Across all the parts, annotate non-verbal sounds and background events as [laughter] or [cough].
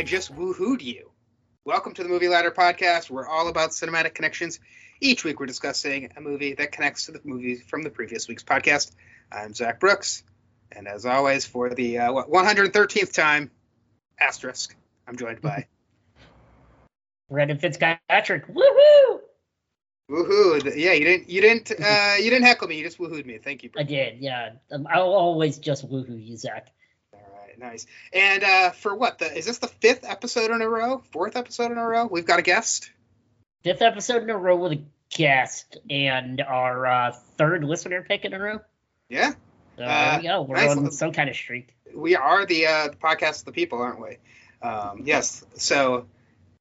I just woohooed you. Welcome to the Movie Ladder Podcast. We're all about cinematic connections. Each week we're discussing a movie that connects to the movies from the previous week's podcast. I'm Zach Brooks, and as always, for the uh, what, 113th time, asterisk, I'm joined by [laughs] Brendan Fitzpatrick. Woohoo! woohoo. Yeah, you didn't, you didn't, uh, you didn't heckle me. You just woohooed me. Thank you. I did, yeah. Um, I'll always just woohoo you, Zach. Nice. And uh, for what? The is this the fifth episode in a row? Fourth episode in a row? We've got a guest. Fifth episode in a row with a guest and our uh, third listener pick in a row. Yeah, So Uh, there we go. We're nice. on some kind of streak. we are the uh, the podcast of the people, aren't we? Um, yes. So,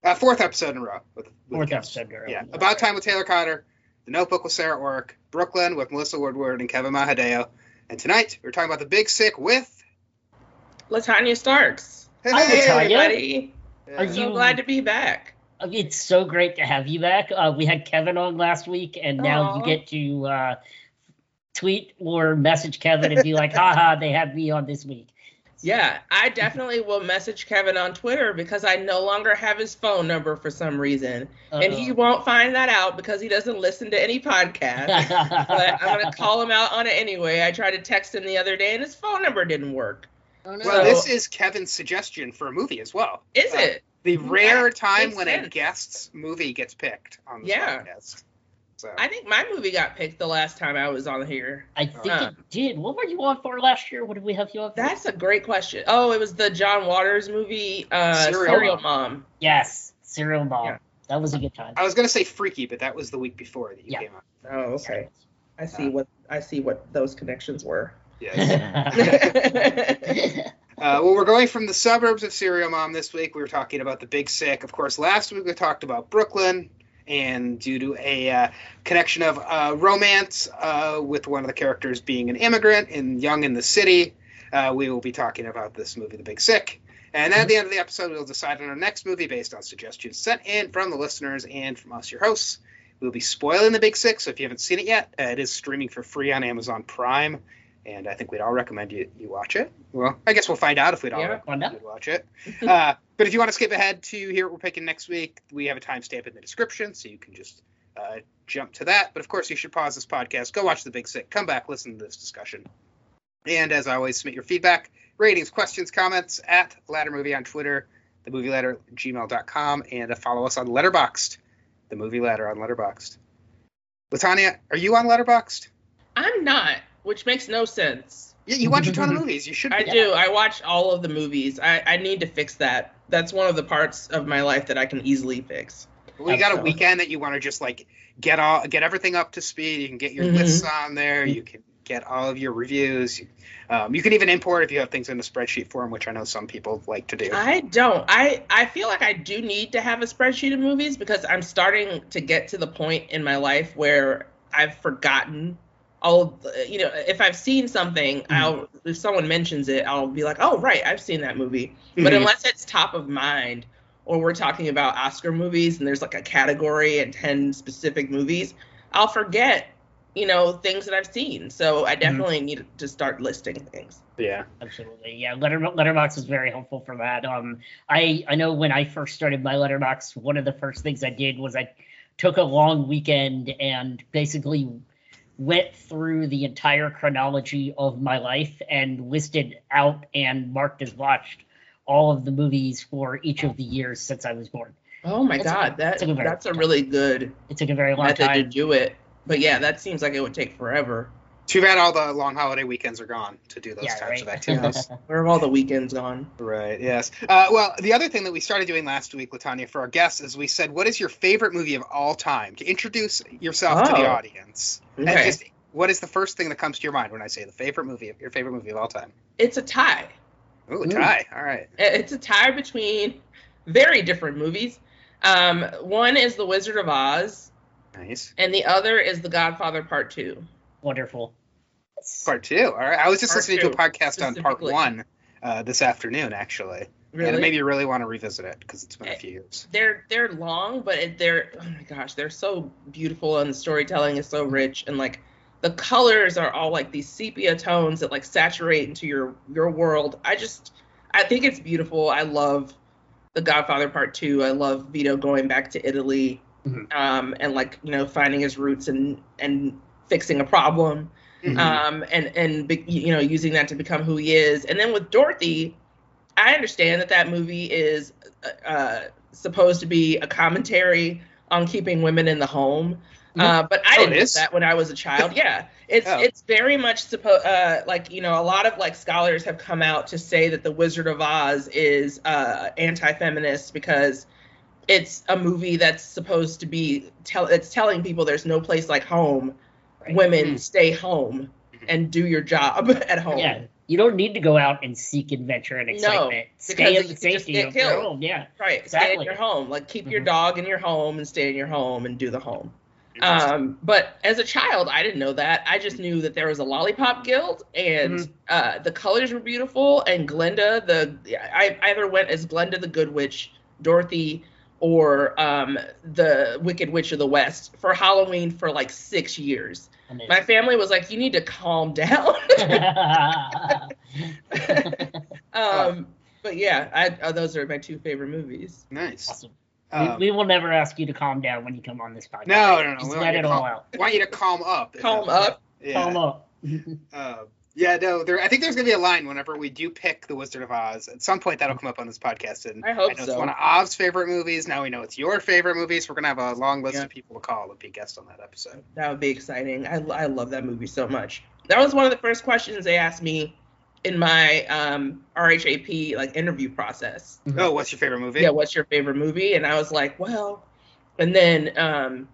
uh, fourth episode in a row with, with Fourth episode in a row. Yeah. About time with Taylor Cotter, The Notebook with Sarah Orrick, Brooklyn with Melissa Woodward and Kevin Mahadeo, and tonight we're talking about the Big Sick with. LaTonya Starks. Hi, Hey, LaTonya. everybody. Are So you- glad to be back. It's so great to have you back. Uh, we had Kevin on last week, and now you get to uh, tweet or message Kevin and be like, haha, they had me on this week. Yeah, I definitely will message Kevin on Twitter because I no longer have his phone number for some reason. And he won't find that out because he doesn't listen to any podcast. [laughs] but I'm going to call him out on it anyway. I tried to text him the other day and his phone number didn't work. Oh, no. Well, So- this is Kevin's suggestion for a movie as well. Is Uh, it? The rare Yeah, time makes when a guest's movie gets picked on the Yeah. podcast. So, I think my movie got picked the last time I was on here. I think Uh. it did. What were you on for last year? What did we have you on for? That's a great question. Oh, it was the John Waters movie, uh, Serial Serial, Mom. Mom. Yes, Serial Mom. Yeah. That was a good time. I was gonna say freaky, but that was the week before that you Yeah. came on. Oh, okay. I see Uh. what I see what those connections were. Yes. [laughs] Uh, well, we're going from the suburbs of Serial Mom this week. We were talking about the Big Sick. Of course, last week we talked about Brooklyn, and due to a uh, connection of uh, romance uh, with one of the characters being an immigrant and young in the city, uh, we will be talking about this movie, The Big Sick. And at the end of the episode, we'll decide on our next movie based on suggestions sent in from the listeners and from us, your hosts. We'll be spoiling The Big Sick, so if you haven't seen it yet, uh, it is streaming for free on Amazon Prime and I think we'd all recommend you, you watch it. Well, I guess we'll find out if we'd all Yeah. recommend you watch it. [laughs] uh, but if you want to skip ahead to hear what we're picking next week, we have a timestamp in the description, so you can just uh, jump to that. But of course, you should pause this podcast, go watch The Big Sick, come back, listen to this discussion. And as always, submit your feedback, ratings, questions, comments at Ladder Movie on Twitter, the movie ladder gmail.com, and uh, follow us on Letterboxd, the movie ladder on Letterboxd. LaTonya, are you on Letterboxd? I'm not, which makes no sense. Yeah, you watch a ton of [laughs] movies. You should. I be. do. I watch all of the movies. I, I need to fix that. That's one of the parts of my life that I can easily fix. Well, you got a weekend that you want to just like get all get everything up to speed. You can get your Mhm. lists on there. You can get all of your reviews. Um, you can even import if you have things in a spreadsheet form, which I know some people like to do. I don't. I I feel like I do need to have a spreadsheet of movies because I'm starting to get to the point in my life where I've forgotten all of you know if I've seen something I'll if someone mentions it I'll be like oh right I've seen that movie but Mhm. unless it's top of mind or we're talking about Oscar movies and there's like a category and 10 specific movies I'll forget you know things that I've seen so I definitely need to start listing things yeah. Absolutely, yeah. Letter Letterboxd is very helpful for that. Um, I I know when I first started my Letterboxd, one of the first things I did was I took a long weekend and basically went through the entire chronology of my life and listed out and marked as watched all of the movies for each of the years since I was born. oh my That's god that that's a that's a really good It took a very long method to do it. But yeah that seems like it would take forever Too bad all the long holiday weekends are gone to do those Yeah, types right. of [laughs] activities. where have all the weekends gone right. Yes. Uh, well, the other thing that we started doing last week, LaTonya, for our guests, is we said, "What is your favorite movie of all time?" To introduce yourself to the Oh. audience, and Okay. just what is the first thing that comes to your mind when I say the favorite movie, of your favorite movie of all time? It's a tie. Ooh, a Ooh. tie. All right. It's a tie between very different movies. Um, one is The Wizard of Oz, Nice. and the other is The Godfather Part Two. Wonderful. Part two. All right. I was just Part listening to a podcast on part one uh, this afternoon, actually. Really? And maybe you really want to revisit it because it's been a Eh, few years. they're they're long, but it, they're oh my gosh, they're so beautiful and the storytelling is so rich and like the colors are all like these sepia tones that like saturate into your your world. I just I think it's beautiful. I love The Godfather Part Two. I love Vito going back to Italy, Mhm. um, and like you know finding his roots and and fixing a problem Mhm. um, and and be- you know using that to become who he is. And then with Dorothy, I understand that that movie is uh, supposed to be a commentary on keeping women in the home. Uh, but I Oh, didn't know that when I was a child. Yeah, it's Oh. it's very much supposed uh, like you know a lot of like scholars have come out to say that the Wizard of Oz is uh, anti-feminist because it's a movie that's supposed to be tell it's telling people there's no place like home. Right. Women Hmm. stay home and do your job [laughs] at home. Yeah. You don't need to go out and seek adventure and excitement. No, excitement. Stay in the safety get of your home. Yeah. Right. Exactly. Stay in your home. Like keep your Mhm. dog in your home and stay in your home and do the home. Um, but as a child, I didn't know that. I just knew that there was a lollipop guild and Mhm. uh, the colors were beautiful. And Glinda, the I either went as Glinda the Good Witch, Dorothy, or um, the Wicked Witch of the West for Halloween for like six years. My family was like, "You need to calm down." [laughs] um, but yeah, I, uh, those are my two favorite movies. nice. awesome. Um, we, we will never ask you to calm down when you come on this podcast. no, no, no. Just we let it to all calm- out. I want you to calm up. Calm up. Yeah. Calm up. Uh, yeah, no, there. I think there's gonna be a line whenever we do pick the Wizard of Oz. At some point, that'll come up on this podcast, and I hope know so. it's one of Oz's favorite movies. Now we know it's your favorite movies. We're gonna have a long list Yeah. of people to call and be guests on that episode. That would be exciting. I, I love that movie so much. That was one of the first questions they asked me in my um, RHAP like interview process. Oh, what's your favorite movie? Yeah, what's your favorite movie? And I was like, well, and then um,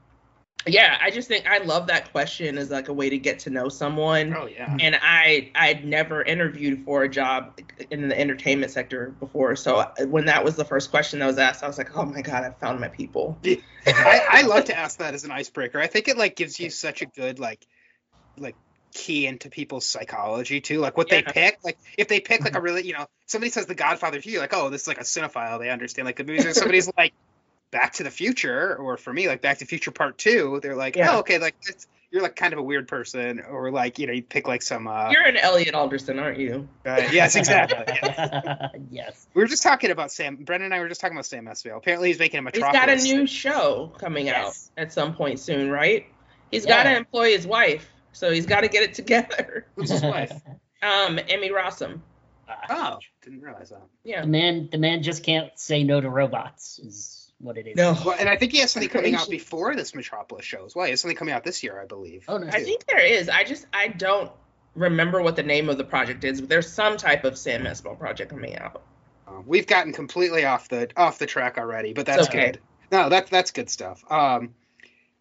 yeah, I just think I love that question as like a way to get to know someone. Oh yeah. And I I'd never interviewed for a job in the entertainment sector before, so uh, when that was the first question that was asked, I was like, oh my god, I found my people. I, I love to ask that as an icebreaker. I think it like gives you such a good like like key into people's psychology too. Like what they pick. Like if they pick like a mm-hmm. really you know somebody says The Godfather to you, like oh this is like a cinephile. They understand like the movies. Or somebody's [laughs] like Back to the Future, or for me like Back to the Future Part Two. They're like Yeah. oh okay like it's, you're like kind of a weird person, or like you know you pick like some. uh You're an Elliot Alderson, aren't you? uh, Yes, exactly. yes. [laughs] yes. We were just talking about Sam. Brendan and I were just talking about Sam Esmail. Apparently he's making a He's Metropolis. got a new show coming out at some point soon, right? He's Yeah. got to employ his wife, so he's got to get it together. [laughs] Who's his wife? [laughs] Um, Emmy Rossum. Oh, didn't realize that. Yeah. The man, the man just can't say no to robots. Is what it is. No. Well, and I think he has something coming out before this Metropolis show as well. He has something coming out this year, I believe. Oh no. I think there is. I just I don't remember what the name of the project is, but there's some type of Sam Esmail project coming out. Uh, we've gotten completely off the off the track already, but that's okay. good. No, that's that's good stuff. Um,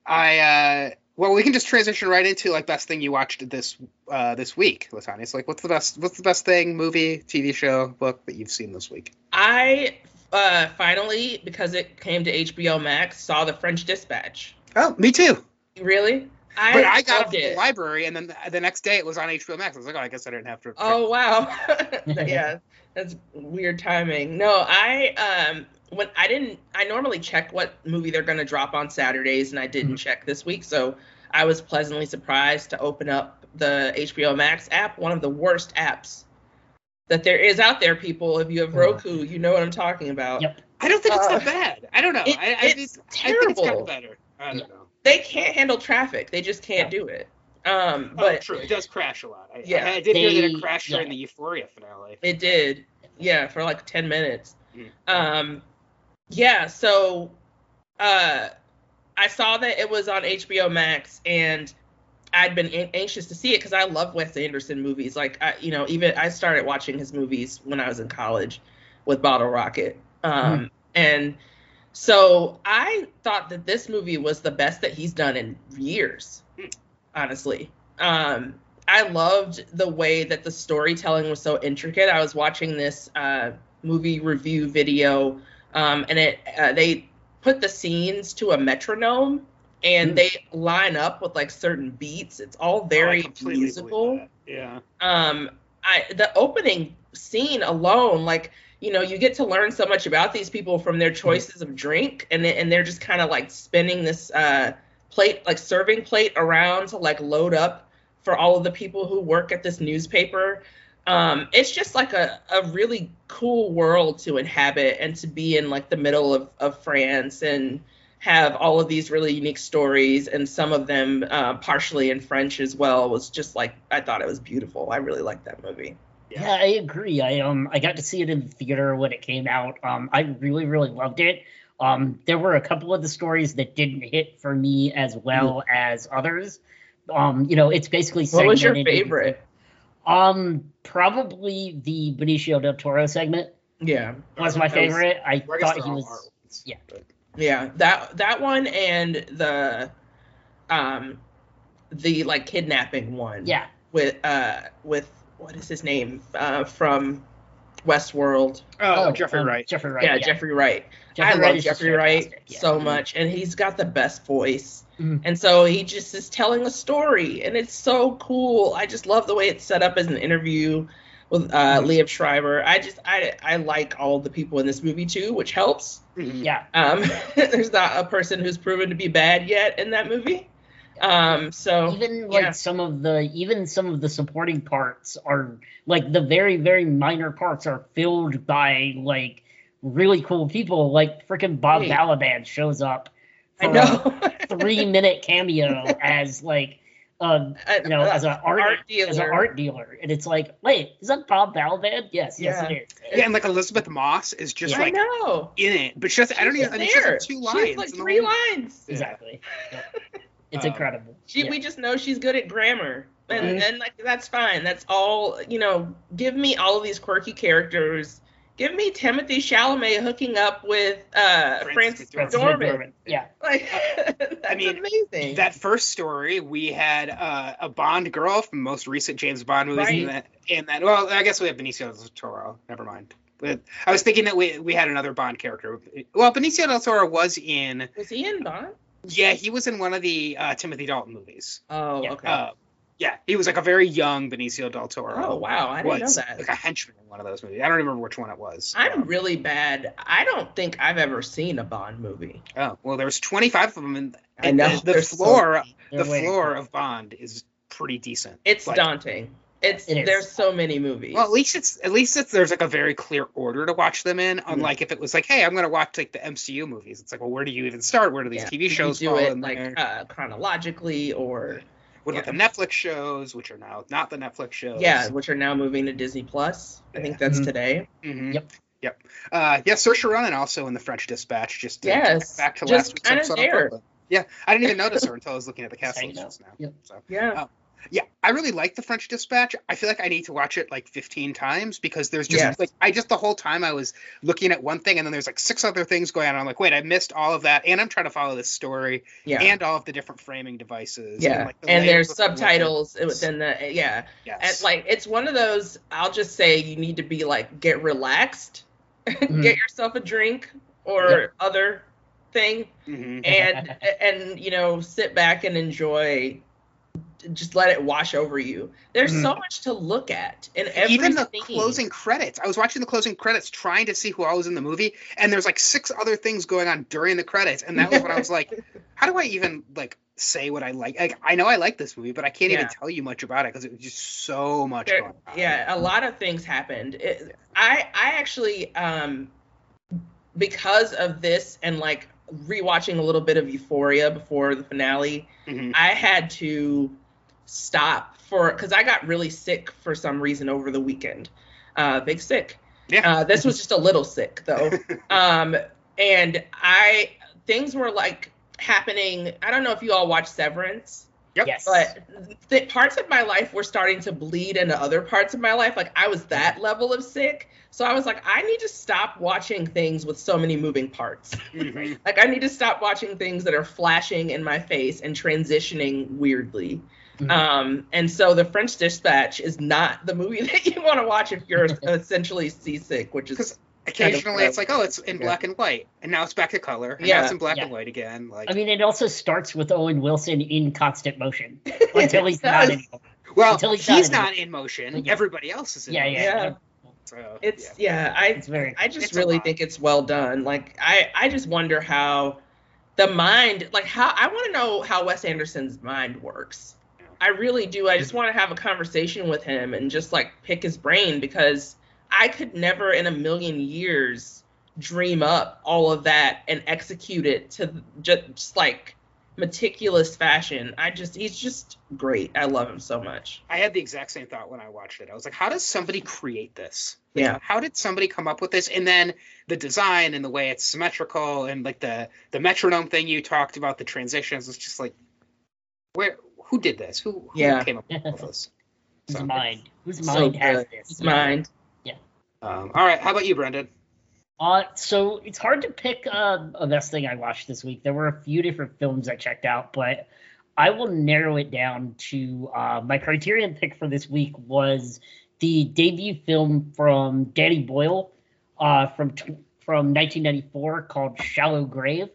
I uh, well, we can just transition right into like best thing you watched this uh this week, LaTonya. It's like what's the best what's the best thing, movie, TV show, book that you've seen this week? I uh, finally, because it came to HBO Max, saw the French Dispatch. Oh, me too. Really? I But I got it from the library, and then the, the next day it was on HBO Max. I was like, oh, I guess I didn't have to. Oh wow. [laughs] [laughs] yeah, that's weird timing. No, I um when I didn't I normally check what movie they're gonna drop on Saturdays and I didn't check this week, so I was pleasantly surprised to open up the HBO Max app, one of the worst apps that there is out there, people. If you have Roku, you know what I'm talking about. Yep. I don't think it's Uh, that bad. I don't know. it- I, I, it's think- I think it's gotten terrible. better. I don't know. They can't handle traffic. They just can't do it. Um But but true, it does crash a lot. I, Yeah. I, I did hear that it crashed yeah. during the Euphoria finale. It did. Yeah, for like 10 minutes. Mm. Um yeah, so uh I saw that it was on HBO Max and I'd been an- anxious to see it cuz I love Wes Anderson movies. Like I you know, even I started watching his movies when I was in college with Bottle Rocket. Um and so I thought that this movie was the best that he's done in years. Mm. Honestly. Um, I loved the way that the storytelling was so intricate. I was watching this uh, movie review video, um, and it uh, they put the scenes to a metronome, and Mm. they line up with like certain beats. It's all Oh, very believe musical. Yeah. um i the opening scene alone like you know you get to learn so much about these people from their choices of drink and and they're just kind of like spinning this uh plate like serving plate around to like load up for all of the people who work at this newspaper um it's just like a, a really cool world to inhabit and to be in like the middle of, of france and have all of these really unique stories and some of them uh, partially in french as well was just like i thought it was beautiful i really liked that movie Yeah, I agree. I um I got to see it in the theater when it came out. Um, I really really loved it. Um, there were a couple of the stories that didn't hit for me as well as others. Um, you know, it's basically what was your favorite Um, probably the Benicio del Toro segment yeah was my favorite. I thought he was. yeah. But- yeah that that one and the um the like kidnapping one Yeah, with uh with what is his name uh from westworld Oh, Jeffrey um, Wright. Jeffrey Wright. yeah, jeffrey wright Jeffrey I Wright love Jeffrey Wright yeah. so much, and he's got the best voice. Mhm. And so he just is telling a story, and it's so cool. I just love the way it's set up as an interview with uh, Mm-hmm. Liev Schreiber. I just I I like all the people in this movie too, which helps. Yeah, Um, [laughs] there's not a person who's proven to be bad yet in that movie. Um, so even like yeah. some of the even some of the supporting parts are like the very very minor parts are filled by like really cool people like freaking bob Wait. balaban shows up I know. a [laughs] three minute cameo as like uh you know as an art, art as an dealer. art dealer and it's like wait is that bob balaban yes yes Yeah. it is Yeah, and like Elisabeth Moss is just Yeah. like I know. in it, but she has, I don't She's even. I think she has like two She lines. has like three lines. Yeah. exactly Yeah. [laughs] it's Um, incredible She, Yeah. we just know she's good at grammar, and Mhm. and like that's fine. That's all. You know, give me all of these quirky characters. Give me Timothée Chalamet hooking up with uh, Frances Francis McDormand. McDormand. yeah [laughs] Like, [laughs] that's mean, amazing. That first story, we had uh, a Bond girl from most recent James Bond movies, Right. and that, and that. Well, I guess we have Benicio del Toro. Never mind. But I was thinking that we we had another Bond character. Well, Benicio del Toro was in. was he in Bond? Yeah, he was in one of the uh, Timothy Dalton movies. Oh, Yeah. okay. Yeah, he was like a very young Benicio del Toro. oh, wow. I didn't know that. like a henchman in one of those movies. I don't remember which one it was. I'm Um, really bad. I don't think I've ever seen a Bond movie. oh well, there's 25 of them, and, I know, the, the there's so floor, the floor of Bond is pretty decent. It's Like, daunting. It's It is. there's so many movies. Well, at least it's at least it's there's like a very clear order to watch them in. Mm-hmm. Unlike if it was like, hey, I'm gonna watch like the MCU movies. It's like, well, where do you even start? Where do these Yeah. TV You shows do fall it in like there? uh, chronologically or what about the Netflix shows, which are now not the Netflix shows? yeah, which are now moving to Disney Plus. I think that's Mhm. today. Mhm. Yep. Yep. Uh, yeah, Saoirse Ronan also in the French Dispatch. Just to Yes, back to just last week's kinda episode. on there. Brooklyn. Yeah, I didn't even notice her until I was looking at the cast list now. Yep. So. Yeah. Yeah, I really like the French Dispatch. I feel like I need to watch it like 15 times because there's just Yes. like I just the whole time I was looking at one thing and then there's like six other things going on. I'm like, wait, I missed all of that, and I'm trying to follow this story Yeah. and all of the different framing devices. yeah. like, the And, there's of the subtitles within the yeah. Yes. And like it's one of those I'll just say you need to be like get relaxed, [laughs] get yourself a drink or Yep. other thing Mhm. and and you know sit back and enjoy just let it wash over you. There's so much to look at in every Even the closing credits. I was watching the closing credits trying to see who all was in the movie, and there's like six other things going on during the credits, and that was when I was like, [laughs] how do I even like say what I like? Like I know I like this movie, but I can't even tell you much about it because it was just so much There- yeah, a lot of things happened. It, I I actually um because of this and like rewatching a little bit of Euphoria before the finale, Mhm. I had to stop for because I got really sick for some reason over the weekend. Uh, big sick. Yeah. Uh, this was just a little sick though. [laughs] um, and I things were like happening. I don't know if you all watch Severance Yep. Yes. but th- parts of my life were starting to bleed into other parts of my life like i was that level of sick so i was like i need to stop watching things with so many moving parts [laughs] Mhm. like i need to stop watching things that are flashing in my face and transitioning weirdly Mhm. Um, and so the French Dispatch is not the movie [laughs] that you want to watch if you're [laughs] essentially seasick, which is 'Cause Occasionally, of, it's like, oh, it's in yeah. black and white, and now it's back to color, and Yeah. now it's in black Yeah. and white again. Like, I mean, it also starts with Owen Wilson in constant motion [laughs] until he's not in. anymore. well, until he's, he's not in not in motion. Yeah. Everybody else is in Yeah, motion. yeah. Yeah. So, it's yeah. yeah, I It's very. I just It's really think it's well done. Like I I just wonder how the mind like how I want to know how Wes Anderson's mind works. I really do. I just want to have a conversation with him and just like pick his brain because I could never in a million years dream up all of that and execute it to just, just like meticulous fashion. I just he's just great. I love him so much. I had the exact same thought when I watched it. I was like, how does somebody create this? Like, Yeah. How did somebody come up with this? And then the design and the way it's symmetrical and like the the metronome thing you talked about, the transitions, it's just like, where? Who did this? Who, who Yeah. came up with this? [laughs] Whose So, mind? Whose So mind has good. this? His mind. Yeah. Um, all right. How about you, Brendan? Uh, so it's hard to pick uh, a best thing I watched this week. There were a few different films I checked out, but I will narrow it down to uh, my criterion pick for this week was the debut film from Danny Boyle uh, from t- from 1994 called Shallow Grave,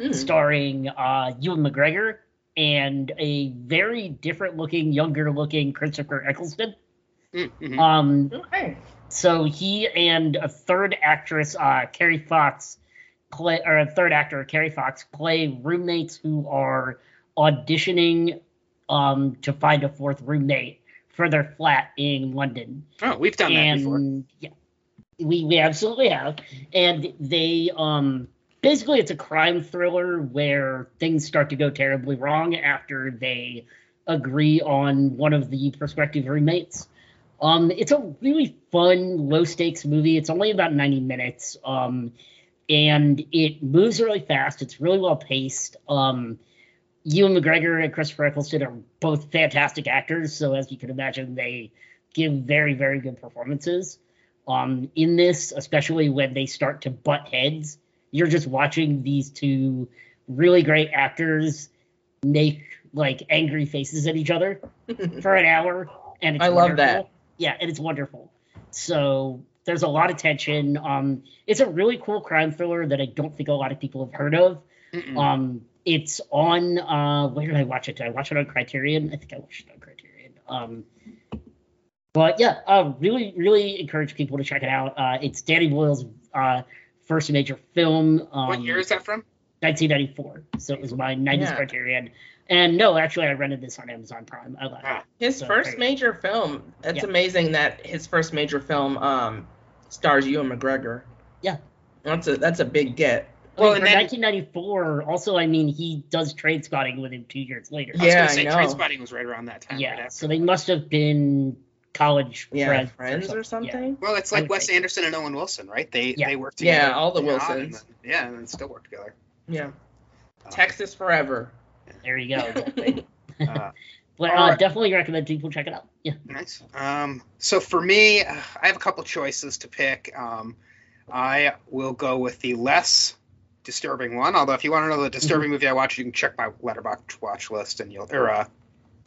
Hmm. starring uh, Ewan McGregor and a very different looking, younger looking Christopher Eccleston. Mm, mhm. Um, Okay. so he and a third actress, uh, Kerry Fox, play or a third actor, Kerry Fox, play roommates who are auditioning um, to find a fourth roommate for their flat in London. oh, we've done that before. yeah, we we absolutely have. And they um basically it's a crime thriller where things start to go terribly wrong after they agree on one of the prospective roommates. Um, it's a really fun, low stakes movie. It's only about 90 minutes. Um, and it moves really fast. It's really well paced. Um, Ewan McGregor and Christopher Eccleston are both fantastic actors. So as you can imagine, they give very, very good performances. Um, in this, especially when they start to butt heads, you're just watching these two really great actors make like angry faces at each other [laughs] for an hour, and it's I love wonderful. that. Yeah, and it's wonderful. So there's a lot of tension. Um, it's a really cool crime thriller that I don't think a lot of people have heard of. Mm-mm. Um, it's on uh, where did I watch it? Did I watch it on Criterion? I think I watched it on Criterion. Um, but yeah, uh, really, really encourage people to check it out. Uh, it's Danny Boyle's uh, first major film. Um, what year is that from? 1994. So it was my 90s Yeah. Criterion. And no, actually, I rented this on Amazon Prime. I love it. His So, first great. major film. It's Yeah. amazing that his first major film um stars Ewan McGregor. Yeah. That's a that's a big get. I mean, Well, for and then- 1994, also, I mean, he does Trainspotting with him two years later. I was Yeah, gonna I say know. Trainspotting was right around that time. Yeah, after so they must have been college Yeah, friends, friends or Yeah. something. Well, it's like Wes think. Anderson and Owen Wilson, right? They Yeah. they worked together. Yeah, all the early on, and Wilsons. then- yeah, and then still work together. Yeah. Uh, Texas forever. There you go. [laughs] uh, but All uh, right. definitely recommend people check it out. Yeah. Nice. Um, so for me, uh, I have a couple choices to pick. Um, I will go with the less disturbing one. Although, if you want to know the disturbing movie I watched, you can check my Letterboxd watch list and you'll or uh,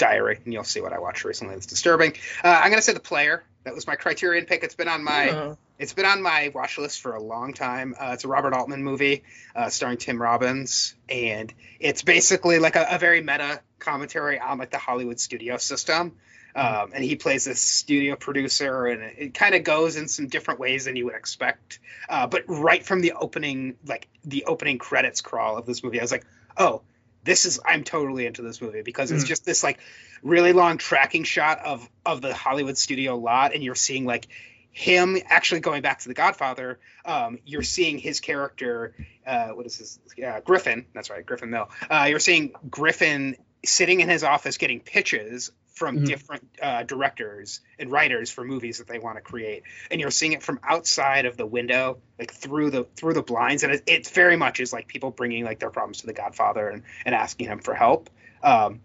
diary, and you'll see what I watched recently that's disturbing. Uh, I'm gonna say the player. That was my Criterion pick. It's been on my Oh, it's been on my watch list for a long time. Uh, it's a Robert Altman movie uh, starring Tim Robbins, and it's basically like a, a very meta commentary on like the Hollywood studio system. Um, and he plays this studio producer, and it, it kind of goes in some different ways than you would expect. Uh, but right from the opening, like the opening credits crawl of this movie, I was like, oh, this is I'm totally into this movie because it's Mhm. just this like really long tracking shot of of the Hollywood studio lot, and you're seeing like him actually going back to the Godfather. Um, you're seeing his character, uh, what is his uh, Griffin? That's right, Griffin Mill. Uh, you're seeing Griffin sitting in his office getting pitches from Mhm. different uh, directors and writers for movies that they want to create, and you're seeing it from outside of the window, like through the through the blinds, and it, it very much is like people bringing like their problems to the Godfather and and asking him for help. Um,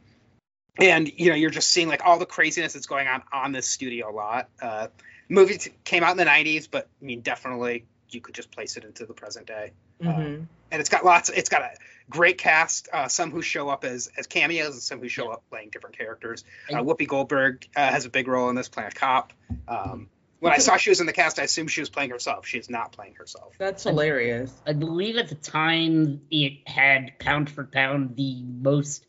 and you know you're just seeing like all the craziness that's going on on this studio lot. Uh, movie t- came out in the 90s, but I mean definitely you could just place it into the present day. Mhm. And it's got lots. It's got a great cast. Uh, some who show up as as cameos, and some who show up playing different characters. Uh, Whoopi Goldberg uh, has a big role in this, playing a cop. Um, when I saw she was in the cast, I assumed she was playing herself. She is not playing herself. That's hilarious. I believe at the time it had pound for pound the most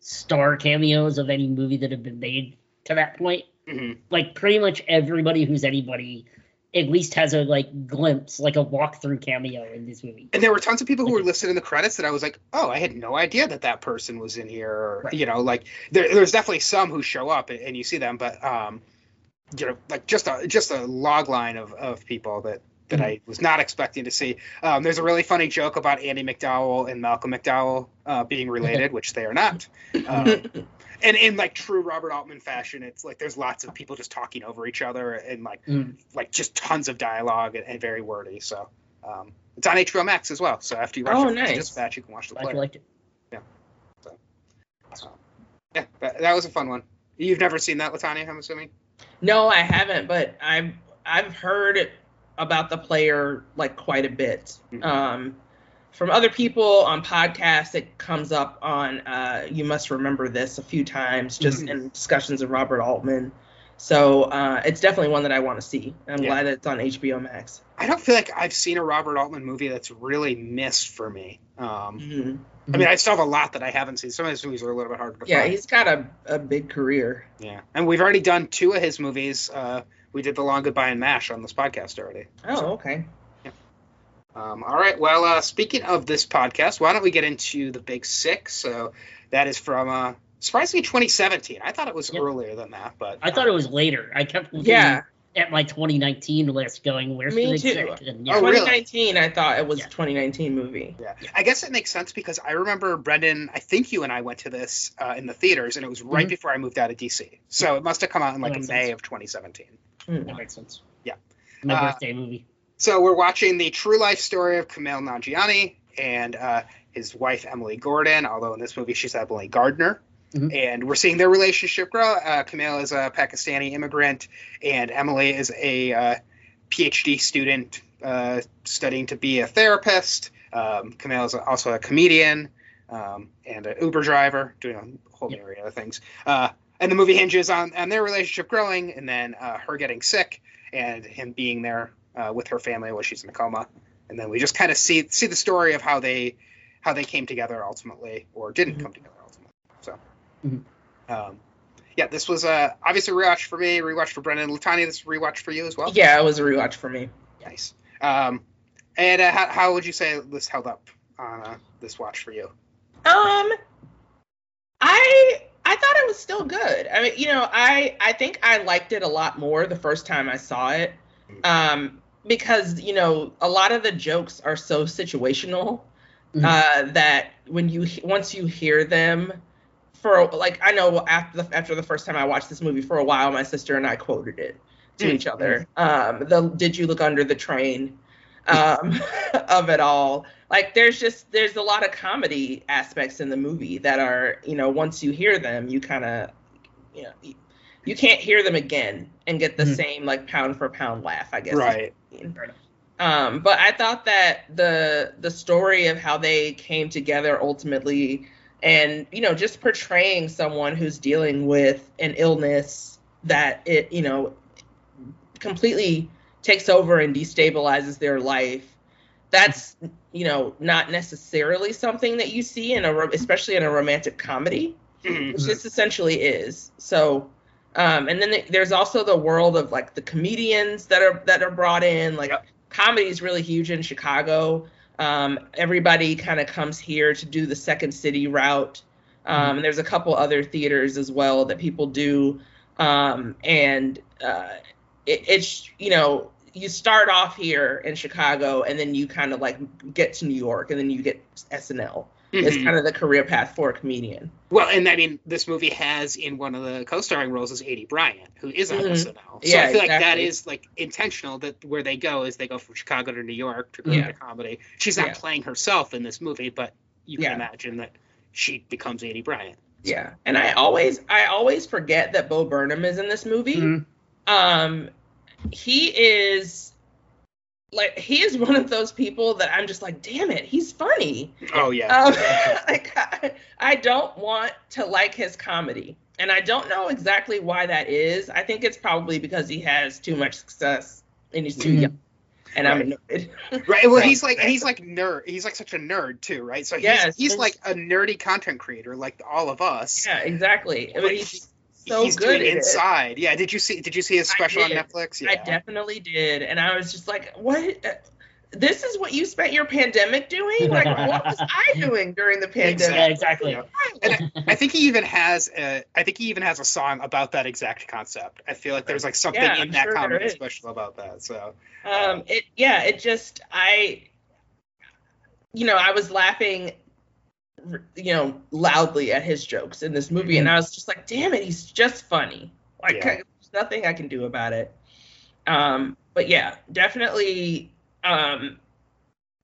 star cameos of any movie that had been made to that point. hmm Like pretty much everybody who's anybody at least has a like glimpse, like a walkthrough cameo in this movie. And there were tons of people who were listed in the credits that I was like, oh, I had no idea that that person was in here. Or, Right. You know, like there, there's definitely some who show up and, and you see them, but um, you know, like just a just a log line of, of people that that I was not expecting to see. Um, there's a really funny joke about Andie MacDowell and Malcolm McDowell uh, being related, [laughs] which they are not. [laughs] Um, and in like true Robert Altman fashion, it's like there's lots of people just talking over each other and like Mm. like just tons of dialogue and, and very wordy. So um, it's on HBO Max as well. So after you watch Oh, the nice. Dispatch, you can watch the I liked it. So, yeah, that, that was a fun one. You've never seen that, LaTonya? I'm assuming. No, I haven't, but I've I've heard about the player like quite a bit. Mhm. Um, from other people on podcasts, it comes up on uh, You Must Remember This a few times, just Mhm. in discussions of Robert Altman. So uh, it's definitely one that I want to see. I'm Yeah. glad that it's on HBO Max. I don't feel like I've seen a Robert Altman movie that's really missed for me. Um, Mhm. I mean, I still have a lot that I haven't seen. Some of his movies are a little bit harder to Yeah, find. Yeah, he's got a, a big career. Yeah, and we've already done two of his movies. Uh, we did The Long Goodbye and MASH on this podcast already. Oh, okay. Um, all right. Well, uh, speaking of this podcast, why don't we get into the Big Sick? So that is from uh, surprisingly 2017. I thought it was Yep. earlier than that, but I thought it was later. I kept looking Yeah, at my 2019 list, going, "Where's Me the Big too. Sick?" And Oh, yeah, really? 2019. I thought it was Yeah. a 2019 movie. Yeah, I guess it makes sense because I remember Brendan. I think you and I went to this uh, in the theaters, and it was right Mhm. before I moved out of DC. So it must have come out in like May sense. of 2017. Hmm. that makes sense. Yeah. my Uh, birthday movie. So we're watching the true life story of Kumail Nanjiani and uh, his wife Emily Gordon. Although in this movie she's Emily Gardner. Mhm. And we're seeing their relationship grow. Uh, Kumail is a Pakistani immigrant, and Emily is a uh, PhD student uh, studying to be a therapist. Um, Kumail is also a comedian um, and an Uber driver, doing a whole myriad of things. Uh, and the movie hinges on, on their relationship growing, and then uh, her getting sick, and him being there uh, with her family while she's in a coma. And then we just kind of see see the story of how they how they came together ultimately, or didn't Mhm. come together ultimately. So, Mhm. um, yeah, this was uh, obviously a rewatch for me, rewatch for Brendan LaTonya. This rewatch for you as well. Yeah, it was a rewatch for me. Nice. Um, and uh, how, how would you say this held up on uh, this watch for you? Um, I I thought it was still good. I mean, you know, I I think I liked it a lot more the first time I saw it, um, because you know a lot of the jokes are so situational Mhm. uh, that when you once you hear them. For like I know after the after the first time I watched this movie for a while, my sister and I quoted it to each other. Um, the "Did you look under the train?" [laughs] um, [laughs] of it all. Like there's just there's a lot of comedy aspects in the movie that are you know once you hear them you kind of you know you, can't hear them again and get the Mhm. same like pound for pound laugh I guess. Right. Um, but I thought that the the story of how they came together ultimately, and you know, just portraying someone who's dealing with an illness that it you know completely takes over and destabilizes their life. That's you know not necessarily something that you see in a especially in a romantic comedy Mhm. which this essentially is. So, um, and then the, there's also the world of like the comedians that are that are brought in. Like Yep. comedy is really huge in Chicago. Um, everybody kind of comes here to do the Second City route. Um, and there's a couple other theaters as well that people do. Um, and uh, it, it's you know you start off here in Chicago and then you kind of like get to New York and then you get SNL. It's Mhm. kind of the career path for a comedian. Well, and I mean, this movie has in one of the co-starring roles is Aidy Bryant, who is on Mhm. SNL. So Yeah, I feel like that is like intentional that where they go is they go from Chicago to New York to go Yeah. into comedy. She's not Yeah. playing herself in this movie, but you can Yeah. imagine that she becomes Aidy Bryant. Yeah, and I always I always forget that Bo Burnham is in this movie. Mhm. Um, he is like he is one of those people that I'm just like, damn it, he's funny. Oh yeah. Um, [laughs] like I, I don't want to like his comedy, and I don't know exactly why that is. I think it's probably because he has too much success and he's too Mhm. young, and I'm annoyed. Right. Well, he's [laughs] like he's like nerd. He's like such a nerd too, right? So he's Yes, he's like a nerdy content creator, like all of us. yeah, exactly. I mean, he's so he's good doing at it. inside. Yeah. Did you see? Did you see his special on. Netflix? Yeah. I definitely did, and I was just like, "What? uh, This is what you spent your pandemic doing? Like, what was I [laughs] doing during the pandemic?" Yeah, exactly. And I, I think he even has a, I think he even has a song about that exact concept. I feel like there's like something Yeah, in I'm that sure comedy special about that. So Um, it yeah, it just I, you know, I was laughing, you know, loudly at his jokes in this movie, and I was just like, "Damn it, he's just funny." Like, Yeah. there's nothing I can do about it. Um, but yeah, definitely um,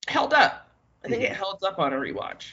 held up. I think Mhm. it held up on a rewatch.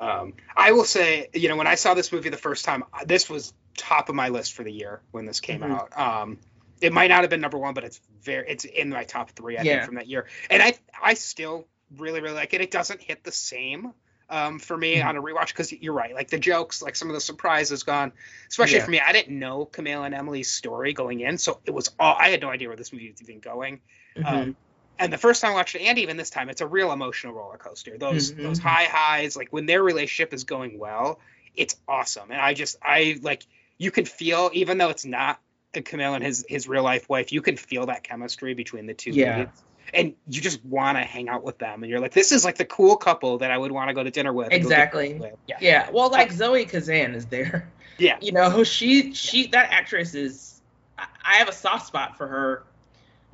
um, I will say, you know, when I saw this movie the first time, this was top of my list for the year when this came Mhm. out. Um, it might not have been number one, but it's very it's in my top three I Yeah. think from that year. And I I still really really like it. It doesn't hit the same um, for me Mhm. on a rewatch because you're right. Like the jokes, like some of the surprises gone. Especially Yeah. for me, I didn't know Kumail and Emily's story going in, so it was all I had no idea where this movie was even going. Mhm. Um, and the first time I watched it, and even this time, it's a real emotional roller coaster. Those Mhm. those high highs, like when their relationship is going well, it's awesome. And I just I like you can feel, even though it's not Kumail and his his real life wife, you can feel that chemistry between the two Yeah. And you just want to hang out with them, and you're like, this is like the cool couple that I would want to go to dinner with. and go get Exactly. dinner with. Yeah. yeah, well, like Zoe Kazan is there. Yeah. you know she she that actress is I- i have a soft spot for her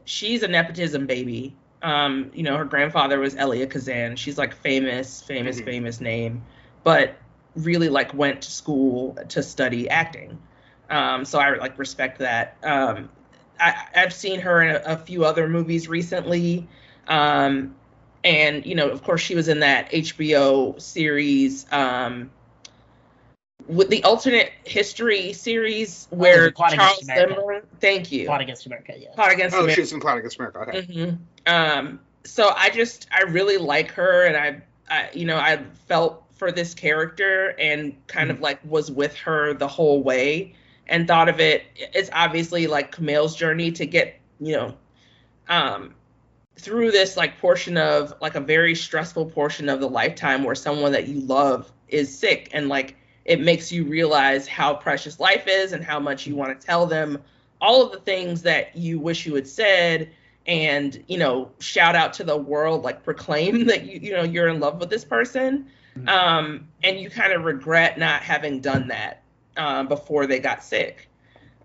she's a nepotism baby um you know her grandfather was elia kazan she's like famous famous Mhm. famous name but really like went to school to study acting um so i like respect that um I, i've seen her in a, a few other movies recently um and you know of course she was in that hbo series um with the alternate history series where the Plot Charles Against Lemon, thank you, Plot Against America, yeah. Plot Against Oh, America. she was in Plot Against America. Okay. hmm Um, so I just I really like her, and I, I you know I felt for this character and kind of like was with her the whole way, and thought of it. It's obviously like Kumail's journey to get you know, um, through this like portion of like a very stressful portion of the lifetime where someone that you love is sick, and like it makes you realize how precious life is and how much you want to tell them all of the things that you wish you had said and you know shout out to the world like proclaim [laughs] that you you know you're in love with this person Mhm. um and you kind of regret not having done that um, before they got sick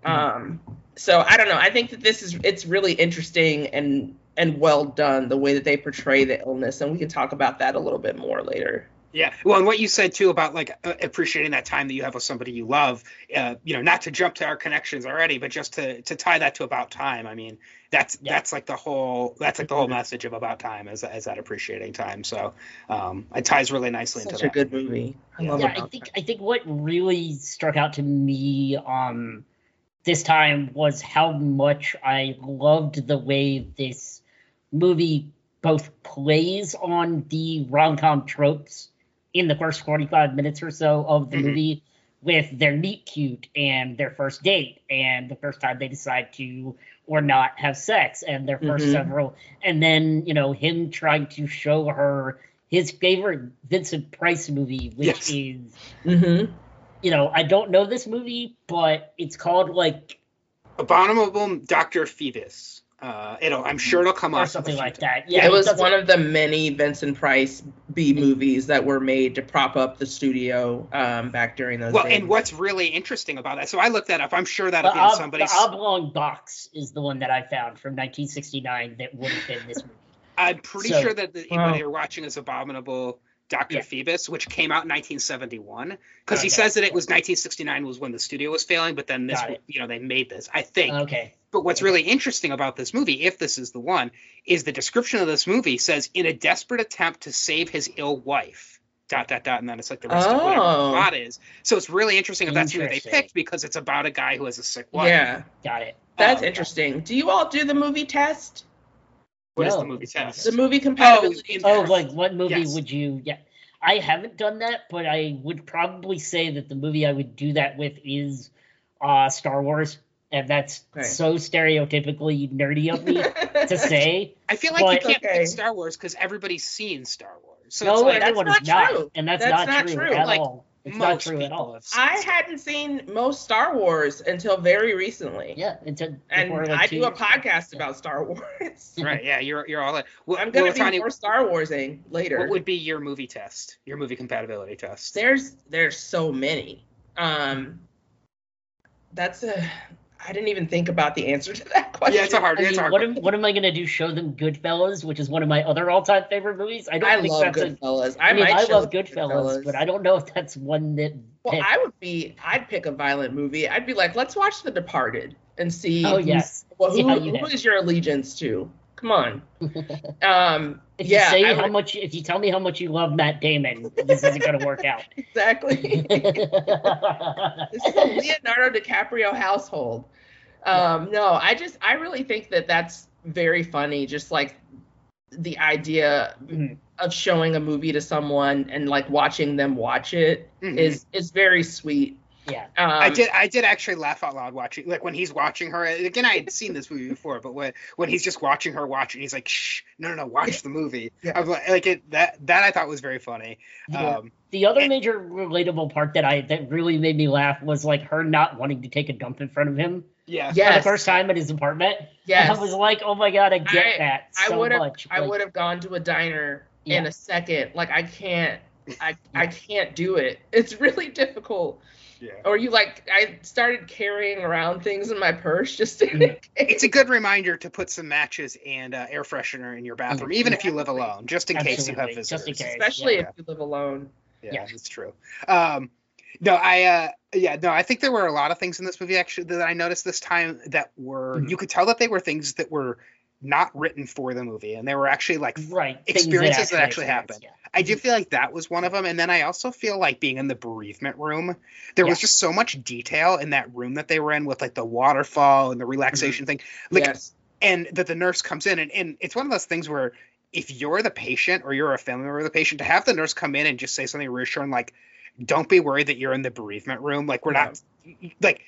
um so i don't know i think that this is it's really interesting and and well done the way that they portray the illness and we can talk about that a little bit more later Yeah. Well, and what you said too about like uh, appreciating that time that you have with somebody you love, uh, you know, not to jump to our connections already, but just to to tie that to about time. I mean, that's Yeah. that's like the whole that's like the whole [laughs] message of about time is is that appreciating time. So um, it ties really nicely such into a that. good movie i Yeah. love yeah, it I think I think what really struck out to me um this time was how much I loved the way this movie both plays on the rom com tropes in the first 45 minutes or so of the Mhm. movie with their meet cute and their first date and the first time they decide to or not have sex and their 1st Mhm. several and then you know him trying to show her his favorite Vincent Price movie, which Yes. is mm-hmm. you know, I don't know this movie, but it's called like Abominable Doctor Phibes. Uh, it'll I'm sure it'll come or up something like that. Yeah, it was doesn't- one of the many Vincent Price B movies that were made to prop up the studio um, back during those Well, days. and what's really interesting about that? So I looked that up. I'm sure that'll be in ob- somebody's. the oblong box is the one that I found from 1969 that would have been this movie. I'm pretty So- sure that the, Wow. what you're watching is Abominable Dr. Yeah. Phibes, which came out in 1971. Because he says that it was 1969 was when the studio was failing, but then this, you know, they made this. I think. Okay. But what's really interesting about this movie, if this is the one, is the description of this movie says, in a desperate attempt to save his ill wife. Dot dot dot, and then it's like the rest of whatever the Oh. plot is. So it's really interesting if that's who they picked because it's about a guy who has a sick wife. yeah, Got it. that's Um, interesting. Do you all do the movie test? What is No, the movie test? The movie compatibility. in- Oh, like what movie Yes. would you? Yeah, I haven't done that, but I would probably say that the movie I would do that with is uh, Star Wars, and that's Okay. so stereotypically nerdy of me [laughs] to say. I feel like But- you can't Okay. pick Star Wars because everybody's seen Star Wars. So no, like, that's everyone not is not, true. and that's, That's not, not true, true. at Like, all. It's not most true at all. I hadn't seen most Star Wars until very recently. Yeah, it's a, And like, I do a years ago. podcast Yeah. about Star Wars. [laughs] Right? Yeah, you're you're all in. What, I'm gonna well, be Tanya, more Star Warsing later. What would be your movie test? Your movie compatibility test? there's there's so many. Um, that's a. I didn't even think about the answer to that question. Yeah, it's a hard. I It's mean, a hard. what am what am I gonna do? Show them Goodfellas, which is one of my other all-time favorite movies. I don't I think love that's a. Goodfellas. I, I mean, I love them Goodfellas, but I don't know if that's one that. Well, that- I would be. I'd pick a violent movie. I'd be like, let's watch The Departed and see. oh yes. Well, who, Yeah, you who have. your allegiance to? Come on. [laughs] Um, If yeah, you say I how would- much, if you tell me how much you love Matt Damon, this isn't gonna work [laughs] out. exactly. [laughs] this is a Leonardo DiCaprio household. Um, no, I just I really think that that's very funny. Just like the idea Mhm. of showing a movie to someone and like watching them watch it Mhm. is is very sweet. Yeah. Um, I did. I did actually laugh out loud watching, like when he's watching her. Again, I had seen this movie before, but when when he's just watching her watch it, he's like, "Shh, no, no, no, watch the movie." Yeah. I'm like, like it that that I thought was very funny. Yeah. Um, The other and- major relatable part that I that really made me laugh was like her not wanting to take a dump in front of him yeah, for Yes. the first time at his apartment. Yeah. I was like, oh my god, I get I- that I so would have much. I would have gone to a diner in a second. Like I can't I I can't do it. It's really [laughs] difficult. Yeah. Or you like I started carrying around things in my purse just in Mhm. It's a good reminder to put some matches and uh, air freshener in your bathroom, even if you live alone, just in case you have Absolutely, visitors. just in case. especially yeah. if you live alone. Yeah, Yeah. that's true. Um, no, I uh, yeah, no, I think there were a lot of things in this movie actually that I noticed this time that were Mhm. you could tell that they were things that were not written for the movie, and they were actually like right experiences that actually experienced, happened. I do mm-hmm. feel like that was one of them, and then I also feel like being in the bereavement room, there was just so much detail in that room that they were in with like the waterfall and the mm-hmm. relaxation thing, like, yes. and that the nurse comes in, and, and it's one of those things where if you're the patient or you're a family member of the patient, to have the nurse come in and just say something reassuring like, "Don't be worried that you're in the bereavement room," like we're not, like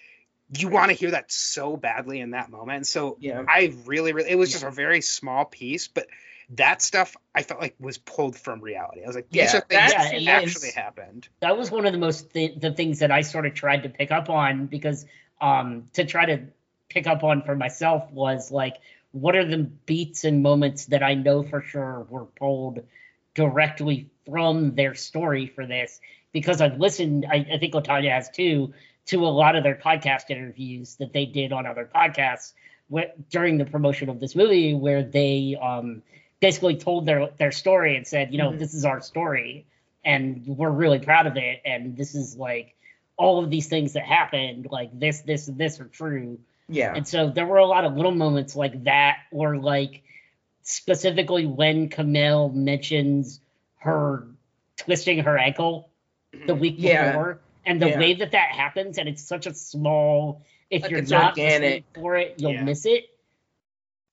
you want to hear that so badly in that moment. And So Yeah. I really, really, it was just a very small piece, but that stuff I felt like was pulled from reality. I was like, these Yeah, are things that is- actually happened. that was one of the most th- the things that I sort of tried to pick up on because um to try to pick up on for myself was like what are the beats and moments that I know for sure were pulled directly from their story for this because I've listened I, I think LaTonya has too to a lot of their podcast interviews that they did on other podcasts wh- during the promotion of this movie where they um basically told their their story and said you know Mhm. this is our story and we're really proud of it and this is like all of these things that happened like this this and this are true Yeah. and so there were a lot of little moments like that or like specifically when Kumail mentions her twisting her ankle the week Yeah. before and the Yeah. way that that happens and it's such a small if Like you're not organic. listening for it you'll Yeah. miss it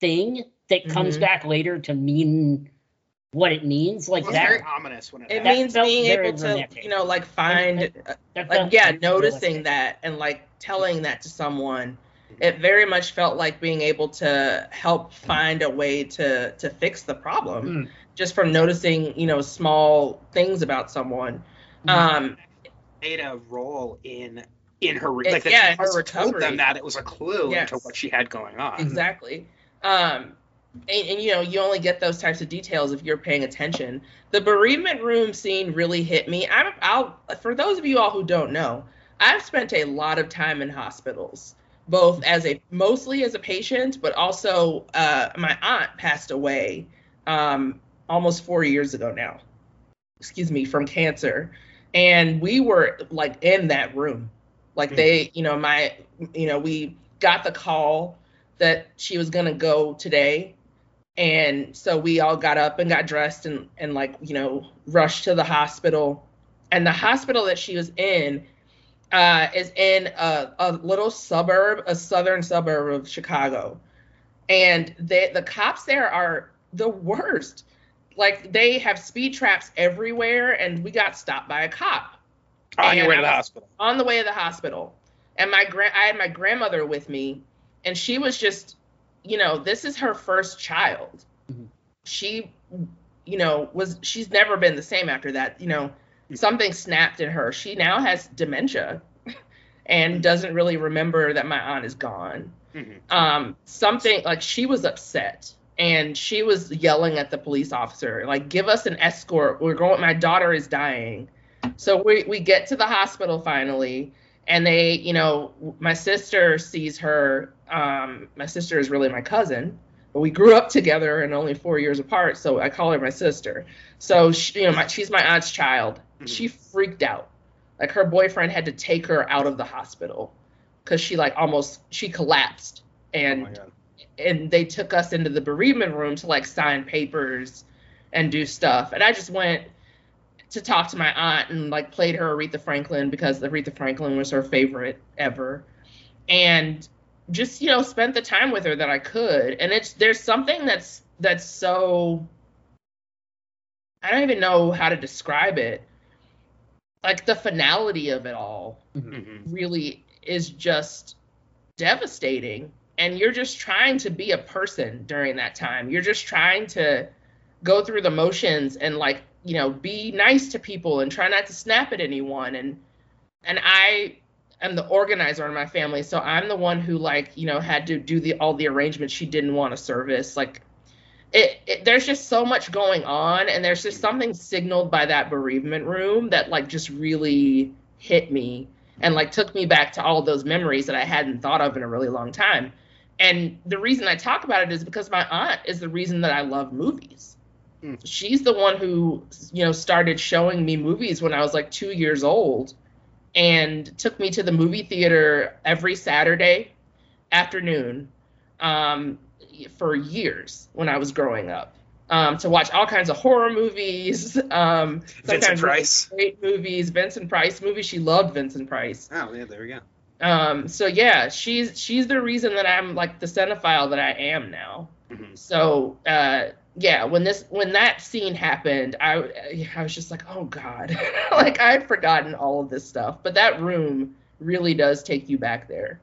thing that comes Mhm. back later to mean what it means like It that very ominous when it, It means being able to, romantic. you know, like find, And- uh, that like yeah, noticing realistic. that and like telling that to someone. It very much felt like being able to help find a way to to fix the problem Mm. just from noticing, you know, small things about someone. Mhm. Um, played a role in in her It- like that yeah, her also told them that it was a clue Yes. into what she had going on. Exactly. Um, and, and you know, you only get those types of details if you're paying attention. The bereavement room scene really hit me. I'm, I'll, for those of you all who don't know, I've spent a lot of time in hospitals, both as a mostly as a patient, but also uh, my aunt passed away um, almost four years ago now. Excuse me, from cancer, and we were like in that room, like Mhm. they, you know, my, you know, we got the call that she was gonna go today and so we all got up and got dressed and and like you know rushed to the hospital and the hospital that she was in uh, is in a, a little suburb a southern suburb of chicago and they, the cops there are the worst. Like they have speed traps everywhere, and we got stopped by a cop On your way to the hospital. on the way to the hospital. And my grand, I had my grandmother with me, and she was just, you know, this is her first child. Mhm. She, you know, was she's never been the same after that. You know, something snapped in her. She now has dementia, [laughs] and doesn't really remember that my aunt is gone Mhm. um something like she was upset and she was yelling at the police officer like give us an escort. We're going my daughter is dying. So we we get to the hospital finally and they you know my sister sees her um my sister is really my cousin but we grew up together and only four years apart so i call her my sister. So she, you know my, she's my aunt's child. Mhm. she freaked out. Like her boyfriend had to take her out of the hospital because she like almost she collapsed Oh and God. And they took us into the bereavement room to like sign papers and do stuff. And i just went to talk to my aunt and like played her aretha franklin because aretha franklin was her favorite ever. And just you know spent the time with her that i could. And it's there's something that's that's so i don't even know how to describe it. Like the finality of it all Mhm. really is just devastating and you're just trying to be a person during that time. You're just trying to go through the motions and like you know be nice to people and try not to snap at anyone. And and i am the organizer in my family so i'm the one who like you know had to do the all the arrangements she didn't want to service. Like it, it there's just so much going on and there's just something signaled by that bereavement room that like just really hit me and like took me back to all those memories that I hadn't thought of in a really long time. And the reason I talk about it is because my aunt is the reason that I love movies. Hmm. She's the one who, you know, started showing me movies when I was like 2 years old and took me to the movie theater every Saturday afternoon um, for years when I was growing up. Um, to watch all kinds of horror movies, um, Vincent Price. great movies, Vincent Price movies. She loved Vincent Price. Oh yeah, there we go. Um, so yeah, she's she's the reason that I'm like the cinephile that I am now. Mhm. So uh, yeah, when this when that scene happened, I I was just like, oh god, [laughs] like I'd forgotten all of this stuff. But that room really does take you back there.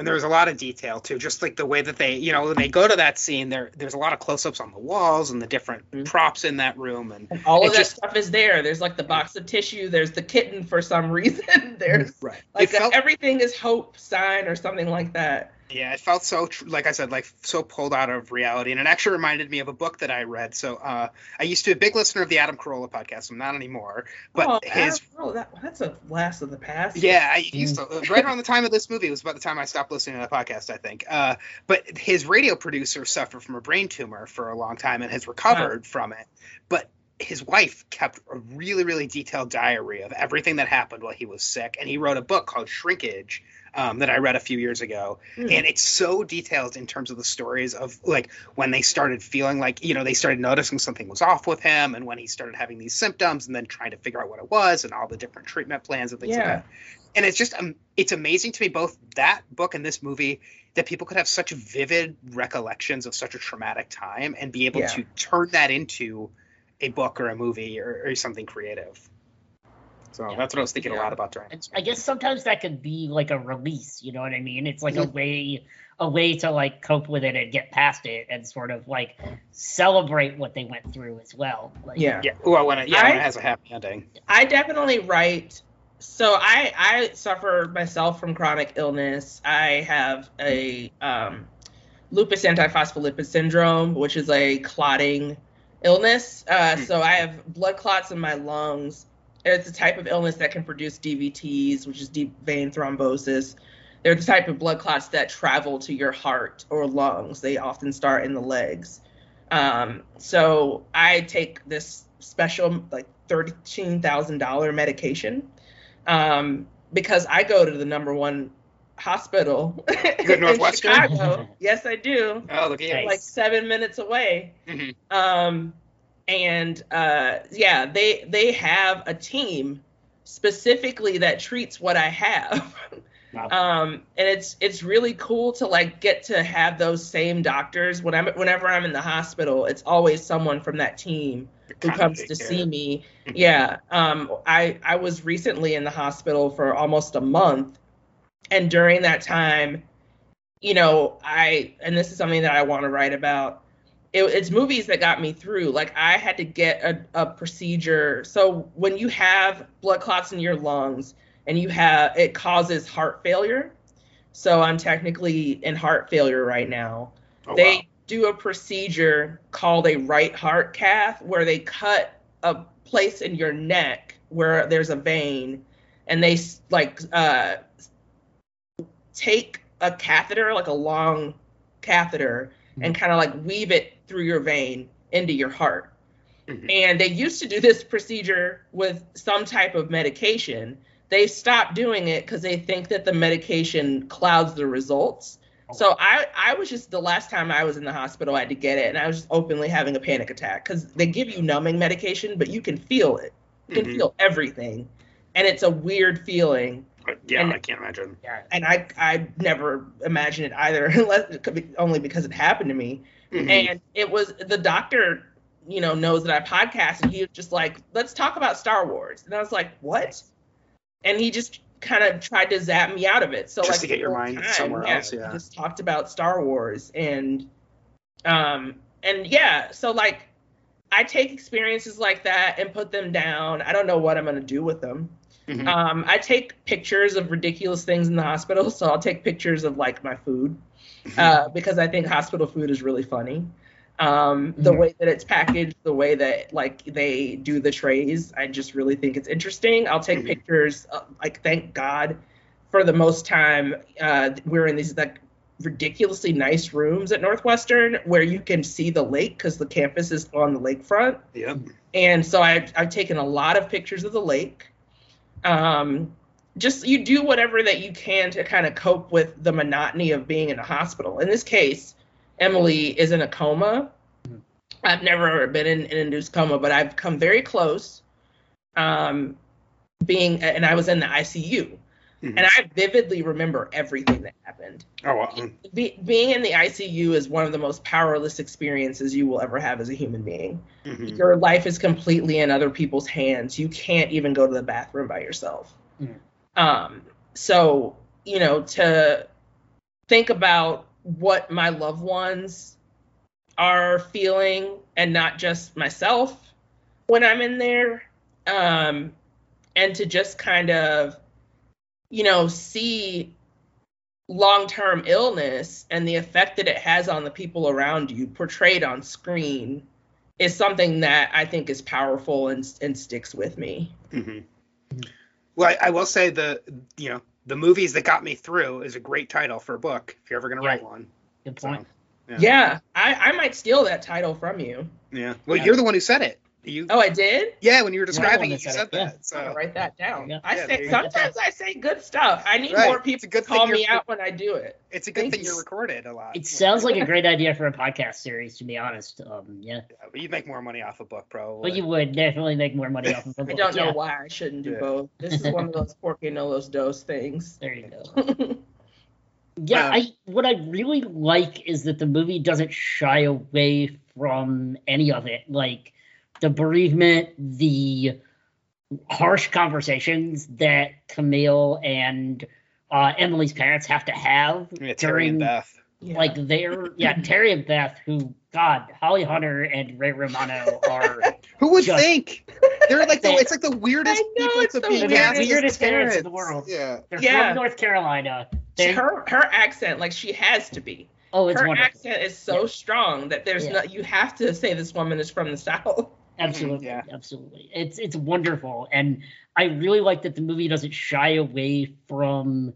And there's a lot of detail too, just like the way that they, you know, when they go to that scene, there there's a lot of close-ups on the walls and the different Mhm. props in that room, and And all of that just- stuff is there. There's like the box of tissue. There's the kitten for some [laughs] reason. There's right, like felt, everything is hope sign or something like that. Yeah, it felt so, like I said, like so pulled out of reality, and it actually reminded me of a book that I read. So uh, I used to be a big listener of the Adam Carolla podcast. I'm not anymore, but oh, his oh, that, that's a blast of the past. Yeah, I used to right around the time of this movie it was about the time I stopped listening to the podcast, I think. Uh, but his radio producer suffered from a brain tumor for a long time and has recovered from it. But his wife kept a really, really detailed diary of everything that happened while he was sick, and he wrote a book called Shrinkage um, that I read a few years ago, Hmm. and it's so detailed in terms of the stories of like when they started feeling like you know they started noticing something was off with him, and when he started having these symptoms, and then trying to figure out what it was, and all the different treatment plans and things like Yeah. that and it's just um, it's amazing to me both that book and this movie that people could have such vivid recollections of such a traumatic time and be able Yeah. to turn that into a book or a movie or, or something creative so Yeah. that's what i was thinking a lot about during I guess sometimes that could be like a release, you know what I mean? It's like a Mm-hmm. way a way to like cope with it and get past it and sort of like celebrate what they went through as well. Like, yeah. yeah well when it, yeah when I- it has a happy ending I definitely write. So I I suffer myself from chronic illness. I have a um, lupus antiphospholipid syndrome, which is a clotting illness. Uh, Hmm. so I have blood clots in my lungs. It's a type of illness that can produce DVTs, which is deep vein thrombosis. They're the type of blood clots that travel to your heart or lungs. They often start in the legs. Um, so I take this special like thirteen thousand dollar medication um, because I go to the number one hospital [laughs] in Chicago. yes, I do. oh look at Nice. Like seven minutes away. Mhm. Um, and uh, yeah, they they have a team specifically that treats what I have. Wow. [laughs] Um, and it's it's really cool to like get to have those same doctors when I'm whenever I'm in the hospital. It's always someone from that team who comes to care. see me. Mhm. Yeah. Um, I I was recently in the hospital for almost a month, and during that time, you know, I and this is something that I want to write about. It, it's movies that got me through. Like I had to get a, a procedure. So when you have blood clots in your lungs and you have it causes heart failure. So I'm technically in heart failure right now Oh, they wow. do a procedure called a right heart cath where they cut a place in your neck where there's a vein and they like uh take a catheter like a long catheter and kind of like weave it through your vein into your heart Mhm. and they used to do this procedure with some type of medication they stopped doing it because they think that the medication clouds the results so I, I was just the last time I was in the hospital, I had to get it, and I was just openly having a panic attack because they give you numbing medication, but you can feel it. You can Mhm. feel everything, and it's a weird feeling. Yeah, and- I can't imagine. Yeah. And I I never imagined it either, [laughs] unless it could be only because it happened to me. Mhm. And it was the doctor, you know, knows that I podcast, and he was just like, "Let's talk about Star Wars," and I was like, "What?" And he just kind of tried to zap me out of it. So Just like to get your mind somewhere else, yeah. just talked about Star Wars and um and yeah, so like I take experiences like that and put them down. I don't know what I'm gonna do with them. Mhm. Um, I take pictures of ridiculous things in the hospital, [laughs] so I'll take pictures of like my food [laughs] uh, because I think hospital food is really funny. Um, the way that it's packaged, the way that like they do the trays, I just really think it's interesting. I'll take Mhm. pictures. Uh, like, thank God, for the most time, uh, we're in these like ridiculously nice rooms at Northwestern where you can see the lake because the campus is on the lakefront Yep. and so I've, I've taken a lot of pictures of the lake um, just you do whatever that you can to kind of cope with the monotony of being in a hospital in this case emily is in a coma i've never been in an induced coma but i've come very close um, being and i was in the icu Mhm. and i vividly remember everything that happened Oh, wow. Be, being in the icu is one of the most powerless experiences you will ever have as a human being Mhm. your life is completely in other people's hands. You can't even go to the bathroom by yourself. Um, so, you know, to think about what my loved ones are feeling and not just myself when I'm in there. Um, and to just kind of, you know, see long term illness and the effect that it has on the people around you portrayed on screen is something that I think is powerful and and sticks with me. Mhm. Well, I, I will say the you know the movies that got me through is a great title for a book if you're ever going to Yeah. write one. Good So, point. Yeah. Yeah, I, I might steal that title from you. yeah. Well, Yeah. you're the one who said it. You. Oh, I did. Yeah, when you were describing one it, you said said it, yeah. that. I'm So gonna write that down. Yeah. I Yeah, say there go. sometimes I say good stuff. I need Right. more people good to call me out when I do it. it's a good Thank thing you're recorded a lot. It sounds like a great idea for a podcast series, to be honest. Um, yeah, Yeah, but you'd make more money off a book, probably. but you would definitely make more money off of a I [laughs] book. I don't know yeah. why I shouldn't do Yeah. both. This is one of those [laughs] porque no los dos things. There you go. [laughs] Yeah, Um, I what I really like is that the movie doesn't shy away from any of it, like the bereavement, the harsh conversations that Kumail and uh, Emily's parents have to have yeah, Terry and during Beth. Yeah. like their yeah Terry and Beth, who God Holly Hunter and Ray Romano are [laughs] Who would Just- think? They're like the it's like the weirdest I know, people it's to the be weirdest- cast as weirdest parents in the world. Yeah. they're Yeah. from North Carolina. They're, her her accent, like she has to be. oh, it's her wonderful. accent is so Yeah. strong that there's Yeah. no you have to say this woman is from the south. Absolutely, Yeah. absolutely. It's it's wonderful, and I really like that the movie doesn't shy away from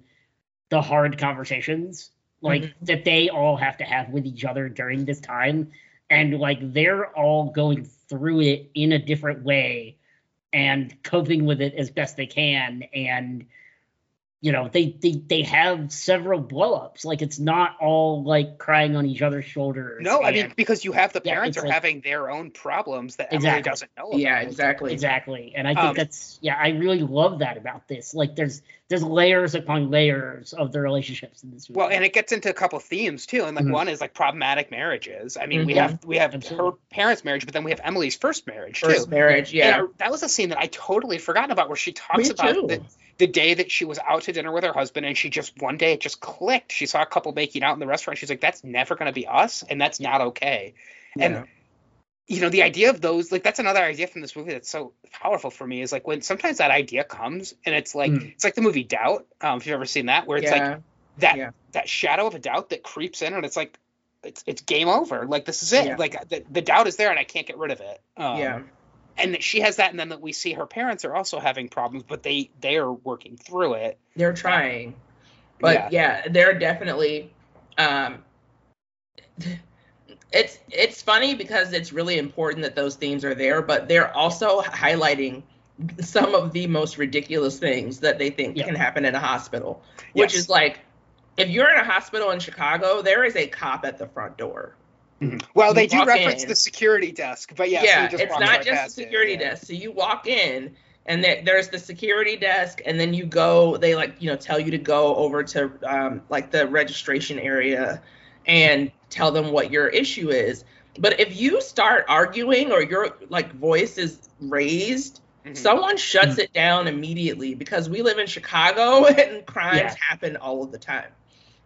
the hard conversations like Mm-hmm. that they all have to have with each other during this time, and like they're all going through it in a different way and coping with it as best they can, and you know they they they have several blowups. Like it's not all like crying on each other's shoulders. No, I mean because you have the parents it's are like- having their own problems that Emily Exactly. doesn't know about. Yeah, exactly. exactly. And I think Um, that's yeah, I really love that about this. Like there's there's layers upon layers of the relationships in this movie. Well, and it gets into a couple themes too, and like Mhm. one is like problematic marriages. I mean, we Mhm. have we have her parents' marriage, but then we have Emily's first marriage First too. marriage, yeah. I- that was a scene that I totally forgotten about, where she talks Me about too. the, the day that she was out to dinner with her husband, and she just one day it just clicked. She saw a couple making out in the restaurant. She's like, "That's never going to be us, and that's not okay." And you know, the idea of those, like, that's another idea from this movie that's so powerful for me. Is like when sometimes that idea comes, and it's like Mm. it's like the movie Doubt. Um, if you've ever seen that, where it's like that Yeah. that shadow of a doubt that creeps in and it's like it's it's game over like this is it Yeah. like the, the doubt is there and i can't get rid of it um, yeah. And that she has that and then that we see her parents are also having problems but they they are working through it They're trying. But yeah, they're definitely um it's it's funny because it's really important that those themes are there, but they're also highlighting some of the most ridiculous things that they think Yeah. can happen in a hospital. Which Yes. is like if you're in a hospital in Chicago, there is a cop at the front door. Well You they do reference in. the security desk but yeah, yeah, you just it's not right just the past it, security yeah. desk. So you walk in, and there's the security desk, and then you go. They like you know tell you to go over to um, like the registration area, and tell them what your issue is. But if you start arguing or your like voice is raised, Mhm. someone shuts it down immediately because we live in Chicago [laughs] and crimes Yeah. happen all of the time.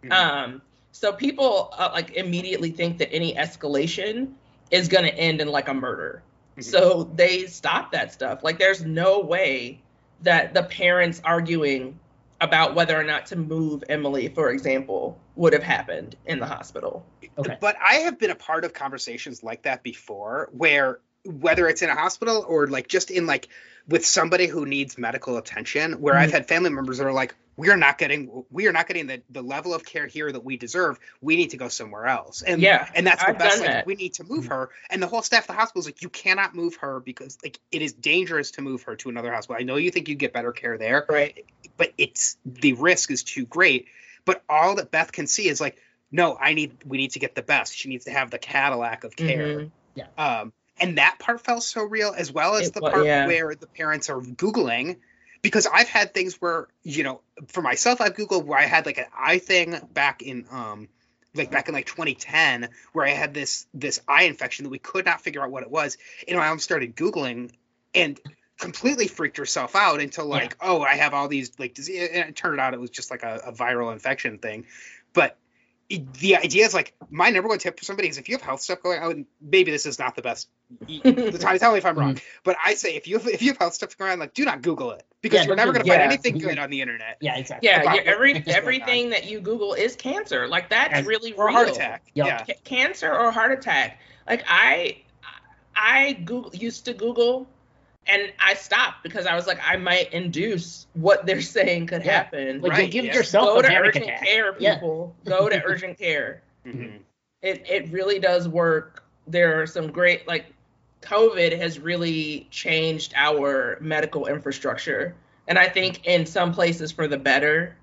Mhm. Um, so people uh, like immediately think that any escalation is going to end in like a murder. Mhm. So they stop that stuff. Like there's no way that the parents arguing about whether or not to move Emily, for example, would have happened in the hospital. Okay. But I have been a part of conversations like that before where whether it's in a hospital or like just in like with somebody who needs medical attention where I've Mhm. had family members that are like we are not getting we are not getting the, the level of care here that we deserve we need to go somewhere else and Yeah, and that's the I've best like that. we need to move her and the whole staff of the hospital is like you cannot move her because like it is dangerous to move her to another hospital I know you think you get better care there Right. but it's the risk is too great. But all that Beth can see is like, no, I need we need to get the best. She needs to have the Cadillac of care. Mhm. Um, and that part felt so real, as well as It the part yeah. where the parents are googling. Because I've had things where you know, for myself, I've googled where I had like an eye thing back in um, like back in like 2010, where I had this this eye infection that we could not figure out what it was. And my mom started googling, and completely freaked herself out until like, oh, I have all these like disease. And it turned out it was just like a, a viral infection thing. But it, the idea is like my number one tip for somebody is if you have health stuff going on, maybe this is not the best. [laughs] The time tell me if I'm wrong, mm-hmm. but I say if you have, if you have health stuff going on, like do not Google it because Yeah, you're never going to find anything mm-hmm. good on the internet. Yeah, exactly. Yeah, yeah, every what's going on. everything that you Google is cancer. Like that's And- really Or real. heart attack. Yep. Yeah. Ca- cancer or heart attack. Like I, I Google used to Google, and I stopped because I was like, I might induce what they're [laughs] saying could Yeah. happen. Like Right, you'll give yeah. yourself Go a to urgent attack. care, Yeah. people. Go to [laughs] urgent care. Mhm. It it really does work. There are some great like COVID has really changed our medical infrastructure, and I think in some places for the better.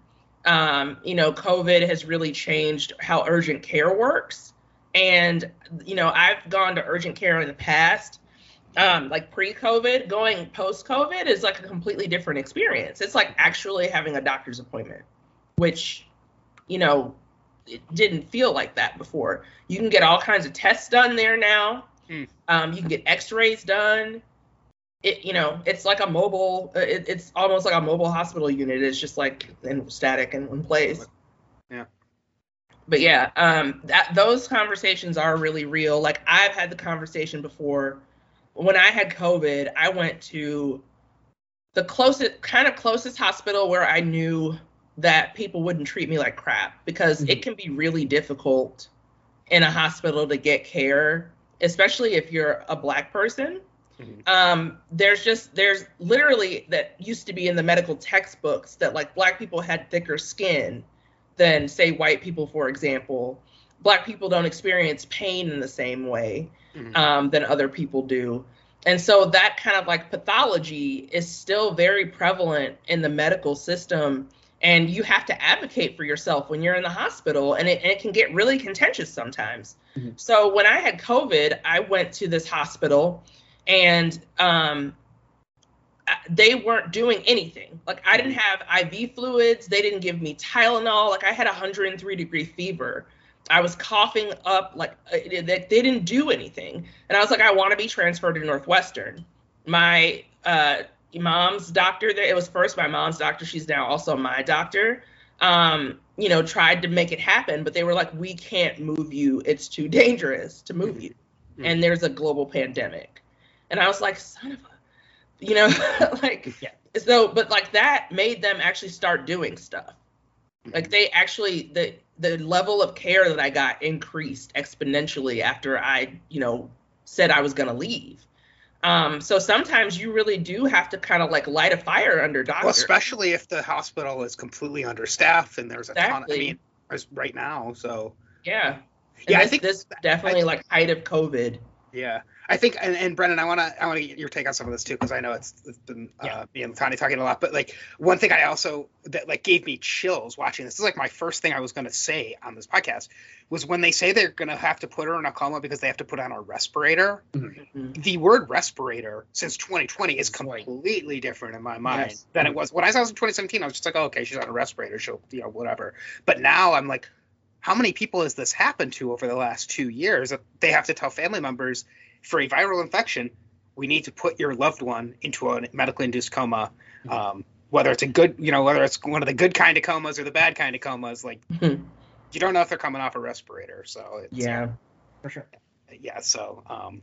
Um, you know, COVID has really changed how urgent care works, and you know, I've gone to urgent care in the past. Um, like pre-COVID, going post-COVID is like a completely different experience. It's like actually having a doctor's appointment, which, you know, it didn't feel like that before. You can get all kinds of tests done there now. Hmm. Um, you can get X-rays done. It, you know, it's like a mobile. uh, It, it's almost like a mobile hospital unit. It's just like in static in one place. Yeah. But yeah, um, that those conversations are really real. Like I've had the conversation before. When I had COVID, I went to the closest, kind of closest hospital where I knew that people wouldn't treat me like crap because it can be really difficult in a hospital to get care, especially if you're a black person. Mhm. Um, there's just there's literally that used to be in the medical textbooks that like black people had thicker skin than say white people, for example. Black people don't experience pain in the same way Mhm. um, than other people do. And so that kind of like pathology is still very prevalent in the medical system. and you have to advocate for yourself when you're in the hospital and it, and it can get really contentious sometimes Mhm. so when i had covid i went to this hospital and um, they weren't doing anything like i didn't have iv fluids they didn't give me tylenol like i had 103 degree fever i was coughing up like uh, they, didn't do anything and i was like i want to be transferred to northwestern my uh, mom's doctor there. It was first my mom's doctor. She's now also my doctor. Um, you know, tried to make it happen, but they were like, we can't move you. It's too dangerous to move you. Mhm. And there's a global pandemic. And I was like, son of a, you know, [laughs] like, Yeah. so, but like that made them actually start doing stuff. Like they actually, the, the level of care that I got increased exponentially after I, you know, said I was going to leave. Um, so sometimes you really do have to kind of like light a fire under doctors. Well, especially if the hospital is completely understaffed and there's a ton. Of, I mean, as right now. So yeah. And Yeah, I think- this definitely like height of COVID. yeah, I think. And, and Brendan, I want to I want to get your take on some of this too because I know it's, it's been Yeah. uh, me and Tani talking a lot. But like one thing I also that like gave me chills watching this, this is like my first thing I was going to say on this podcast was when they say they're going to have to put her in a coma because they have to put on a respirator. Mhm. the word respirator since 2020 is completely different in my mind Yes. than it was when I saw it in 2017. I was just like, oh, okay, she's on a respirator, she'll, you know, whatever. But now I'm like, how many people has this happened to over the last two years that they have to tell family members for a viral infection, we need to put your loved one into a medically induced coma. Um, whether it's a good, you know, whether it's one of the good kind of comas or the bad kind of comas, like Mhm. you don't know if they're coming off a respirator. So it's, Yeah. for sure. yeah so um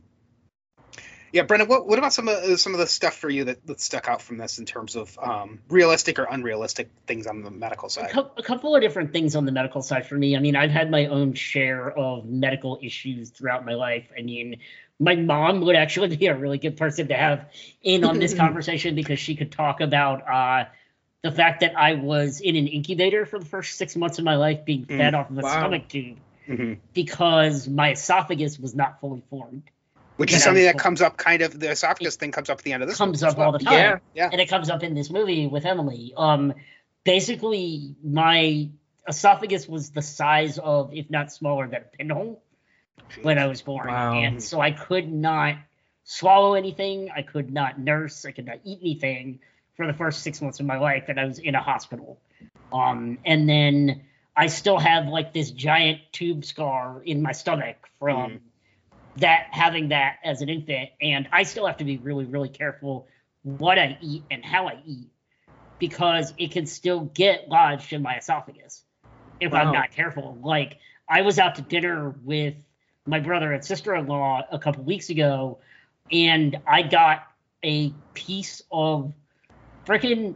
yeah brendan what, what about some of uh, some of the stuff for you that, that stuck out from this in terms of um realistic or unrealistic things on the medical A, side a couple of different things on the medical side for me. I mean, I've had my own share of medical issues throughout my life. I mean, my mom would actually be a really good person to have in on this [laughs] conversation because she could talk about uh, the fact that I was in an incubator for the first six months of my life, being Mm, fed off of a wow. stomach tube Mhm. because my esophagus was not fully formed. which is something that comes up kind of the esophagus thing comes up at the end of this comes up all the time. Yeah. Yeah. And it comes up in this movie with Emily. Um, basically, my esophagus was the size of, if not smaller than a pinhole when I was born. Wow. And so I could not swallow anything. I could not nurse. I could not eat anything for the first six months of my life that I was in a hospital. Um, and then I still have like this giant tube scar in my stomach from Mhm. that having that as an infant. And I still have to be really, really careful what I eat and how I eat because it can still get lodged in my esophagus if Wow. I'm not careful. Like I was out to dinner with my brother and sister-in-law a couple weeks ago, and I got a piece of freaking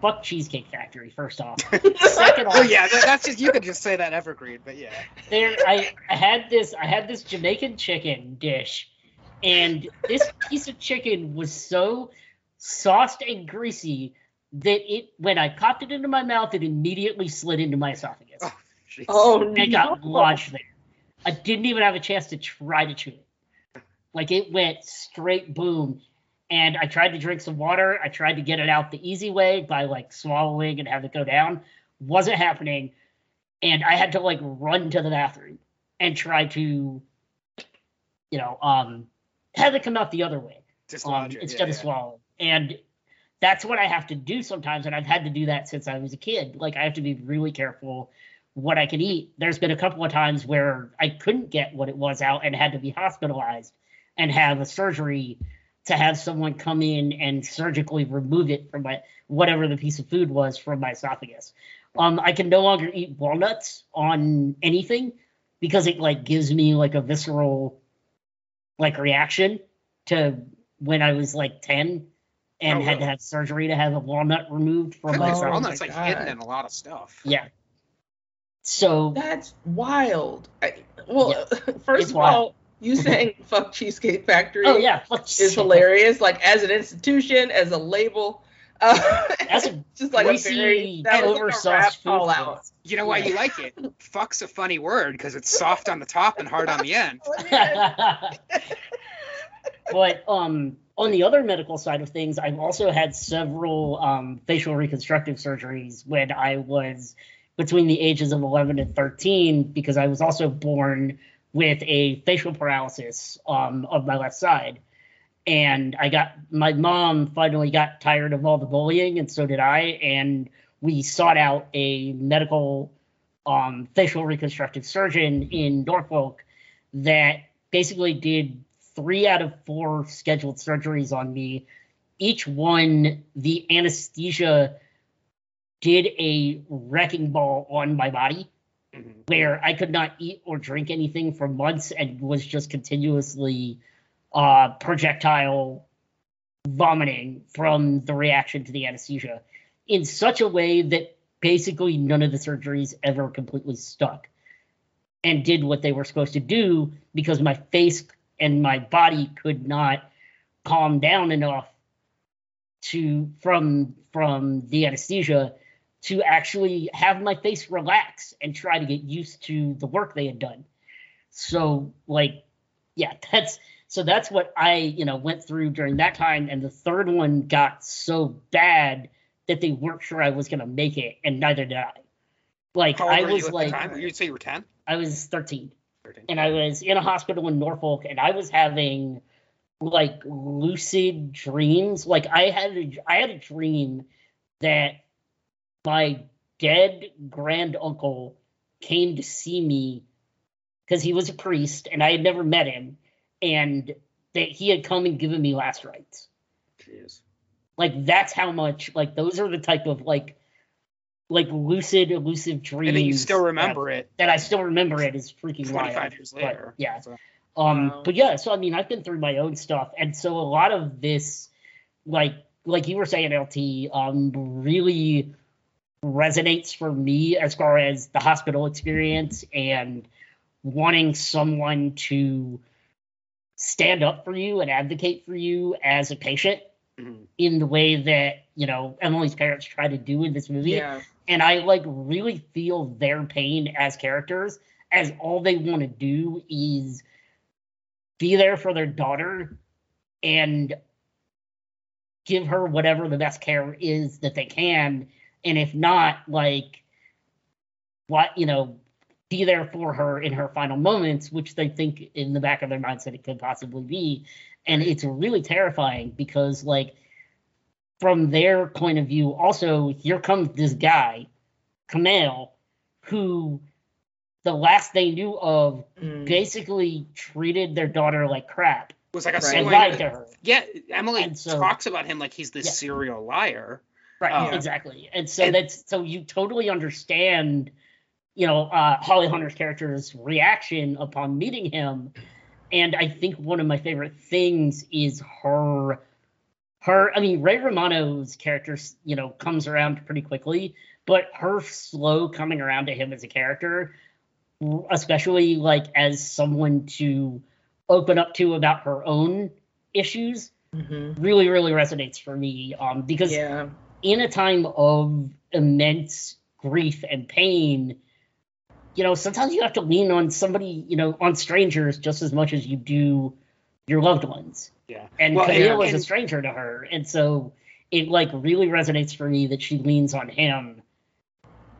fuck Cheesecake Factory. First off, [laughs] second oh, off, oh yeah that, that's just you could just say that evergreen but yeah there I, I had this I had this Jamaican chicken dish, and this piece of chicken was so sauced and greasy that it when I popped it into my mouth, it immediately slid into my esophagus. Oh, jeez. Oh and it got lodged there. I didn't even have a chance to try to chew it. Like it went straight boom. And I tried to drink some water. I tried to get it out the easy way by like swallowing and have it go down. Wasn't happening. And I had to like run to the bathroom and try to, you know, um, have it come out the other way just um, instead yeah, of yeah. swallow. And that's what I have to do sometimes, and I've had to do that since I was a kid. Like I have to be really careful what I can eat. There's been a couple of times where I couldn't get what it was out and had to be hospitalized and have a surgery to have someone come in and surgically remove it from my whatever the piece of food was from my esophagus. Um, I can no longer eat walnuts on anything because it like gives me like a visceral like reaction to when I was like 10 and Oh, had to have surgery to have a walnut removed from my Oh, esophagus. walnuts like God. hidden in a lot of stuff Yeah. So That's wild. I, well, [laughs] first of wild. all, you saying [laughs] "fuck Cheesecake Factory" oh yeah, is hilarious. Like as an institution, as a label, uh, That's [laughs] a just like a greasy, very that was like a food out. you know why you like it fuck's a funny word because it's soft on the top and hard on the end but um on the other medical side of things, I've also had several um, facial reconstructive surgeries when I was between the ages of 11 and 13 because I was also born with a facial paralysis um, of my left side. And I got my mom finally got tired of all the bullying, and so did I. And we sought out a medical um, facial reconstructive surgeon in Norfolk that basically did three out of four scheduled surgeries on me. Each one, the anesthesia did a wrecking ball on my body Mhm. where I could not eat or drink anything for months and was just continuously uh, projectile vomiting from the reaction to the anesthesia in such a way that basically none of the surgeries ever completely stuck and did what they were supposed to do because my face and my body could not calm down enough to from from the anesthesia to actually have my face relax and try to get used to the work they had done. So like yeah, [laughs] that's so that's what I, you know, went through during that time and the third one got so bad that they weren't sure I was going to make it and neither did I. Like I was like? You'd say you were 10? I was 13 13. and I was in a hospital in Norfolk, and I was having like lucid dreams. Like I had a, I had a dream that my dead grand uncle came to see me because he was a priest, and I had never met him, and that he had come and given me last rites. Jeez. Like that's how much. Like those are the type of like like lucid elusive dreams And you still that- remember it that I still remember it is freaking 25 wild. years But, later. yeah. So- Um, Wow. but yeah, so I mean, I've been through my own stuff, and so a lot of this, like like you were saying, LT, um, really resonates for me as far as the hospital experience and wanting someone to stand up for you and advocate for you as a patient Mhm. in the way that you know Emily's parents try to do in this movie Yeah. and I like really feel their pain as characters, as all they want to do is be there for their daughter and give her whatever the best care is that they can, and if not, like what you know, be there for her in her final moments, which they think in the back of their minds that it could possibly be, and it's really terrifying because like from their point of view, also here comes this guy, Kumail, who the last they knew of Mm. basically treated their daughter like crap was like a Right. lied to her. Yeah, Emily so- talks about him like he's this Yeah. serial liar. Right, Oh. exactly. And so And- that's so you totally understand, you know, uh, Holly Hunter's character's reaction upon meeting him. And I think one of my favorite things is her her I mean Ray Romano's character, you know, comes around pretty quickly, but her slow coming around to him as a character, especially like as someone to open up to about her own issues, Mhm. really, really resonates for me. Um because Yeah. In a time of immense grief and pain, you know, sometimes you have to lean on somebody, you know, on strangers just as much as you do your loved ones. Yeah. And Well, Kumail yeah, was a stranger to her. And so it like really resonates for me that she leans on him.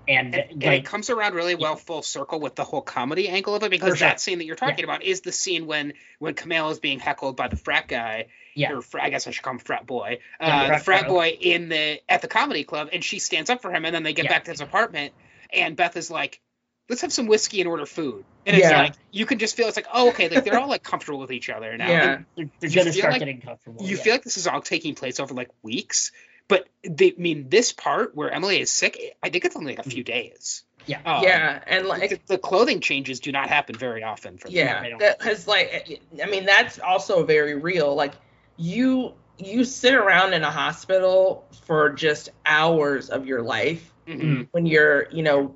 And, And, and like it comes around really well full circle with the whole comedy angle of it because sure. that scene that you're talking about is the scene when when Kumail is being heckled by the frat guy yeah. or fr- I guess I should call him frat boy uh, frat the frat bro. boy in the at the comedy club and she stands up for him and then they get Yeah. back to his apartment and Beth is like let's have some whiskey and order food and it's Yeah. like you can just feel it's like oh okay like they're all like comfortable with each other now Yeah. And They're, they're you gonna start like- getting comfortable. you yeah. feel like this is all taking place over like weeks but they, I mean this part where Emily is sick I think it's only like a few days. Yeah. Uh, yeah. And like the, the clothing changes do not happen very often for yeah because like i mean that's also very real. Like you you sit around in a hospital for just hours of your life Mhm. when you're you know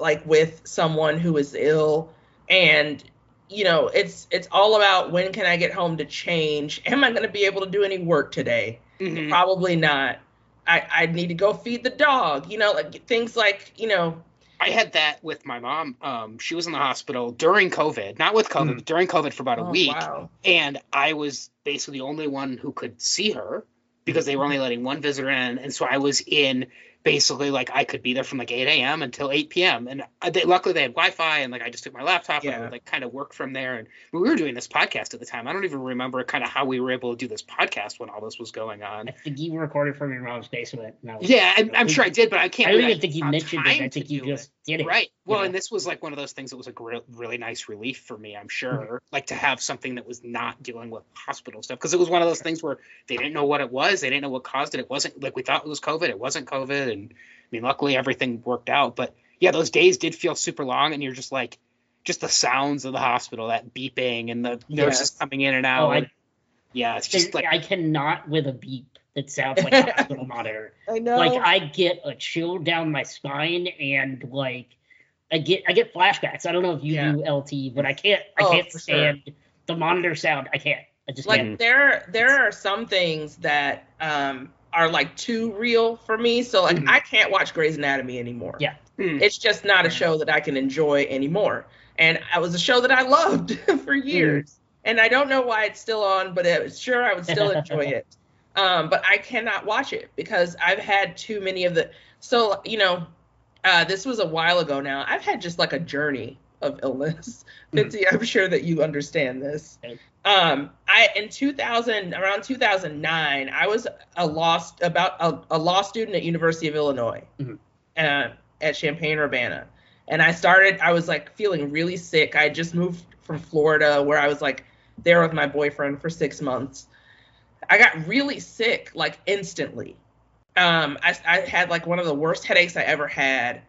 like with someone who is ill. And you know it's it's all about when can i get home to change? Am i going to be able to do any work today Mhm. probably not i i need to go feed the dog you know like things like you know I had that with my mom. Um, she was in the hospital during COVID, not with COVID, Mm. but during COVID for about a Oh, week. Wow. And I was basically the only one who could see her because they were only letting one visitor in. And so I was in basically like I could be there from like 8 a.m. until 8 p.m. And they, luckily they had Wi-Fi and like I just took my laptop and I would like kind of work from there. And we were doing this podcast at the time. I don't even remember kind of how we were able to do this podcast when all this was going on. I think you recorded from your mom's basement. No. Yeah, I'm, I'm sure I did, but I can't. I don't even think you mentioned it. I think you just did it. Right. Well, know? and this was like one of those things that was a gr- really nice relief for me, I'm sure. Mm-hmm. Like to have something that was not dealing with hospital stuff because it was one of those things where they didn't know what it was, they didn't know what caused it. It wasn't like we thought it was COVID. It wasn't COVID, and I mean, luckily everything worked out. But yeah, those days did feel super long, and you're just like, just the sounds of the hospital, that beeping, and the nurses Yes. coming in and out. Oh, I, yeah, it's just like I cannot with a beep that sounds like a [laughs] hospital monitor. [laughs] I know. Like I get a chill down my spine and like I get I get flashbacks. I don't know if you Yeah. do LT, but I can't I Oh, can't for sure. stand the monitor sound. I can't. I just like can't. there there are some things that um are like too real for me. So like Mhm. I can't watch Grey's Anatomy anymore. Yeah. Hmm. It's just not a show that I can enjoy anymore. And it was a show that I [laughs] loved [laughs] for years. And I don't know why it's still on, but it, sure I would still [laughs] enjoy it. Um, but I cannot watch it because I've had too many of the. So you know, uh, this was a while ago now. I've had just like a journey of illness. Fitzy, I'm sure that you understand this. Um, I in 2000, around 2009, I was a law about a, a law student at University of Illinois, Mhm. uh, at Champaign Urbana, and I started. I was like feeling really sick. I had just moved from Florida, where I was like there with my boyfriend for six months. I got really sick like instantly. Um, I, I had like one of the worst headaches I ever had.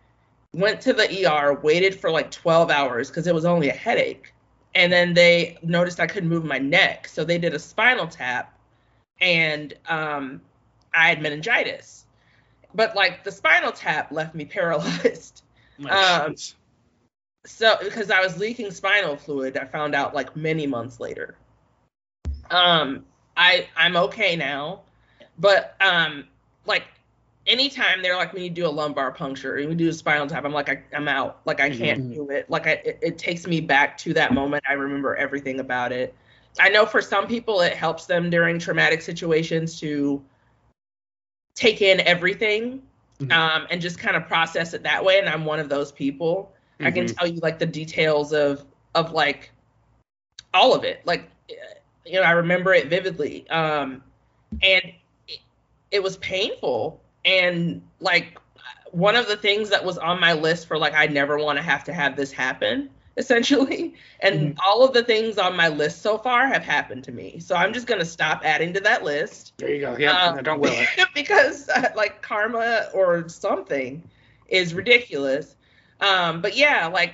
Went to the ER, waited for like 12 hours because it was only a headache. And then they noticed I couldn't move my neck. So they did a spinal tap and um, I had meningitis. But like the spinal tap left me [laughs] paralyzed. Oh, um. So because I was leaking spinal fluid, I found out like many months later. Um, I I'm okay now, but um, like anytime they're like, we need to do a lumbar puncture, we do a spinal tap, I'm like, I, I'm out. Like I can't Mhm. do it. Like I, it, it takes me back to that moment. I remember everything about it. I know for some people it helps them during traumatic situations to take in everything Mhm. um, and just kind of process it that way. And I'm one of those people. I can Mhm. tell you like the details of of like all of it. Like you know, I remember it vividly. Um, and it, it was painful. And like one of the things that was on my list for like I never want to have to have this happen [laughs] essentially. And all of the things on my list so far have happened to me. So I'm just gonna stop adding to that list There you go. Yeah, um, no, don't will [laughs] it. because uh, like karma or something is ridiculous. Um, but yeah, like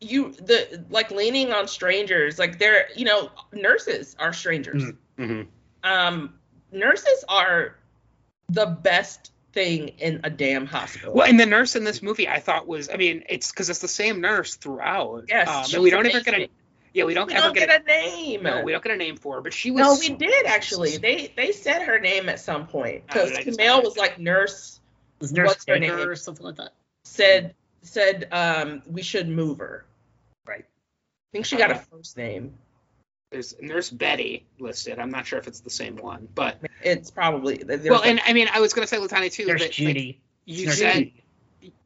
you the like leaning on strangers, like they're you know nurses are strangers. hmm Um, nurses are the best thing in a damn hospital. Well, and the nurse in this movie, I thought was, I mean, it's because it's the same nurse throughout. Yes, um, and we don't ever get a, yeah, we don't we ever don't get, get a name. no, we don't get a name for her, but she was. No, we did actually. They they said her name at some point because did I just Kumail was like nurse Was Nurse what's her name? or something like that? said said um we should move her. Right. I think she got a first name. There's Nurse Betty listed. I'm not sure if it's the same one, but It's probably well, and I mean, I was gonna say LaTonya too. There's that, like, you Nurse said Judy.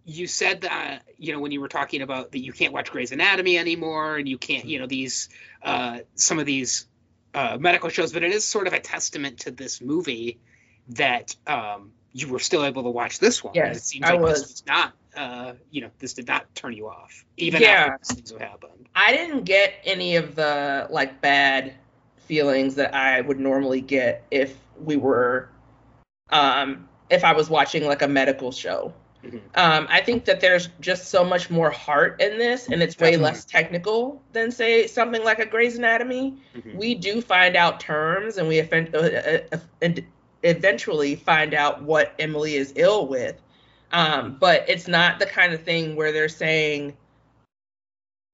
you said that you know when you were talking about that you can't watch Grey's Anatomy anymore and you can't you know these uh, some of these uh, medical shows, but it is sort of a testament to this movie that um, you were still able to watch this one. Yes, it seems I like was. this was not uh, you know this did not turn you off even Yeah. after these things have happened. I didn't get any of the like bad feelings that I would normally get if we were um if I was watching like a medical show. Mhm. Um, I think that there's just so much more heart in this, and it's way Definitely. less technical than say something like a Grey's Anatomy. Mhm. we do find out terms and we offend, uh, uh, and eventually find out what Emily is ill with. Um, but it's not the kind of thing where they're saying,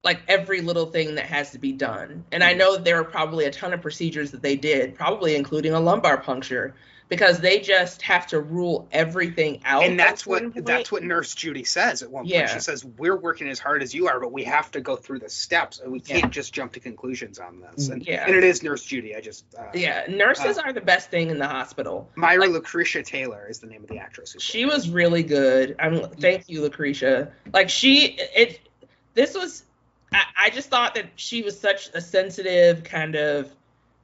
like every little thing that has to be done. And I know there are probably a ton of procedures that they did, probably including a lumbar puncture, because they just have to rule everything out. and that's what point. that's what Nurse Judy says at one point. She says we're working as hard as you are, but we have to go through the steps, and we can't just jump to conclusions on this. And, Yeah. and it is Nurse Judy. I just uh, Yeah, nurses Uh, are the best thing in the hospital. Myra Lucretia Taylor is the name of the actress. who She was really good. I'm thank you, Lucretia. Like she it this was I, I just thought that she was such a sensitive, kind of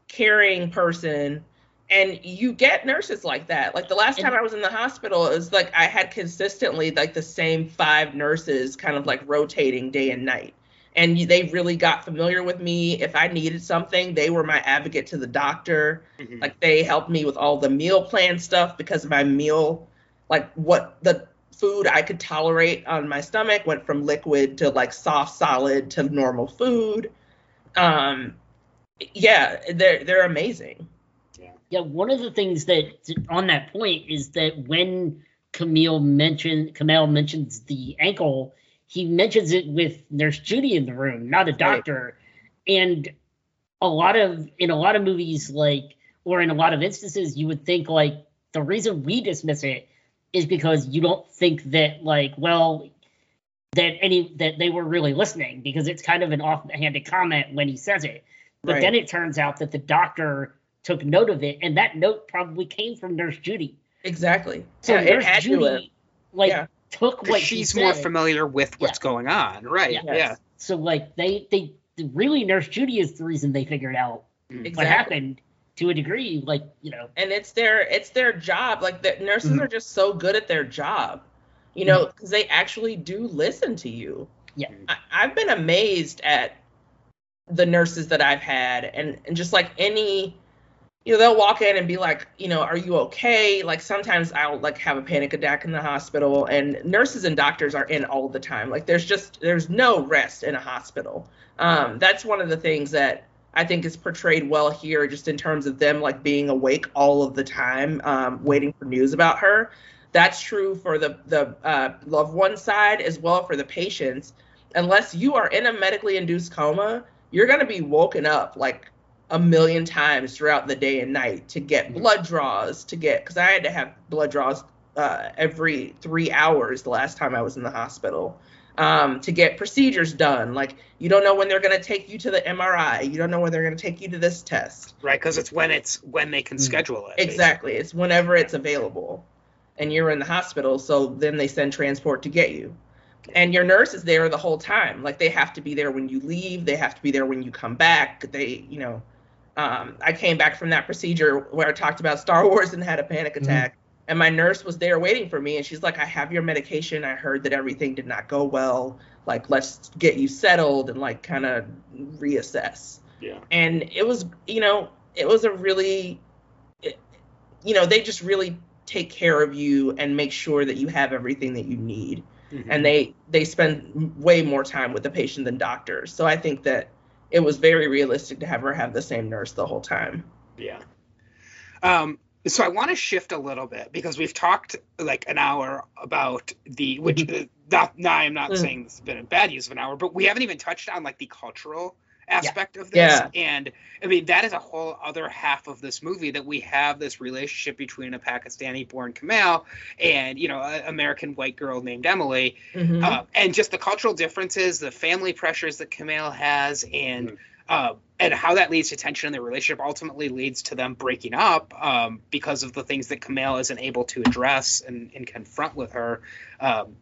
caring person. And you get nurses like that. Like the last time I was in the hospital, it was like I had consistently like the same five nurses kind of like rotating day and night. And they really got familiar with me. If I needed something, they were my advocate to the doctor Mhm. like they helped me with all the meal plan stuff because my meal like what the food i could tolerate on my stomach went from liquid to like soft solid to normal food um yeah they're they're amazing Yeah, one of the things that on that point is that when Kumail mentioned Kumail mentions the ankle, he mentions it with Nurse Judy in the room, not a doctor. And a lot of in a lot of movies, like or in a lot of instances, you would think like the reason we dismiss it is because you don't think that like well that any that they were really listening because it's kind of an offhanded comment when he says it. But Right. then it turns out that the doctor took note of it, and that note probably came from Nurse Judy. exactly So yeah, Nurse had. Judy, like, Yeah. took 'Cause what he she's more said. familiar with what's going on, right? Yeah. Yeah. So like they they really Nurse Judy is the reason they figured out what happened to a degree. Like you know, and it's their it's their job like the nurses Mhm. are just so good at their job you know because they actually do listen to you Yeah. I, i've been amazed at the nurses that i've had and, and just like any you know they'll walk in and be like you know are you okay like sometimes i'll like have a panic attack in the hospital and nurses and doctors are in all the time like there's just there's no rest in a hospital um, that's one of the things that I think is portrayed well here, just in terms of them like being awake all of the time, um, waiting for news about her. That's true for the the uh, loved one side as well for the patients. Unless you are in a medically induced coma, you're gonna be woken up like a million times throughout the day and night to get blood draws, to get because I had to have blood draws uh, every three hours the last time I was in the hospital um, to get procedures done. Like you don't know when they're going to take you to the MRI. You don't know when they're going to take you to this test. Right, because it's when it's when they can Mm. schedule it. Exactly. It's whenever it's available, and you're in the hospital. So then they send transport to get you, and your nurse is there the whole time. Like they have to be there when you leave. They have to be there when you come back. They, you know. Um, I came back from that procedure where I talked about Star Wars and had a panic attack. And my nurse was there waiting for me, and she's like, "I have your medication. I heard that everything did not go well. Like, let's get you settled and like kind of reassess." Yeah. And it was, you know, it was a really, it, you know, they just really take care of you and make sure that you have everything that you need. Mhm. And they they spend way more time with the patient than doctors. So I think that it was very realistic to have her have the same nurse the whole time. Yeah. Um, so I want to shift a little bit because we've talked like an hour about the which uh, not now I'm not Mm. saying this has been a bad use of an hour, but we haven't even touched on like the cultural aspect of this. Yeah. And I mean that is a whole other half of this movie that we have this relationship between a Pakistani born Kumail and you know an American white girl named Emily. Mhm. Uh, and just the cultural differences, the family pressures that Kumail has, and uh, and how that leads to tension in their relationship ultimately leads to them breaking up um, because of the things that Kumail isn't able to address and, and confront with her. Um,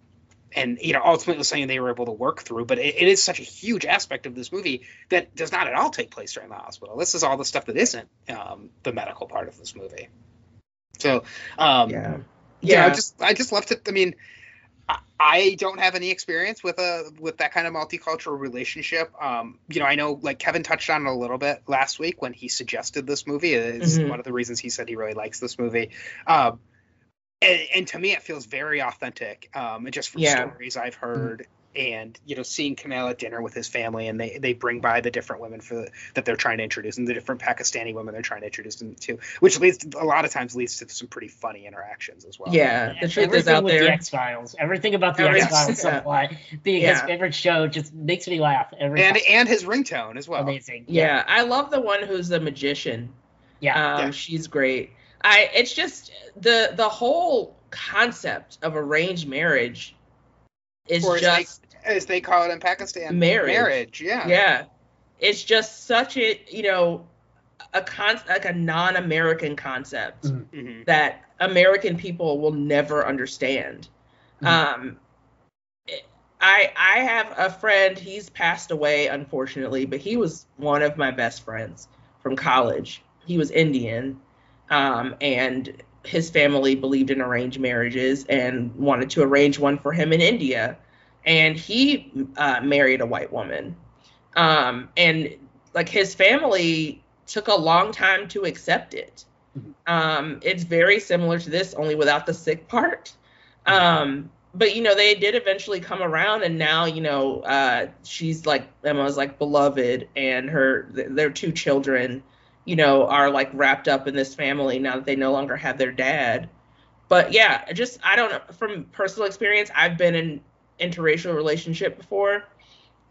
and you know, ultimately something they were able to work through. But it, it is such a huge aspect of this movie that does not at all take place during the hospital. This is all the stuff that isn't um, the medical part of this movie. So, um, yeah. yeah, I just I just left it. I mean, I, I don't have any experience with a with that kind of multicultural relationship. Um, you know, I know like Kevin touched on it a little bit last week when he suggested this movie. Is Mhm. one of the reasons he said he really likes this movie. Um, and, and to me, it feels very authentic. Um, and just from Yeah. stories I've heard, and you know seeing Kumail at dinner with his family, and they they bring by the different women for the, that they're trying to introduce, and the different Pakistani women they're trying to introduce him to, which leads to, a lot of times leads to some pretty funny interactions as well. Yeah, the truth is everything out with there. the X Files, everything about the Every- X Files yeah. subplot being his Yeah. favorite show just makes me laugh every and time. and his ringtone as well. Amazing. Yeah, I love the one who's the magician. Yeah. Um, Yeah. she's great. I it's just the the whole concept of arranged marriage is Or as just as they call it in Pakistan, Marriage. Marriage, yeah. yeah. It's just such a you know a con like a non-American concept Mhm. Mhm. that American people will never understand. Mhm. Um, I I have a friend. He's passed away, unfortunately, but he was one of my best friends from college. He was Indian, um, and his family believed in arranged marriages and wanted to arrange one for him in India. And he uh, married a white woman, um, and like his family took a long time to accept it. Um, it's very similar to this, only without the sick part. Um, but you know, they did eventually come around, and now you know, uh, she's like Emma's like beloved, and her th- their two children, you know, are like wrapped up in this family now that they no longer have their dad. But yeah, just I don't know from personal experience, I've been in interracial relationship before.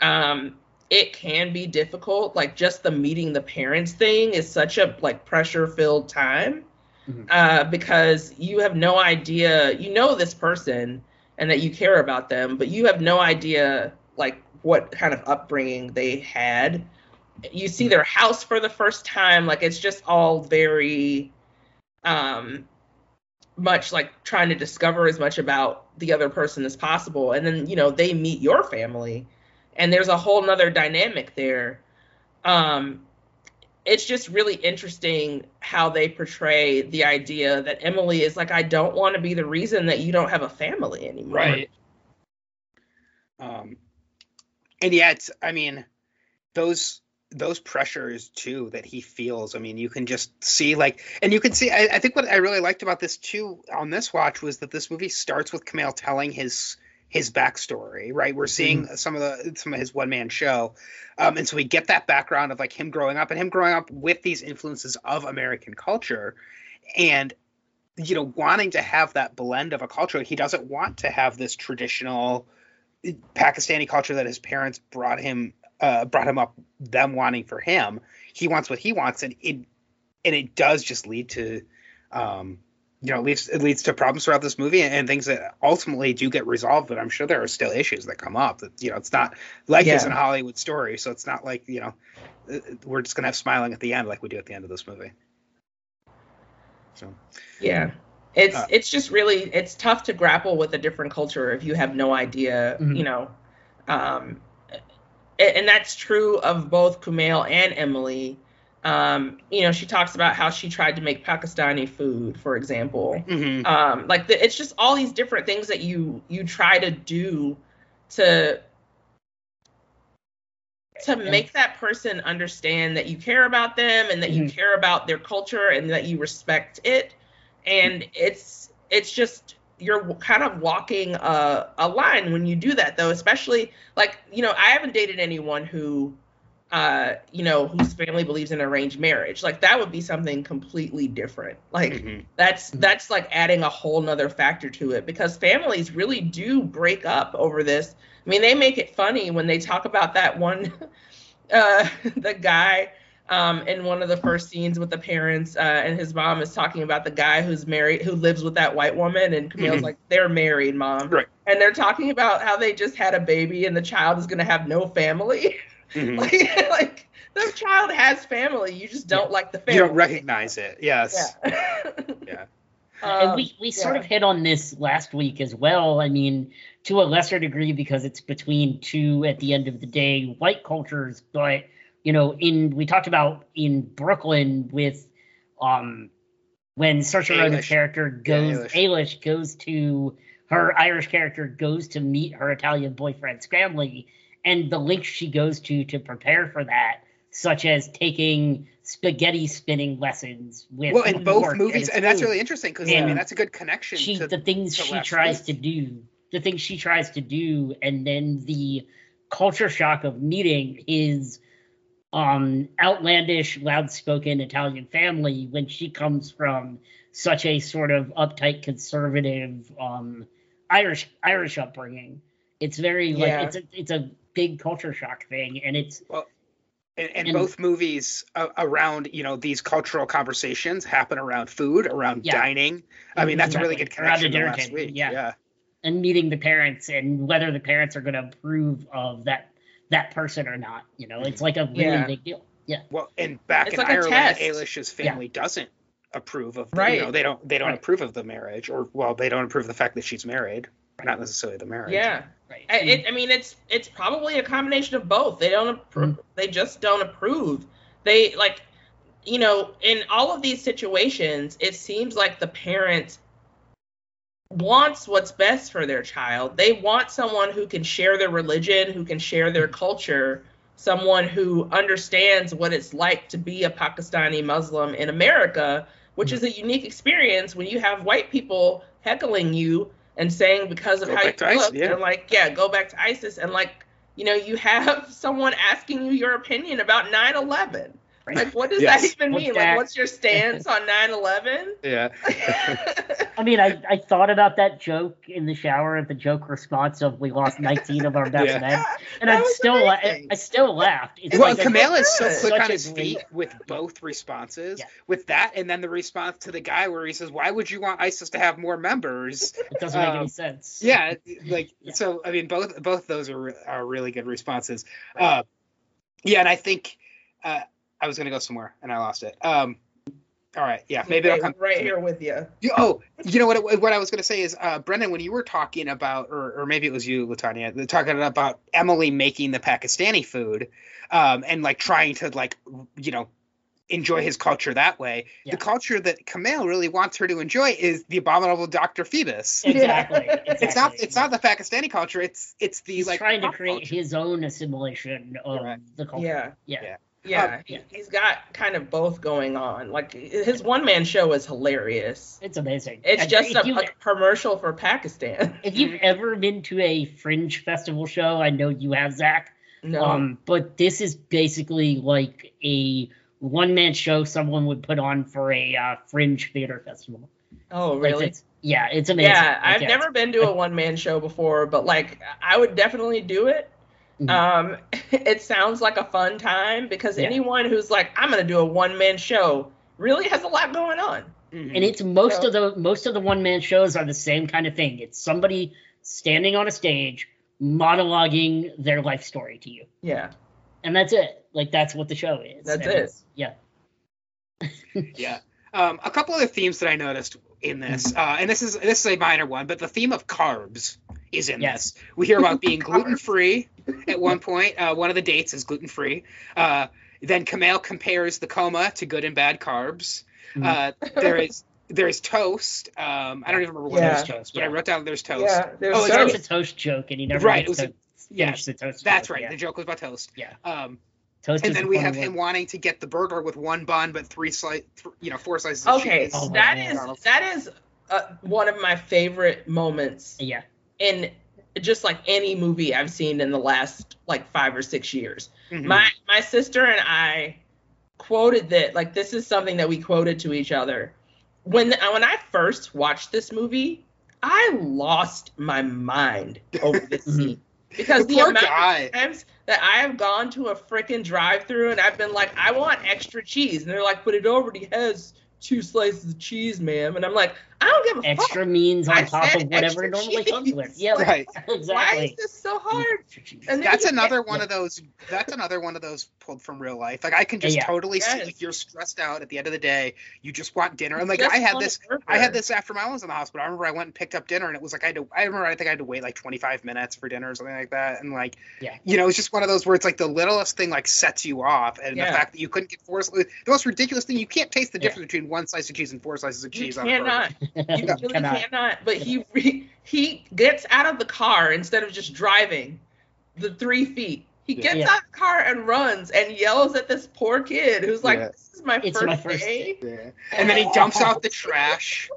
Um, it can be difficult. Like just the meeting the parents thing is such a like pressure filled time Mhm. uh, because you have no idea. You know this person and that you care about them, but you have no idea like what kind of upbringing they had. You see their house for the first time. Like it's just all very um much like trying to discover as much about the other person as possible and then you know they meet your family and there's a whole nother dynamic there um it's just really interesting how they portray the idea that emily is like i don't want to be the reason that you don't have a family anymore Right. Um, and yet, I mean, those those pressures too that he feels. I mean, you can just see like, and you can see. I, I think what I really liked about this too on this watch was that this movie starts with Kumail telling his his backstory. Right, we're seeing some of the some of his one man show, um, and so we get that background of like him growing up and him growing up with these influences of American culture, and you know wanting to have that blend of a culture. He doesn't want to have this traditional Pakistani culture that his parents brought him uh, brought him up them wanting for him. He wants what he wants, and it and it does just lead to um, you know, it leads it leads to problems throughout this movie and, and things that ultimately do get resolved. But I'm sure there are still issues that come up. That you know, it's not like it's Yeah. an Hollywood story, so it's not like you know, uh, we're just gonna have smiling at the end like we do at the end of this movie. So Yeah. It's Uh, it's just really it's tough to grapple with a different culture if you have no idea, Mhm. you know. Um and that's true of both Kumail and Emily. Um, you know, she talks about how she tried to make Pakistani food, for example. mhm. Um, like the, it's just all these different things that you you try to do to to make that person understand that you care about them and that you Mhm. care about their culture and that you respect it and it's it's just you're kind of walking a, a line when you do that though especially like you know i haven't dated anyone who uh you know whose family believes in arranged marriage like that would be something completely different like Mhm. that's Mhm. that's like adding a whole nother factor to it because families really do break up over this i mean they make it funny when they talk about that one [laughs] uh [laughs] the guy um in one of the first scenes with the parents uh and his mom is talking about the guy who's married who lives with that white woman and Kumail's Mhm. like they're married mom Right. and they're talking about how they just had a baby and the child is going to have no family Mhm. [laughs] like like the child has family you just don't like the family you don't recognize it. Yes. yeah [laughs] Yeah. and Um, we, we sort yeah. of hit on this last week as well. I mean, to a lesser degree because it's between two at the end of the day white cultures, but you know, in we talked about in Brooklyn with um when Saoirse Ronan's character goes Eilis. Eilis goes to her Irish character goes to meet her Italian boyfriend's family and the links she goes to to prepare for that, such as taking spaghetti spinning lessons with Well, in both movies, his and that's really interesting because I mean that's a good connection. she to, the things she tries week. to do the things she tries to do, and then the culture shock of meeting his um outlandish, loud-spoken Italian family when she comes from such a sort of uptight conservative um Irish Irish upbringing. It's very like it's a it's a big culture shock thing, and it's and, and And- both movies uh, around you know these cultural conversations happen around food around Yeah. dining i mean that's a really good connection last week yeah. yeah and meeting the parents and whether the parents are going to approve of that that person or not. You know, it's like a really Yeah. big deal. Yeah, well and back It's in like ireland test. Eilis's family doesn't approve of the, Right. you know they don't they don't Right. approve of the marriage or well they don't approve of the fact that she's married not necessarily the marriage Yeah. right. I, it, I mean, it's it's probably a combination of both. They don't approve. Mm-hmm. They just don't approve. They like, you know, in all of these situations, it seems like the parent wants what's best for their child. They want someone who can share their religion, who can share their culture, someone who understands what it's like to be a Pakistani Muslim in America, which is a unique experience when you have white people heckling you and saying because of Go how you to ISIS, look, yeah. they're like, yeah, go back to ISIS, and like, you know, you have [laughs] someone asking you your opinion about 9/11. Right. Like, what does Yes. that even mean? Like, what's your stance on 9/11? [laughs] yeah [laughs] I mean, I, I thought about that joke in the shower, and the joke response of we lost 19 of our best Yeah. men, [laughs] and I was still la- I still laughed. It's well, like a- is so quick on his great- feet with both responses. Yeah. With that, and then the response to the guy where he says, "Why would you want ISIS to have more members?" it doesn't make um, any sense. yeah like Yeah. so i mean both both those are re- are really good responses uh yeah and i think uh i was gonna go somewhere and i lost it um all right yeah maybe Okay, i'll come right here with you. You- oh you know what what i was gonna say is uh brendan when you were talking about or, or maybe it was you LaTonya talking about emily making the pakistani food um and like trying to like you know enjoy his culture that way Yeah. the culture that Kumail really wants her to enjoy is the abominable dr Phibes Exactly. Exactly. it's not it's not the Pakistani culture. It's it's the He's like trying to create culture. his own assimilation of Right. the culture. Yeah. Yeah. Yeah. Yeah, Um, he, he's got kind of both going on. Like his one man show is hilarious. It's amazing. It's I- just a, you- a commercial for Pakistan. [laughs] if you've ever been to a fringe festival show, I know you have, Zach. No, Um, but this is basically like a one man show someone would put on for a uh, fringe theater festival. oh Like, really? it's- yeah, it's amazing. Yeah, I've never been to a one man show before, but like I would definitely do it. Mhm. Um, [laughs] it sounds like a fun time because Yeah. anyone who's like, I'm gonna do a one man show really has a lot going on. Mhm. and it's most So- of the most of the one man shows are the same kind of thing. It's somebody standing on a stage monologuing their life story to you, Yeah. and that's it. Like that's what the show is. That's And it. Yeah. [laughs] yeah. Um, a couple other themes that I noticed in this, uh, and this is this is a minor one, but the theme of carbs is in Yes. this. We hear about being [laughs] gluten free at one point. Uh, one of the dates is gluten free. Uh, then Kumail compares the coma to good and bad carbs. Mhm. Uh, there is there's toast. Um, I don't even remember what Yeah. there's toast, but I wrote down there's toast. Yeah. There's Oh, is It's that a toast joke, and he never Right, it was to yeah, the toast. That's joke, right. Yeah. The joke was about toast. Yeah. Um, Toast and then we have one. him wanting to get the burger with one bun but three slice, th- you know, four slices of Okay, cheese. Oh my that God. is that is uh, one of my favorite moments Yeah. In just like any movie I've seen in the last like five or six years. Mhm. My my sister and I quoted that like this is something that we quoted to each other. When when I first watched this movie, I lost my mind over this [laughs] Mhm. scene because the the amount guy. of times that I have gone to a freaking drive-through and I've been like, I want extra cheese, and they're like, but it already has two slices of cheese, ma'am, and I'm like, I don't give a fuck. Extra means on I top of whatever it normally cheese. comes with. Yeah. [laughs] Right. exactly. Why is this so hard? And That's another get- one of those. That's another one of those pulled from real life. Like I can just Yeah. totally see like you're stressed out at the end of the day. You just want dinner. And like Just I had this. I had this after my was in the hospital. I remember I went and picked up dinner, and it was like I had to. I remember I think I had to wait like 25 minutes for dinner or something like that. And like, Yeah. you know, it's just one of those where it's like the littlest thing like sets you off, and Yeah. the fact that you couldn't get four. The most ridiculous thing you can't taste the Yeah. difference between one slice of cheese and four slices of You cheese on a burger. Cannot. You You [laughs] really cannot. cannot. But he re- he gets out of the car instead of just driving the three feet. He gets Yeah. out of the car and runs and yells at this poor kid who's like, Yeah. "This is my It's first my first day." Yeah. And then he [laughs] dumps out the trash.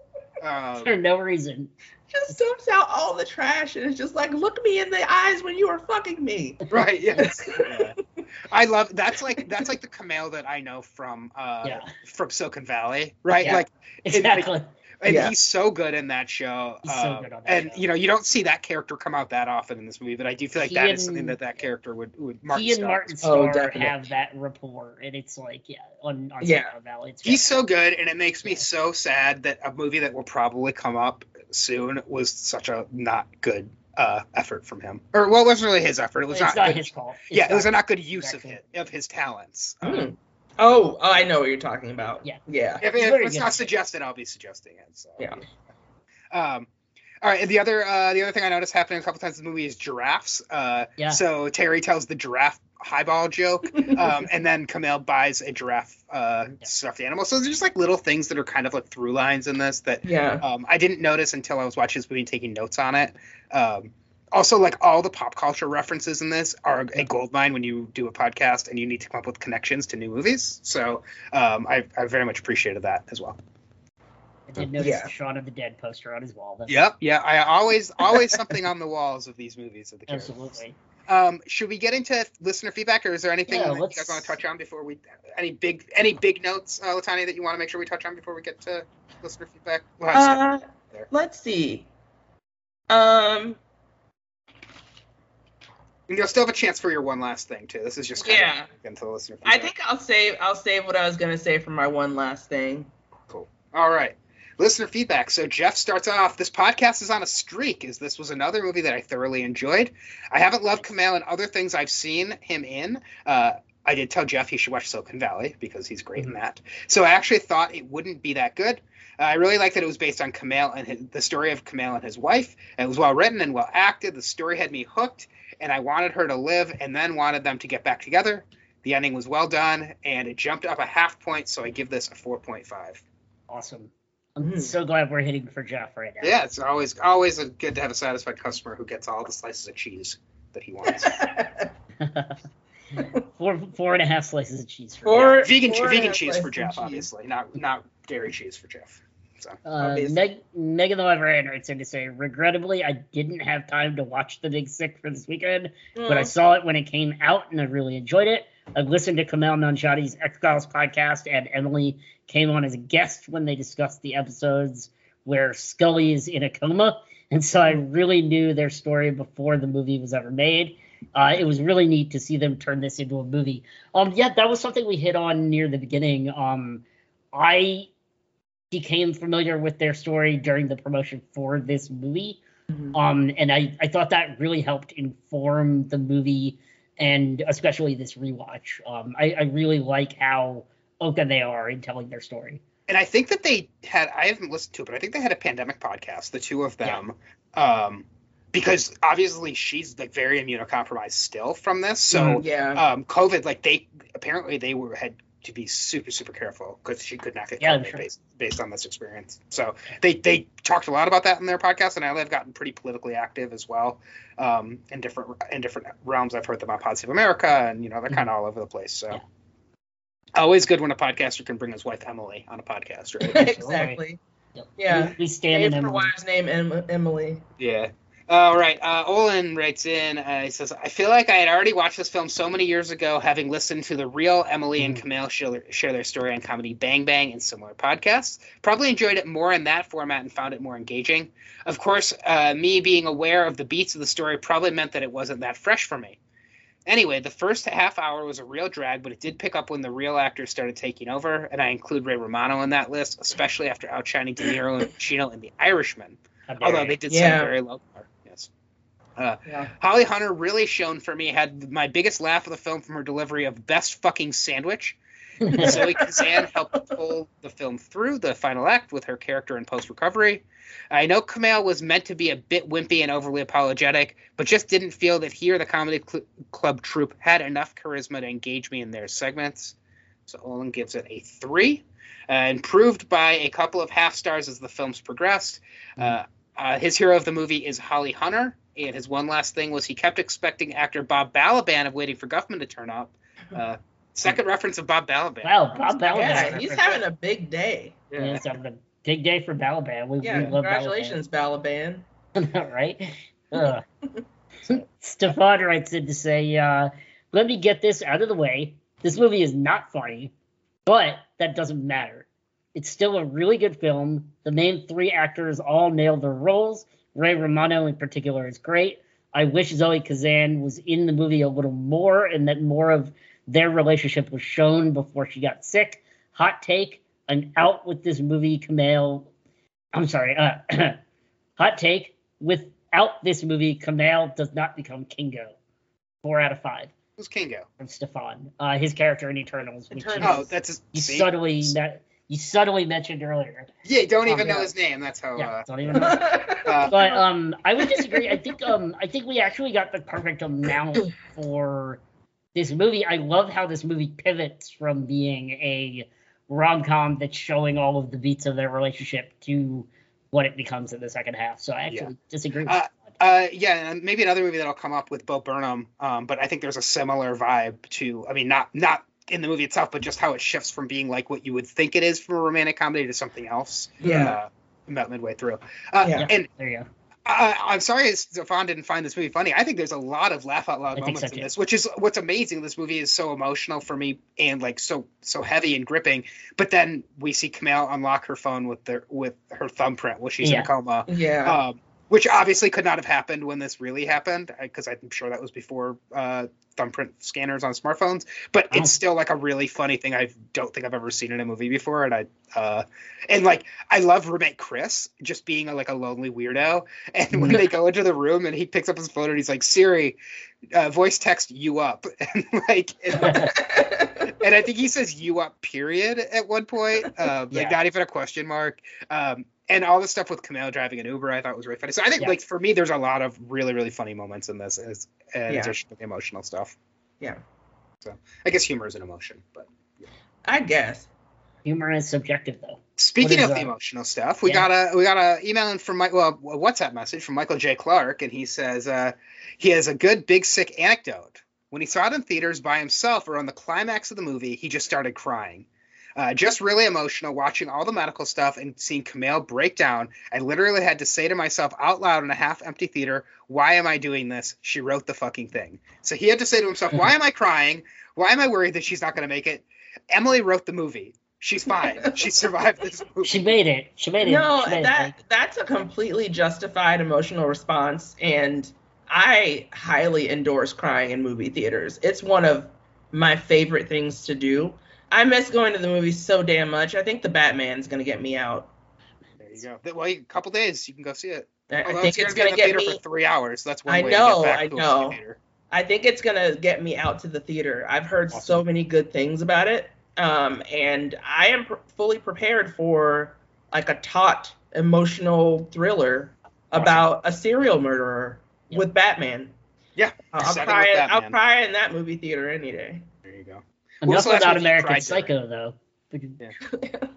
Um, For no reason. just dumps out all the trash and it's just like, look me in the eyes when you are fucking me. [laughs] Right. Yes. Yeah. I love that's like that's like the Kumail that I know from uh Yeah. from Silicon Valley, right? Yeah. Like Exactly. And Yeah. he's so good in that show. He's so um, good on that and show. you know, you don't see that character come out that often in this movie, but I do feel like He that is and- something that that character would would Martin he and Starr- Martin Oh, Starr definitely. have that rapport, and it's like, yeah, on, on Yeah. Silicon Valley. It's He's so good, and it makes me Yeah. so sad that a movie that will probably come up soon was such a not good uh, effort from him. Or well, it wasn't really his effort. It was it's not. not good- his fault. It's yeah, it was not- a not good use of exactly. his, of his talents. Mm. Oh, oh, I know what you're talking about. Yeah. Yeah. If, if it's not suggested, I'll be suggesting it. So. Yeah. Um, all right. And the other uh, the other thing I noticed happening a couple times in the movie is giraffes. Uh, Yeah. So Terry tells the giraffe highball joke, [laughs] um, and then Kumail buys a giraffe uh, Yeah. stuffed animal. So there's just like little things that are kind of like through lines in this that Yeah. um, I didn't notice until I was watching this movie and taking notes on it. Um, also, like all the pop culture references in this are a gold mine when you do a podcast and you need to come up with connections to new movies. So um, I, I very much appreciated that as well. I did notice Yeah. the Shaun of the Dead poster on his wall. That's Yep, yeah, I always always something on the walls of these movies of the characters. Absolutely. Um, should we get into listener feedback, or is there anything Yeah, that you let's- guys want to touch on before we? Any big any big notes, uh, LaTonya, that you want to make sure we touch on before we get to listener feedback? We'll Uh, let's see. Um, And you'll still have a chance for your one last thing too. This is just kind Yeah. the listener I think I'll save I'll save what I was gonna say for my one last thing. Cool. All right. Listener feedback. So Jeff starts off. This podcast is on a streak, as this was another movie that I thoroughly enjoyed. I haven't loved Kumail and other things I've seen him in. Uh, I did tell Jeff he should watch Silicon Valley because he's great in that. So I actually thought it wouldn't be that good. Uh, I really liked that it was based on Kumail and his, the story of Kumail and his wife. It was well written and well acted. The story had me hooked, and I wanted her to live, and then wanted them to get back together. The ending was well done, and it jumped up a half point, so I give this a 4.5. Awesome. I'm Mm. so glad we're hitting for Jeff right now. Yeah, it's always always a, good to have a satisfied customer who gets all the slices of cheese that he wants. [laughs] [laughs] four four and a half slices of cheese for Four- vegan four vegan cheese for Jeff, cheese. obviously, not not dairy cheese for Jeff. So Uh. Meg, Megan the Librarian writes in to say, regrettably, I didn't have time to watch The Big Sick for this weekend, but I Mm. saw it when it came out and I really enjoyed it. I've listened to Kumail Nanjiani's X Files podcast, and Emily came on as a guest when they discussed the episodes where Scully is in a coma. And so I really knew their story before the movie was ever made. Uh, it was really neat to see them turn this into a movie. Um, yeah, that was something we hit on near the beginning. Um, I became familiar with their story during the promotion for this movie. Mhm. Um, and I, I thought that really helped inform the movie and especially this rewatch. Um, I, I really like how open they are in telling their story. and I think that they had I haven't listened to it, but I think they had a pandemic podcast, the two of them. Um because obviously she's like very immunocompromised still from this. So Mhm. yeah. um COVID, like they apparently they were had to be super super careful because she could not get Yeah, I'm COVID sure. based based on this experience. So they they talked a lot about that in their podcast, and I have gotten pretty politically active as well um, in different in different realms. I've heard them on Pod Save America, and you know they're kind of all over the place. So. Yeah. Always good when a podcaster can bring his wife Emily on a podcast, right? [laughs] exactly. Yep. Yeah. We, we stand in Name her wife's name em- Emily. Yeah. All right. Uh, Olin writes in. Uh, he says, "I feel like I had already watched this film so many years ago, having listened to the real Emily and Mhm. Kumail share, share their story on Comedy Bang Bang and similar podcasts. Probably enjoyed it more in that format and found it more engaging. Of course, uh, me being aware of the beats of the story probably meant that it wasn't that fresh for me. Anyway, the first half hour was a real drag, but it did pick up when the real actors started taking over, and I include Ray Romano in that list, especially after outshining De Niro and Pacino in The Irishman." Although they did Yeah. sound very low. Yes. Uh, Yeah. Holly Hunter really shone for me. Had my biggest laugh of the film from her delivery of "best fucking sandwich." [laughs] Zoe Kazan helped pull the film through the final act with her character in post recovery. I know Kumail was meant to be a bit wimpy and overly apologetic, but just didn't feel that he or the comedy cl- club troupe had enough charisma to engage me in their segments. So Olin gives it a three, uh, improved by a couple of half stars as the films progressed. Uh, uh, his hero of the movie is Holly Hunter, and his one last thing was he kept expecting actor Bob Balaban of Waiting for Guffman to turn up. Uh, second reference of Bob Balaban. wow, Bob Balaban. Yeah, he's having a big day. Yeah, he's having a big day for Balaban. We, Yeah, we love congratulations, Balaban. Balaban. [laughs] right? Ugh. Stefan writes in to say, uh, let me get this out of the way. This movie is not funny, but that doesn't matter. It's still a really good film. The main three actors all nailed their roles. Ray Romano, in particular, is great. I wish Zoe Kazan was in the movie a little more and that more of their relationship was shown before she got sick. Hot take I'm out with this movie, Kumail. I'm sorry. Uh, [clears throat] hot take without this movie, Kumail does not become Kingo. Four out of five Who's Kingo? from Stefan. Uh, his character in Eternals, Eternals. Oh, that's a, you see? subtly that you subtly mentioned earlier. Yeah, don't even know yeah. his name. That's how. Yeah, Uh, don't even know. uh, [laughs] [laughs] but um, I would disagree. I think um, I think we actually got the perfect amount for this movie. I love how this movie pivots from being a rom com that's showing all of the beats of their relationship to what it becomes in the second half. So I actually disagree. With Uh, that. Uh, yeah, and maybe another movie that'll come up with Bo Burnham. Um, but I think there's a similar vibe to. I mean, not not in the movie itself, but just how it shifts from being like what you would think it is from a romantic comedy to something else. Yeah. Uh, about midway through. Uh, Yeah. And There you go. I, I'm sorry Stefan didn't find this movie funny. I think there's a lot of laugh out loud I moments so, in too. this, which is what's amazing. This movie is so emotional for me and like so so heavy and gripping. But then we see Kumail unlock her phone with their with her thumbprint while she's in a coma yeah. um, which obviously could not have happened when this really happened because I'm sure that was before uh, thumbprint scanners on smartphones. But Oh. it's still like a really funny thing. I don't think I've ever seen in a movie before, and I uh, and like I love roommate Chris just being a, like a lonely weirdo. And when they go into the room and he picks up his phone and he's like Siri, uh, voice text you up, [laughs] and like. And, [laughs] and I think he says "you up" period at one point, um, Yeah. like not even a question mark. Um, and all the stuff with Kumail driving an Uber, I thought was really funny. So I think, Yeah. like for me, there's a lot of really, really funny moments in this, as in Yeah. addition to the emotional stuff. Yeah. So I guess humor is an emotion, but I guess. Humor is subjective, though. speaking is of the that? emotional stuff, we Yeah. got a we got a email in from Mike, well, a WhatsApp message from Michael J. Clark, and he says uh, he has a good big sick anecdote. When he saw it in theaters by himself around the climax of the movie, he just started crying. Uh, just really emotional watching all the medical stuff and seeing Kumail break down. I literally had to say to myself out loud in a half empty theater, Why am I doing this? She wrote the fucking thing. So he had to say to himself, Why am I crying? Why am I worried that she's not going to make it? Emily wrote the movie. She's fine. [laughs] She survived this movie. She made it. She made it. No, made that Mike. that's a completely justified emotional response, and I highly endorse crying in movie theaters. It's one of my favorite things to do. I miss going to the movies so damn much. I think the Batman's gonna get me out. There you go. Well, a couple days you can go see it. I, I think it's gonna gonna get me. for three hours. That's one I way know, to get back I to know. theater. I think it's gonna get me out to the theater. I've heard so many good things about it, um, and I am pr- fully prepared for like a taut, emotional thriller Awesome. about a serial murderer Yeah. with Batman. Yeah, I'll setting cry. with I'll Batman. cry in that movie theater any day. There you go. What was Enough the last about American cried Psycho, though. We could- [laughs]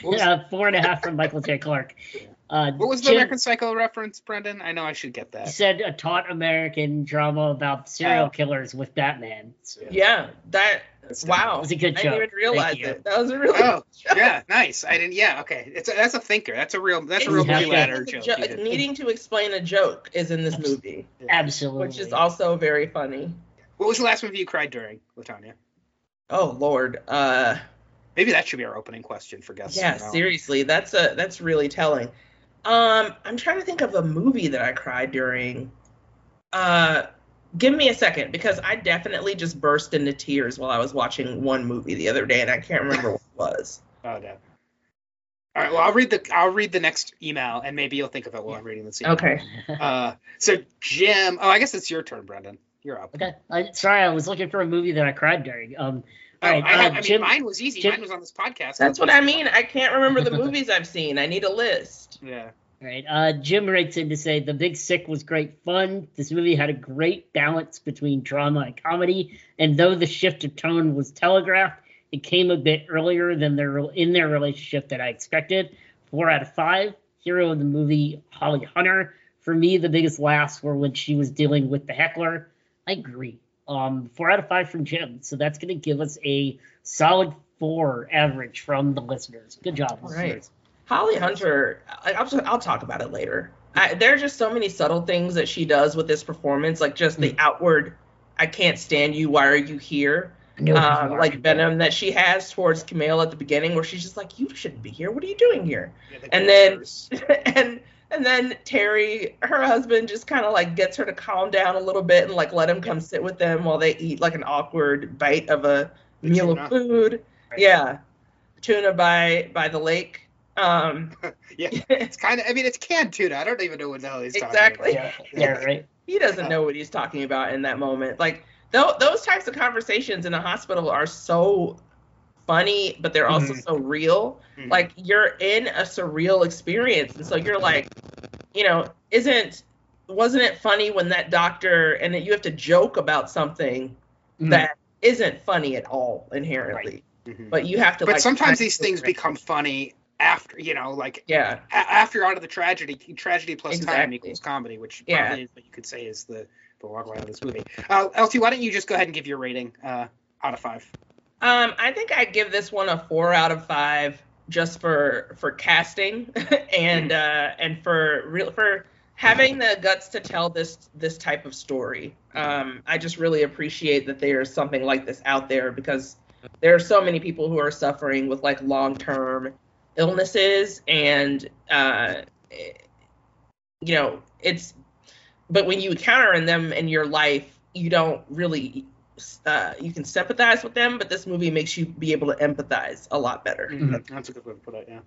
What was, Yeah, four and a half from Michael J. Clark. Uh, what was the Jim- American Psycho reference, Brendan? I know I should get that. He said a taut American drama about serial Oh. killers with Batman. So, Yeah, that. That's Wow, was a good I joke. didn't even realize Thank it. That was a really. Oh, good joke. yeah, nice. I didn't. Yeah, okay. It's a, that's a thinker. That's a real. That's a real It's- movie yeah. ladder It's a joke. jo- needing to explain a joke is in this Abs- movie, Absolutely. which is also very funny. What was the last movie you cried during, LaTonya? Oh Lord. Uh. Maybe that should be our opening question for guests. Yeah, seriously, that's a that's really telling. Um, I'm trying to think of a movie that I cried during. Uh, give me a second because I definitely just burst into tears while I was watching one movie the other day, and I can't remember what it was. [laughs] Oh, no. All right. Well, I'll read the I'll read the next email, and maybe you'll think of it while I'm reading this email. Okay. Uh, so Jim. Oh, I guess it's your turn, Brendan. You're up. Okay. I, sorry, I was looking for a movie that I cried during. Um, Oh, all right, I, uh, I mean, Jim- mine was easy. Jim- mine was on this podcast. That's what I mean. I can't remember the movies I've seen. I need a list. [laughs] Yeah. All right. Uh, Jim writes in to say the Big Sick was great fun. This movie had a great balance between drama and comedy, and though the shift of tone was telegraphed, it came a bit earlier than their in their relationship that I expected. Four out of five. Hero of the movie, Holly Hunter. For me, the biggest laughs were when she was dealing with the heckler. I agree. Um, four out of five from Jim. So that's going to give us a solid four average from the listeners. Good job, All right. listeners. Holly Hunter, I- I'll, I'll talk about it later. I, there are just so many subtle things that she does with this performance, like just the outward, I can't stand you, why are you here? I Um, like venom that she has towards Kumail at the beginning, where she's just like, you shouldn't be here. What are you doing here? Yeah, the And then- [laughs] and and then Terry, her husband, just kind of like gets her to calm down a little bit and like let him come sit with them while they eat like an awkward bite of a meal Tuna. of food. Right. Yeah, tuna by by the lake. Um, [laughs] yeah, [laughs] it's kind of. I mean, it's canned tuna. I don't even know what the hell he's Exactly. talking about. Yeah, yeah, [laughs] right. he doesn't know what he's talking about in that moment. Like th- those types of conversations in a hospital are so funny, but they're also Mhm. so real. Mhm. Like you're in a surreal experience, and so you're like, you know, isn't wasn't it funny when that doctor and that you have to joke about something Mm. that isn't funny at all inherently, Mhm. but you have to. But like, sometimes these things become funny after, you know, like Yeah, a- after out of the tragedy. Tragedy plus time equals comedy, which Yeah. probably is what you could say is the the log line of this movie. Uh, LT, why don't you just go ahead and give your rating uh, out of five? Um, I think I give this one a four out of five just for for casting [laughs] and uh, and for real for having the guts to tell this this type of story. Um, I just really appreciate that there's something like this out there because there are so many people who are suffering with like long term illnesses and uh, you know it's but when you encounter them in your life you don't really uh, you can sympathize with them, but this movie makes you be able to empathize a lot better. Mhm. That's a good way to put it. Yeah.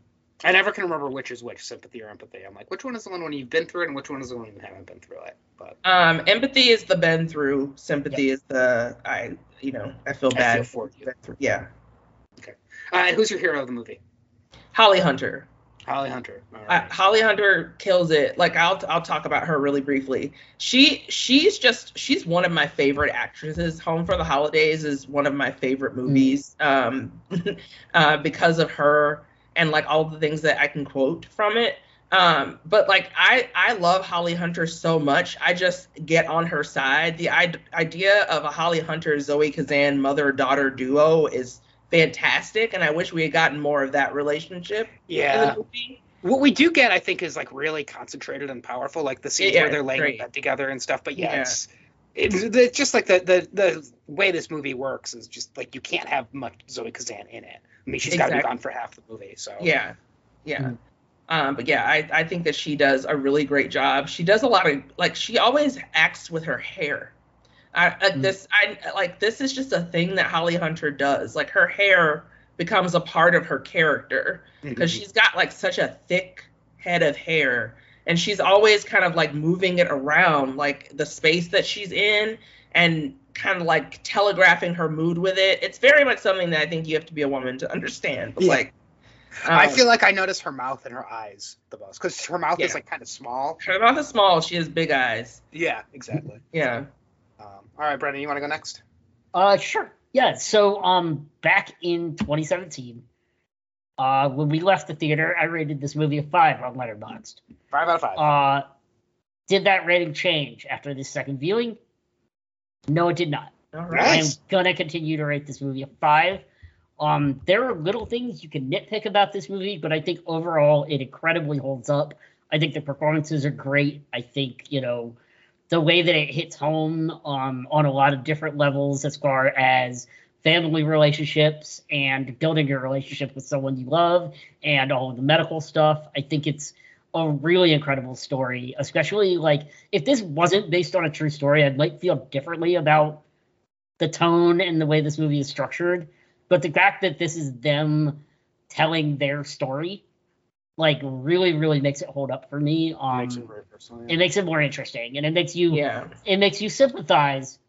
I never can remember which is which, sympathy or empathy. I'm like, which one is the one when you've been through it, and which one is the one when you haven't been through it? But Um, empathy is the been through. Sympathy is the I, you know, I feel I bad. feel for you. Been through- Yeah, uh, and who's your hero of the movie? Holly Hunter. Holly Hunter. Uh. Holly Hunter kills it. Like I'll I'll talk about her really briefly. She she's just she's one of my favorite actresses. Home for the Holidays is one of my favorite movies um, [laughs] uh, because of her and like all the things that I can quote from it. Um, but like I I love Holly Hunter so much. I just get on her side. The I- idea of a Holly Hunter Zoe Kazan mother daughter duo is fantastic, and I wish we had gotten more of that relationship yeah. What we do get, I think, is like really concentrated and powerful, like the scenes Yeah, where they're laying great. in bed together and stuff. But yeah, Yeah. it's it's it's just like the, the the way this movie works is just like you can't have much Zoe Kazan in it. I mean, she's got to be gone for half the movie. So Yeah, yeah. Mm. Um, but yeah, I, I think that she does a really great job. She does a lot of like she always acts with her hair. I, like Mm. this I like this is just a thing that Holly Hunter does. Like her hair becomes a part of her character because she's got like such a thick head of hair and she's always kind of like moving it around like the space that she's in and kind of like telegraphing her mood with it. It's very much something that I think you have to be a woman to understand. Yeah. like I um, feel like I notice her mouth and her eyes the most because her mouth is like kind of small. Her mouth is small. She has big eyes. Yeah, exactly. Yeah. Um, all right, Brendan, you want to go next? Uh, sure. Yeah. So, um, back in 2017, uh, when we left the theater, I rated this movie a five on Letterboxd. Five out of five. Uh, did that rating change after this second viewing? No, it did not. All Right. right. I'm gonna continue to rate this movie a five. Um, there are little things you can nitpick about this movie, but I think overall it incredibly holds up. I think the performances are great. I think you know the way that it hits home um, on a lot of different levels as far as family relationships and building your relationship with someone you love and all of the medical stuff. I think it's a really incredible story, especially like if this wasn't based on a true story, I might feel differently about the tone and the way this movie is structured. But the fact that this is them telling their story, like really, really makes it hold up for me. Um, Makes it very personal. yeah. it makes it more interesting, and it makes you Yeah. it makes you sympathize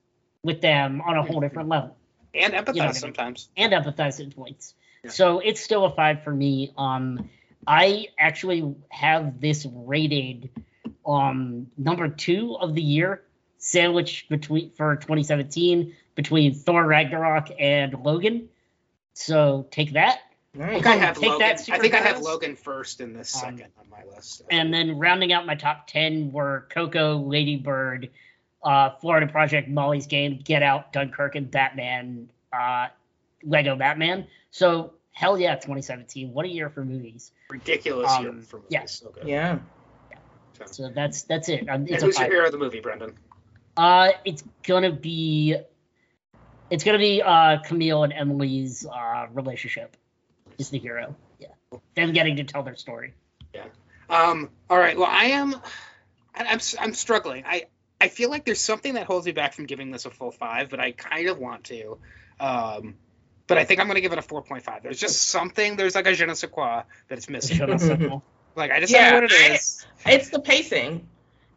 with them on a whole different level and empathize you know what I mean. sometimes. and empathize at points. Yeah. So it's still a five for me. Um, I actually have this rated um number two of the year, sandwiched between for 2017 between Thor Ragnarok and Logan. So take that. I think I have Logan. I think I have. Logan first in this Um, second on my list. And then rounding out my top 10 were Coco, Lady Bird, uh, Florida Project, Molly's Game, Get Out, Dunkirk, and Batman. Uh, Lego Batman. So hell yeah, 2017. What a year for movies. Ridiculous Um, year for movies. yeah. So good. Yeah. So that's that's it. Um, it's a who's your five. hero of the movie, Brendan? Uh, it's gonna be, it's gonna be uh Kumail and Emily's uh relationship. Is the hero. Yeah, them getting to tell their story. Yeah. Um, all right. Well, I am. I- I'm. I'm struggling. I. I feel like there's something that holds me back from giving this a full five, but I kind of want to. Um, but I think I'm going to give it a 4.5. There's just something. There's like a je ne sais quoi that it's missing. Show us something. Like I just Yeah, don't know what it I- It's the pacing.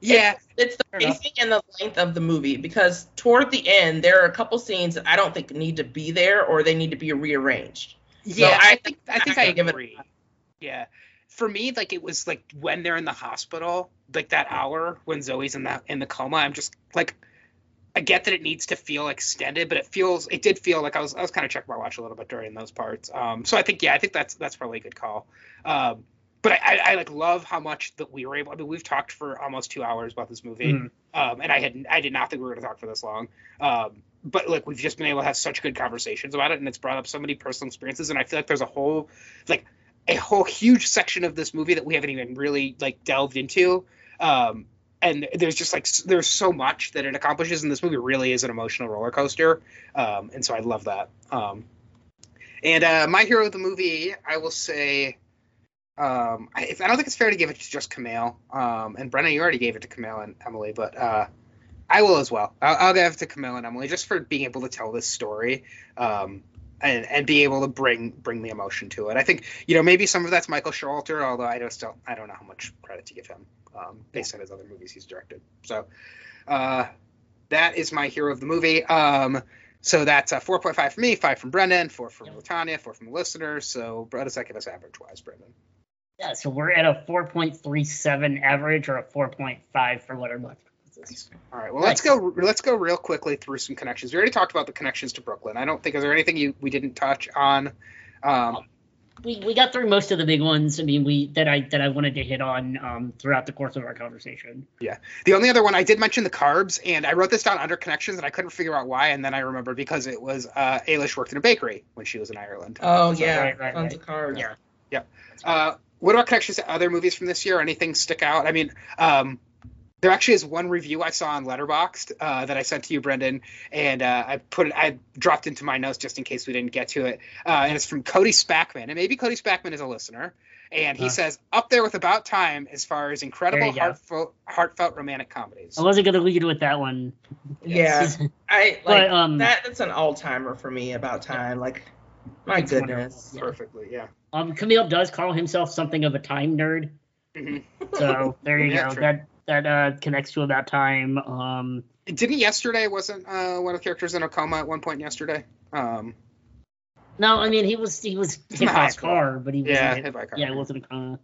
Yeah. It's the Fair enough. pacing and the length of the movie because toward the end there are a couple scenes that I don't think need to be there or they need to be rearranged. Yeah. I I think. I think I I give it. Yeah. For me, like it was like when they're in the hospital, like that hour when Zoe's in that in the coma. I'm just like. I get that it needs to feel extended, but it feels it did feel like I was I was kind of checking my watch a little bit during those parts. Um, so I think yeah, I think that's that's probably a good call. Um, but I, I, I like love how much that we were able. I mean, we've talked for almost two hours about this movie, Mhm. um, and I had I did not think we were going to talk for this long. Um, but like we've just been able to have such good conversations about it, and it's brought up so many personal experiences, and I feel like there's a whole like a whole huge section of this movie that we haven't even really like delved into. Um, and there's just like there's so much that it accomplishes, and this movie really is an emotional roller coaster. Um, and so I love that. Um, and uh, my hero of the movie, I will say, um, I, I don't think it's fair to give it to just Kumail. Um, and Brendan, you already gave it to Kumail and Emily, but uh, I will as well. I'll, I'll give it to Kumail and Emily just for being able to tell this story. Um, and, and be able to bring bring the emotion to it. I think you know maybe some of that's Michael Showalter, although I just don't I don't know how much credit to give him um, based on his other movies he's directed. So uh, that is my hero of the movie. Um, so that's a 4.5 for me, five from Brendan, four from Yep. LaTonya, four from the listeners. So what does that give us average wise, Brendan? Yeah, so we're at a 4.37 average or a 4.5 for Letterboxd. Purposes. All right. Well, let's go. Let's go real quickly through some connections. We already talked about the connections to Brooklyn. I don't think is there anything you we didn't touch on. Um, We, we got through most of the big ones. I mean, we that I that I wanted to hit on um, throughout the course of our conversation. Yeah. The only other one I did mention the carbs, and I wrote this down under connections, and I couldn't figure out why, and then I remembered because it was uh, Eilis worked in a bakery when she was in Ireland. Oh So, yeah, right, right, tons right. of carbs. Yeah. Uh, what about connections to other movies from this year? Anything stick out? I mean, um, there actually is one review I saw on Letterboxd uh, that I sent to you, Brendan, and uh, I put it, I dropped into my notes just in case we didn't get to it, uh, and it's from Cody Spackman, and maybe Cody Spackman is a listener, and he says up there with About Time as far as incredible There you go. heartfelt, heartfelt romantic comedies. I wasn't gonna lead with that one. Yeah, [laughs] I like but um, that. That's an all timer for me. About time, like my goodness. Yeah. Perfectly, yeah. um, Kumail does call himself something of a time nerd. Mhm. So there you [laughs] Yeah, go. true. That that uh, connects to about time. Um, Didn't yesterday wasn't uh, one of the characters in a coma at one point yesterday? Um, no, I mean he was he was in [laughs] hit by a car, but he was yeah, hit by a car. yeah, it wasn't a uh,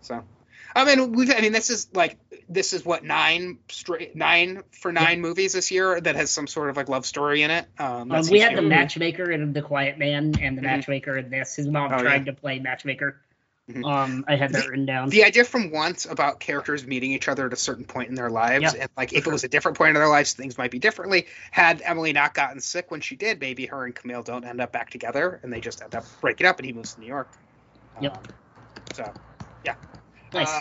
So, I mean, we've. I mean, this is like this is what nine straight nine for nine movies this year that has some sort of like love story in it. Um, Um, we had the matchmaker in The Quiet Man and the Mhm. matchmaker in this. His mom Oh, tried to play matchmaker. Mhm. Um, I had that written down. the idea from once about characters meeting each other at a certain point in their lives, Yeah, and like if it was a different point in their lives, things might be differently. Had Emily not gotten sick when she did, maybe her and Kumail don't end up back together, and they just end up breaking up, and he moves to New York. Yep. Um, so, yeah. nice. Uh,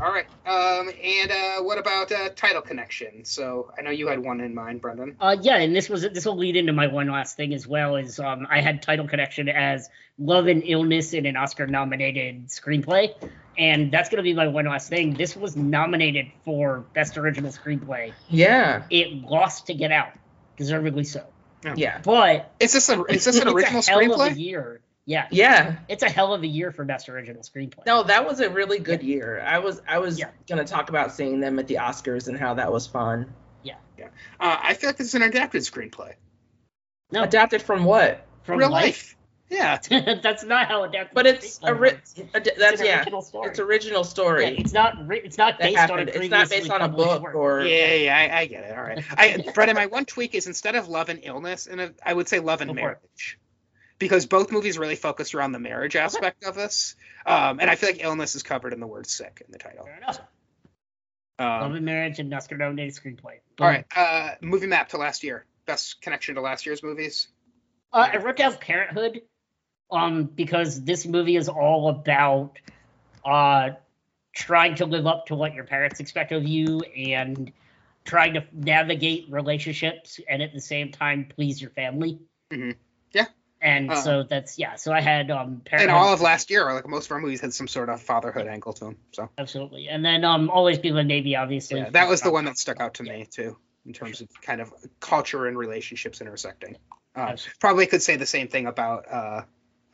all right. Um, and uh, what about uh, title connection? So I know you had one in mind, Brendan. Uh, yeah, and this was this will lead into my one last thing as well. Is um, I had title connection as love and illness in an Oscar-nominated screenplay, and that's gonna be my one last thing. This was nominated for best original screenplay. Yeah, It lost to Get Out, deservedly so. yeah, But Is this a is this an [laughs] it's original a hell of a screenplay? year. Yeah, yeah. it's a hell of a year for best original screenplay. No, that was a really good year. I was I was Yeah. gonna talk about seeing them at the Oscars and how that was fun. Yeah, Uh, I feel like this is an adapted screenplay. no, Adapted from what? from Real life. life. Yeah. [laughs] that's not how adapted. But it's a ri- ad- It's that's an yeah. original story. It's original Yeah, story. it's not. ri- It's not that based on a. It's not based on a book work. or Yeah, yeah, I, I get it. All right. I, [laughs] Brendan, my one tweak is instead of love and illness, and I would say love and Go for marriage, because both movies really focus around the marriage aspect of this, um, and I feel like illness is covered in the word sick in the title. Fair enough. Love Um, and Marriage and Oscar nominated screenplay. all right. Uh, movie map to last year. Best connection to last year's movies. Uh, I wrote down Parenthood, um, because this movie is all about uh trying to live up to what your parents expect of you and trying to navigate relationships and at the same time please your family. Mm-hmm. Yeah. And Uh, so that's yeah. So I had um And all of last year, like most of our movies had some sort of fatherhood angle to them. So absolutely, and then um Always Be My Maybe, obviously. yeah, that was the one that stuck out to Yeah. me too, in terms of kind of culture and relationships intersecting. Um, Absolutely. probably could say the same thing about uh,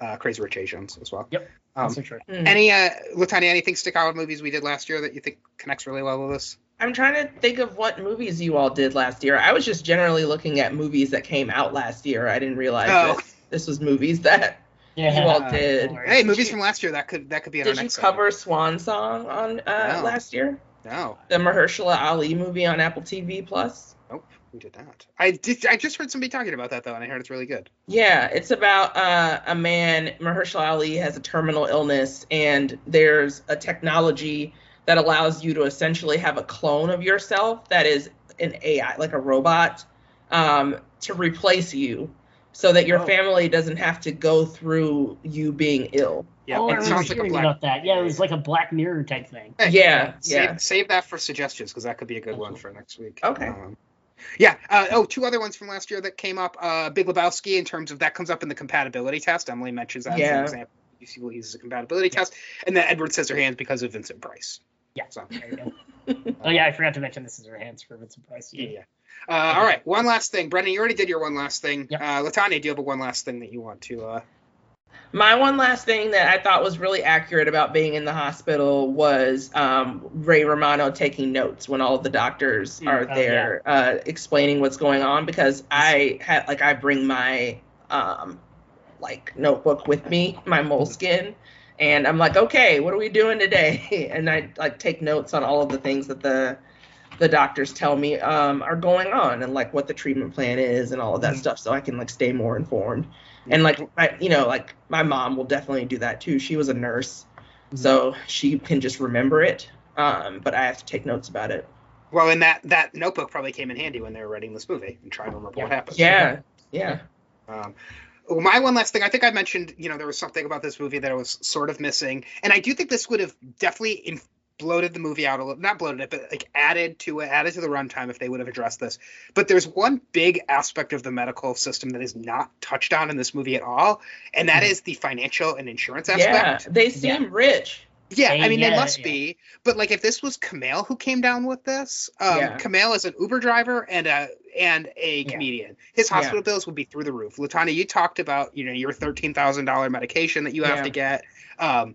uh, Crazy Rich Asians as well. Yep. Um, That's for sure. Hmm. any uh, LaTonya, anything stick out of movies we did last year that you think connects really well with this? I'm trying to think of what movies you all did last year. I was just generally looking at movies that came out last year. I didn't realize Oh. that this was movies that Yeah. you all did. Hey, Did movies you- from last year that could that could be in our Did you next cover Swan Song on uh, No. last year? No, The Mahershala Ali movie on Apple TV Plus. nope, we did not. I did. I just heard somebody talking about that though, and I heard it's really good. Yeah, it's about uh, a man. Mahershala Ali has a terminal illness, and there's a technology that allows you to essentially have a clone of yourself that is an AI, like a robot, um, to replace you, so that your Oh. family doesn't have to go through you being ill. Yeah, oh, I it sounds like a black. about that. Yeah, it was like a Black Mirror type thing. Hey, Yeah, Save, yeah. save that for suggestions because that could be a good one for next week. Okay. Um, yeah. Uh, oh, two other ones from last year that came up. Uh, Big Lebowski, in terms of that comes up in the compatibility test. Emily mentions that as Yeah. an example. You see, will use as a compatibility test, and then Edward Scissorhands because of Vincent Price. Yeah. So, There you go. [laughs] oh yeah, I forgot to mention this is her hands for Vincent Price. yeah. yeah. Uh, all right. One last thing, Brendan. You already did your one last thing. Yep. Uh, LaTonya, do you have a one last thing that you want to? Uh, My one last thing that I thought was really accurate about being in the hospital was um, Ray Romano taking notes when all of the doctors Mm, are oh, there uh, explaining what's going on because I had like I bring my um, like notebook with me, my moleskin, and I'm like, okay, what are we doing today? [laughs] And I like take notes on all of the things that the the doctors tell me um, are going on and like what the treatment plan is and all of that Mhm. stuff so I can like stay more informed. And like my, you know like my mom will definitely do that too. She was a nurse so she can just remember it um but i have to take notes about it. Well, and that that notebook probably came in handy when they were writing this movie and trying to remember what happened. yeah. Yeah. Um, my one last thing, I think I mentioned, you know, there was something about this movie that I was sort of missing, and I do think this would have definitely in- bloated the movie out a little, not bloated it, but like added to it, added to the runtime if they would have addressed this. But there's one big aspect of the medical system that is not touched on in this movie at all, and that Mhm. is the financial and insurance aspect. yeah aspect. they seem rich Yeah, I They- mean they must yeah. be, but like if this was Kumail who came down with this, um, Yeah. Kumail is an Uber driver and a and a Yeah. comedian. His Yeah. hospital bills would be through the roof. LaTonya, you talked about you know your thirteen thousand dollar medication that you have Yeah. to get. Um,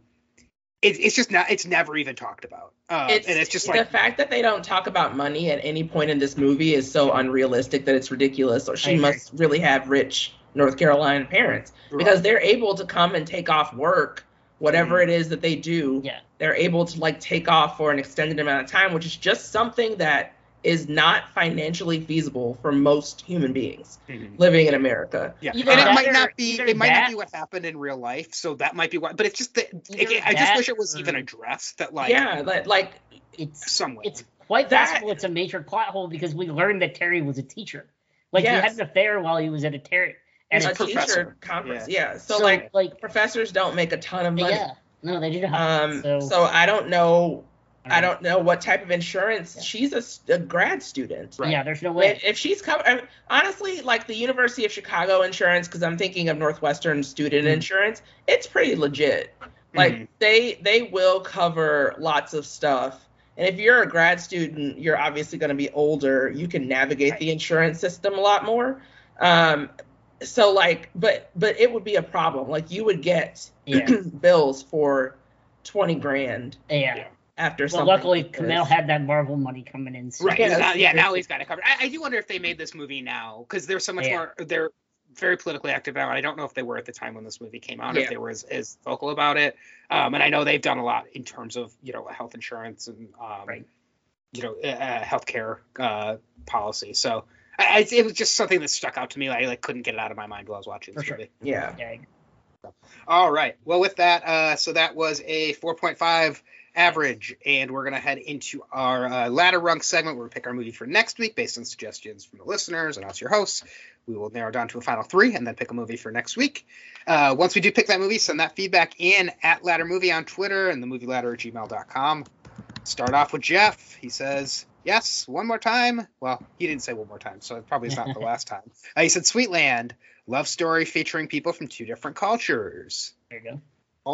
it, it's just not. It's never even talked about. Uh, it's, and it's just like the fact that they don't talk about money at any point in this movie is so unrealistic that it's ridiculous so I she agree. must really have rich north carolina parents because they're able to come and take off work whatever it is that they do Yeah. they're able to like take off for an extended amount of time which is just something that is not financially feasible for most human beings Mhm. living in america Yeah, Either and it might not be. It might not be what happened in real life, so that might be why. But it's just that. Either Again, I just that wish it was even addressed. That like yeah like, like It's some way. it's quite That- possible it's a major plot hole because we learned that Terry was a teacher. Like he had an affair while he was at a Terry. And a a it's professor. teacher conference yeah, so, so like like professors don't make a ton of money yeah. No, they do not. um so, so i don't know I um, don't know what type of insurance. Yeah. She's a grad student. Right. Yeah, there's no way. If, if she's covered, honestly, like the University of Chicago insurance, because I'm thinking of Northwestern student Mhm. insurance, it's pretty legit. Like Mhm. they they will cover lots of stuff. And if you're a grad student, you're obviously going to be older. You can navigate Right. the insurance system a lot more. Um, so like, but but it would be a problem. Like you would get Yeah. [clears throat] bills for twenty grand yeah. After Well, something. luckily, like this. Had that Marvel money coming in. So Right. Yeah, now- yeah. Now he's got it covered. I, I do wonder if they made this movie now because they're so much Yeah. more. They're very politically active now. I don't know if they were at the time when this movie came out. If they were as, as vocal about it. Um, and I know they've done a lot in terms of you know health insurance and um, Right. you know uh, uh, healthcare uh, policy. So I, I, it was just something that stuck out to me. I like couldn't get it out of my mind while I was watching this For sure. movie. Yeah. Yeah. All right. Well, with that, uh, so that was a 4.5 average. And we're going to head into our uh, ladder rung segment where we pick our movie for next week based on suggestions from the listeners and us, your hosts. We will narrow down to a final three and then pick a movie for next week. Uh, once we do pick that movie, send that feedback in at Ladder Movie on Twitter and the movie ladder at gmail.com. Start off with Jeff. He says, Yes, one more time. Well, he didn't say one more time, so it probably is not the [laughs] last time. Uh, he said, Sweetland, love story featuring people from two different cultures. There you go.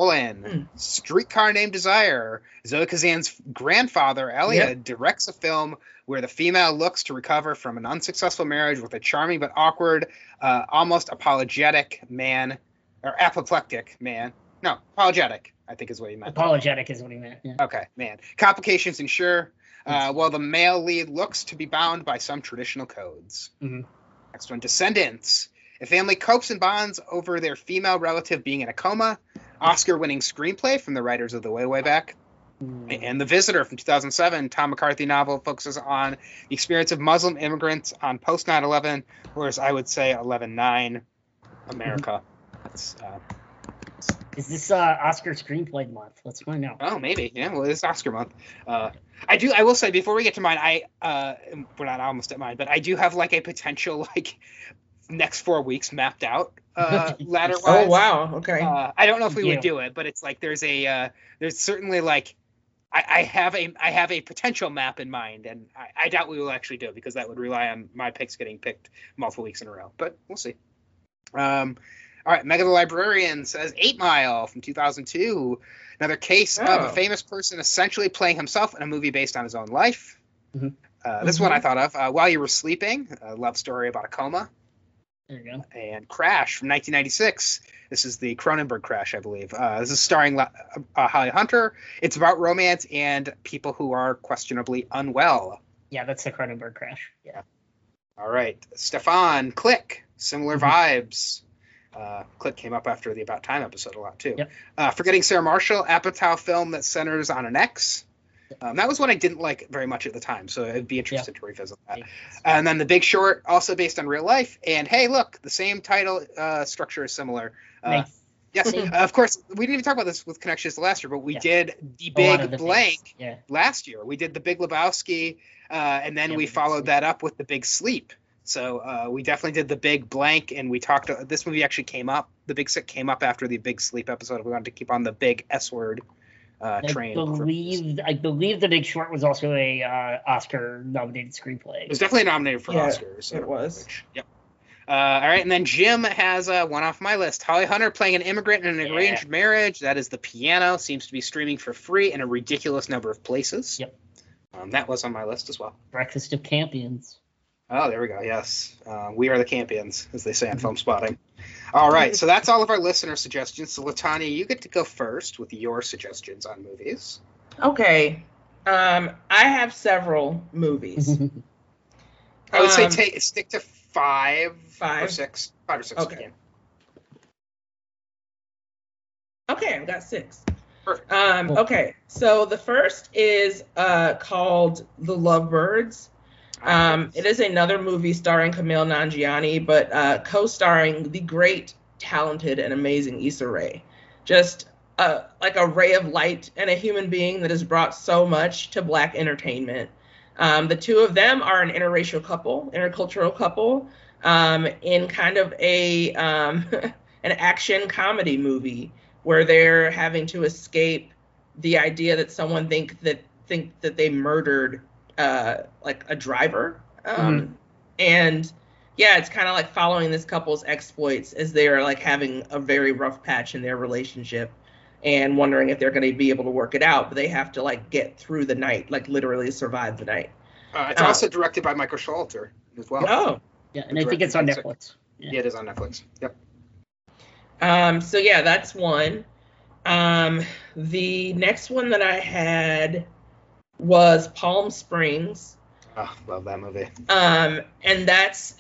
Olin, Hmm. Streetcar Named Desire. Zoe Kazan's grandfather, Elia, directs a film where the female looks to recover from an unsuccessful marriage with a charming but awkward, uh, almost apologetic man, or apoplectic man. No, apologetic, I think is what he meant. Apologetic is what he meant. Yeah. Okay, man. Complications ensure, uh, while the male lead looks to be bound by some traditional codes. Mhm. Next one, Descendants. A family copes and bonds over their female relative being in a coma. Oscar-winning screenplay from the writers of The Way Way Back. And The Visitor from 2007, Tom McCarthy novel focuses on the experience of Muslim immigrants on post 9/11, whereas I would say 11/9 America. That's uh, Is this uh, Oscar screenplay month? Let's find out. Oh, maybe. Yeah. Well, it's Oscar month. Uh, I do. I will say before we get to mine, I uh, we're not almost at mine, but I do have like a potential [laughs] like next four weeks mapped out uh, [laughs] ladder wise. Oh wow. Okay. Uh, I don't know if we Yeah. would do it, but it's like there's a uh, there's certainly like I, I have a I have a potential map in mind, and I, I doubt we will actually do it because that would rely on my picks getting picked multiple weeks in a row. But we'll see. Um, all right, Mega the Librarian says Eight Mile from 2002, another case of Oh. a famous person essentially playing himself in a movie based on his own life. Mhm. Uh, this one I thought of uh, while you were sleeping, a love story about a coma There you go. and Crash from 1996. This is the Cronenberg Crash, I believe. Uh, this is starring La- uh, Holly Hunter. It's about romance and people who are questionably unwell. Yeah, that's the Cronenberg crash. Yeah. All right, Stefan, Click, similar Mhm. vibes. Uh, Click came up after the About Time episode a lot too. Yep. Uh, Forgetting Sarah Marshall, Apatow film that centers on an ex. Um, that was one I didn't like very much at the time, so I'd be interesting to revisit that. And then The Big Short, also based on real life. And hey, look, the same title uh, structure is similar. Uh, Nice. Yes, uh, of course. We didn't even talk about this with connections last year, but we Yeah. did the big the blank. Yeah. last year. We did the Big Lebowski, uh, and then Yeah, we followed Sleep. that up with the Big Sleep. So uh, we definitely did the Big Blank, and we talked. This movie actually came up. The Big Sick came up after the Big Sleep episode. We wanted to keep on the Big S word uh, I believe I believe The Big Short was also a uh, Oscar nominated screenplay. It was definitely nominated for Yeah, Oscars. it was. Which- yep. Uh, all right, and then Jim has uh, one off my list. Holly Hunter playing an immigrant in an Yeah. arranged marriage. That is the piano. Seems to be streaming for free in a ridiculous number of places. Yep. Um, that was on my list as well. Breakfast of Champions. Oh, there we go. Yes, uh, we are the champions, as they say Mm-hmm. on film spotting. All right, so that's all of our listener suggestions. So, LaTonya, you get to go first with your suggestions on movies. Okay. Um, I have several movies. [laughs] I would say Um, take stick to five, five or six, five or six. Okay. can. Okay, I've got six. Perfect. Um, Cool. okay, so the first is uh, called The Lovebirds. Um, it is another movie starring Kumail Nanjiani, but uh, co-starring the great, talented, and amazing Issa Rae. Just uh, like a ray of light and a human being that has brought so much to Black entertainment. Um, the two of them are an interracial couple, intercultural couple, um, in kind of a um, [laughs] an action comedy movie where they're having to escape the idea that someone think that think that they murdered uh, like a driver, um, and yeah, it's kind of like following this couple's exploits as they are like having a very rough patch in their relationship and wondering if they're going to be able to work it out, but they have to like get through the night, like literally survive the night. Uh, it's Uh, also directed by Michael Showalter as well. Oh, Yeah, and I think it's on Directed Netflix. Yeah, it is on Netflix. Yep. Um, so yeah, that's one. Um, the next one that I had was Palm Springs. Oh, love that movie. Um, and that's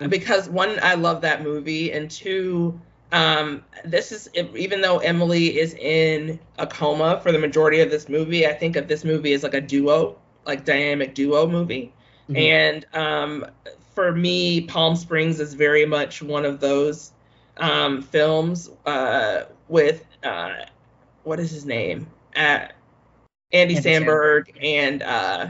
uh, because one, I love that movie, and two, um, this is even though Emily is in a coma for the majority of this movie, I think of this movie as like a duo, like dynamic duo movie. Mhm. And um, for me, Palm Springs is very much one of those um, films uh, with uh, what is his name? Uh, Andy, Andy Samberg, and uh,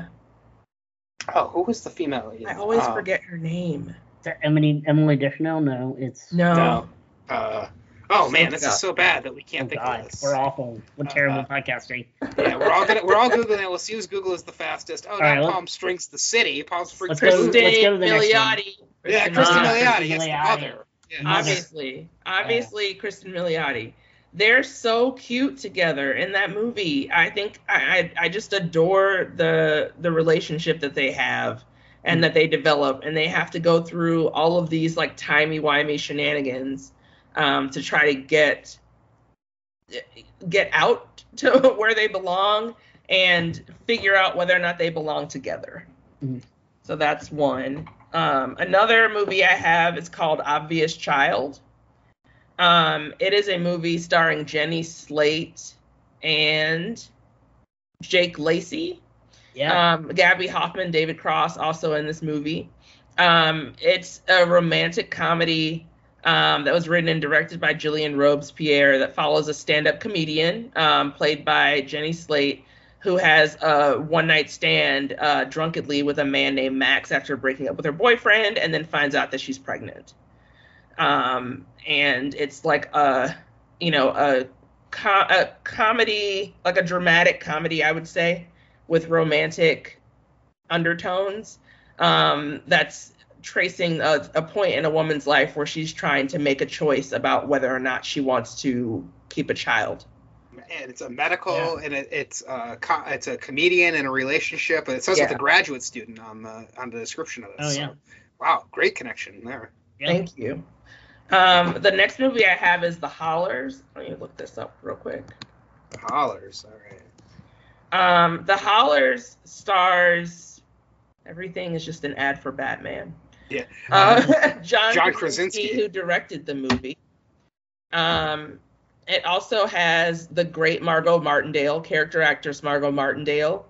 Oh, who was the female lead? I always Oh, forget her name. Is that Emily Emily Deschanel? No, it's No. No. Uh, oh man, this Look it is so bad that we oh can't think god, of this. we're awful. We're terrible Uh, podcasting. Yeah, we're all gonna we're all googling it. We'll see whose Google is the fastest. Oh, All right, Palm Springs, the city. Palm Springs. Let's go- Kristen let's go to the next one. Yeah, Kristen Kristen Milioti. Milioti. Yes, the Milioti. mother. Yeah. Mother. Obviously, obviously, Kristen Milioti. They're so cute together in that movie. I think I, I I just adore the the relationship that they have and that they develop, and they have to go through all of these like timey wimey shenanigans um, to try to get get out to [laughs] where they belong and figure out whether or not they belong together. Mhm. So that's one. Um, another movie I have is called Obvious Child. Um, it is a movie starring Jenny Slate and Jake Lacy. Yeah. Um, Gaby Hoffmann, David Cross, also in this movie. Um, it's a romantic comedy um, that was written and directed by Gillian Robespierre that follows a stand-up comedian um, played by Jenny Slate, who has a one-night stand uh, drunkenly with a man named Max after breaking up with her boyfriend, and then finds out that she's pregnant. Um, and it's like a, you know, a, co- a comedy, like a dramatic comedy, I would say with romantic undertones um, that's tracing a, a point in a woman's life where she's trying to make a choice about whether or not she wants to keep a child. And it's a medical, Yeah. and it, it's a co- it's a comedian in a relationship, and it says Yeah. with a graduate student on the on the description of this. Oh, yeah. So, wow, great connection there. yeah. Thank you. Um, the next movie I have is The Hollars. Let me look this up real quick. The Hollars, all right. Um, the Hollars stars. Everything is just an ad for Batman. Yeah. Uh, [laughs] John, John Krasinski, Krasinski. who directed the movie. Um, it also has the great Margot Martindale, character actress Margot Martindale,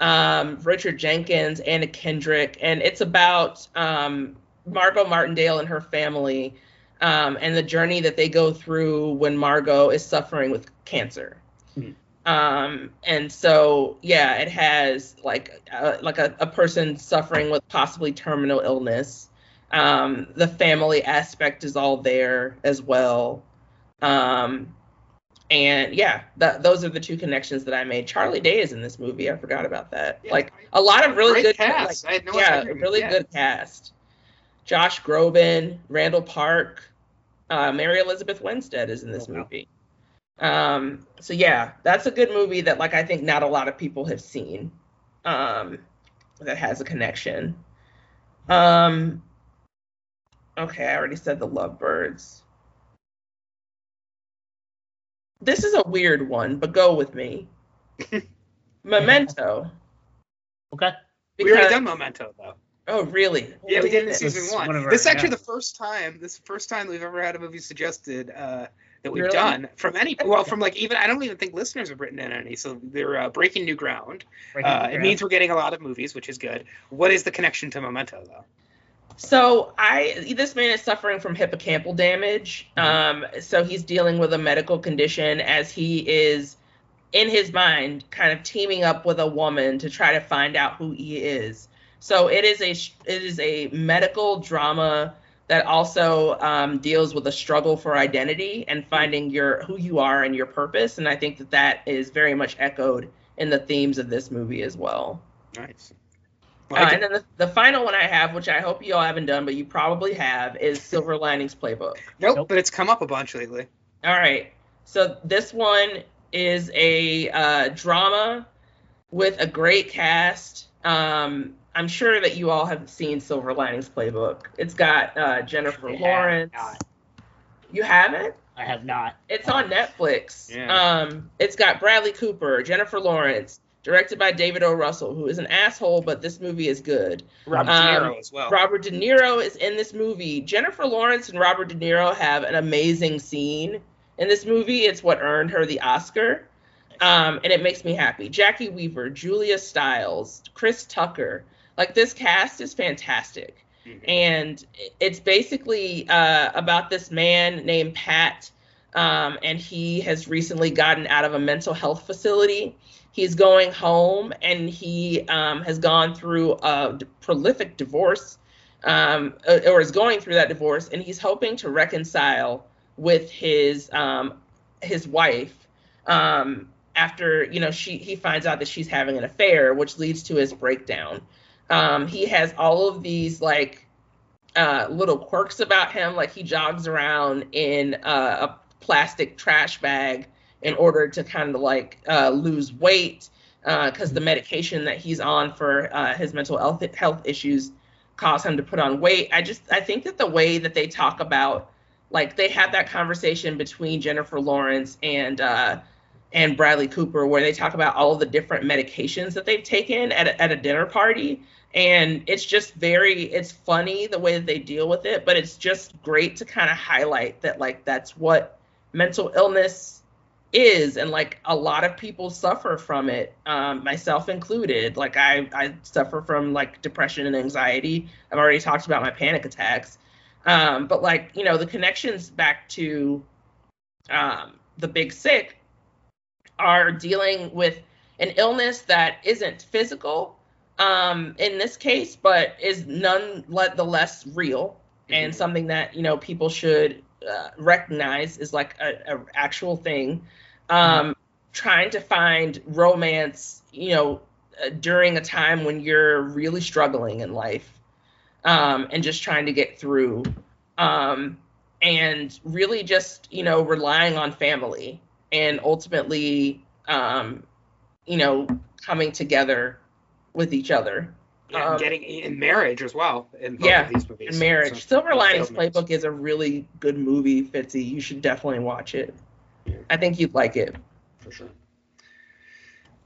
um, Richard Jenkins, Anna Kendrick, and it's about um, Margot Martindale and her family um, and the journey that they go through when Margot is suffering with cancer. Mhm. Um, and so, yeah, it has like uh, like a, a person suffering with possibly terminal illness. Um, the family aspect is all there as well. Um, and yeah, that those are the two connections that I made. Charlie Day is in this movie. I forgot about that. Yeah, like a lot of really good cast. like, no yeah, really Yeah. good cast. Josh Groban, Randall Park, uh, Mary Elizabeth Winstead is in this Oh, wow. movie. Um, so yeah, that's a good movie that like I think not a lot of people have seen. Um, that has a connection. Um, okay, I already said the Lovebirds. This is a weird one, but go with me. [laughs] Memento. Okay. we already done Memento though. Oh, really? Yeah, we did in season one. one our- this is actually yeah. the first time. This is the first time we've ever had a movie suggested uh, that we've Really? done from any. Well, from like even I don't even think listeners have written in any. So they're uh, breaking new ground. Breaking Uh, it ground. means we're getting a lot of movies, which is good. What is the connection to Memento though? So I this man is suffering from hippocampal damage. Um, so he's dealing with a medical condition as he is in his mind kind of teaming up with a woman to try to find out who he is. So it is a it is a medical drama that also um, deals with a struggle for identity and finding your who you are and your purpose. And I think that that is very much echoed in the themes of this movie as well. Nice. Uh, Like and then the, the final one I have, which I hope you all haven't done, but you probably have, is Silver Linings Playbook. nope, Nope. but it's come up a bunch lately. All right. So this one is a uh, drama with a great cast. Um, I'm sure that you all have seen Silver Linings Playbook. It's got uh, Jennifer I have Lawrence. not. You haven't? I have not. It's on Netflix. Yeah. Um, it's got Bradley Cooper, Jennifer Lawrence, directed by David O. Russell, who is an asshole, but this movie is good. Robert Um, De Niro as well. Robert De Niro is in this movie. Jennifer Lawrence and Robert De Niro have an amazing scene in this movie. It's what earned her the Oscar. Um, and it makes me happy. Jacki Weaver, Julia Stiles, Chris Tucker. Like this cast is fantastic. Mhm. And it's basically uh, about this man named Pat um, and he has recently gotten out of a mental health facility. He's going home, and he um, has gone through a d- prolific divorce, um, uh, or is going through that divorce, and he's hoping to reconcile with his um, his wife um, after you know she he finds out that she's having an affair, which leads to his breakdown. Um, he has all of these like uh, little quirks about him, like he jogs around in uh, a plastic trash bag in order to kind of like uh, lose weight because the medication that he's on for uh, his mental health health issues cause him to put on weight. I just I think that the way that they talk about like they had that conversation between Jennifer Lawrence and uh, and Bradley Cooper where they talk about all the different medications that they've taken at a, at a dinner party. And it's just very it's funny the way that they deal with it but it's just great to kind of highlight that like that's what mental illness is and like a lot of people suffer from it um, myself included. Like I, I suffer from like depression and anxiety. I've already talked about my panic attacks. Um, but like you know the connections back to um, the big sick are dealing with an illness that isn't physical um, in this case, but is none the less real. And something that you know people should uh, recognize is like a, a actual thing. Um, Trying to find romance, you know, uh, during a time when you're really struggling in life, um, and just trying to get through, um, and really just you know relying on family and ultimately, um, you know, coming together with each other. Yeah, Um, and getting in marriage as well in both yeah, of these movies. And marriage. So- Silver Linings Playbook is a really good movie, Fitzy. You should definitely watch it. I think you'd like it. for sure.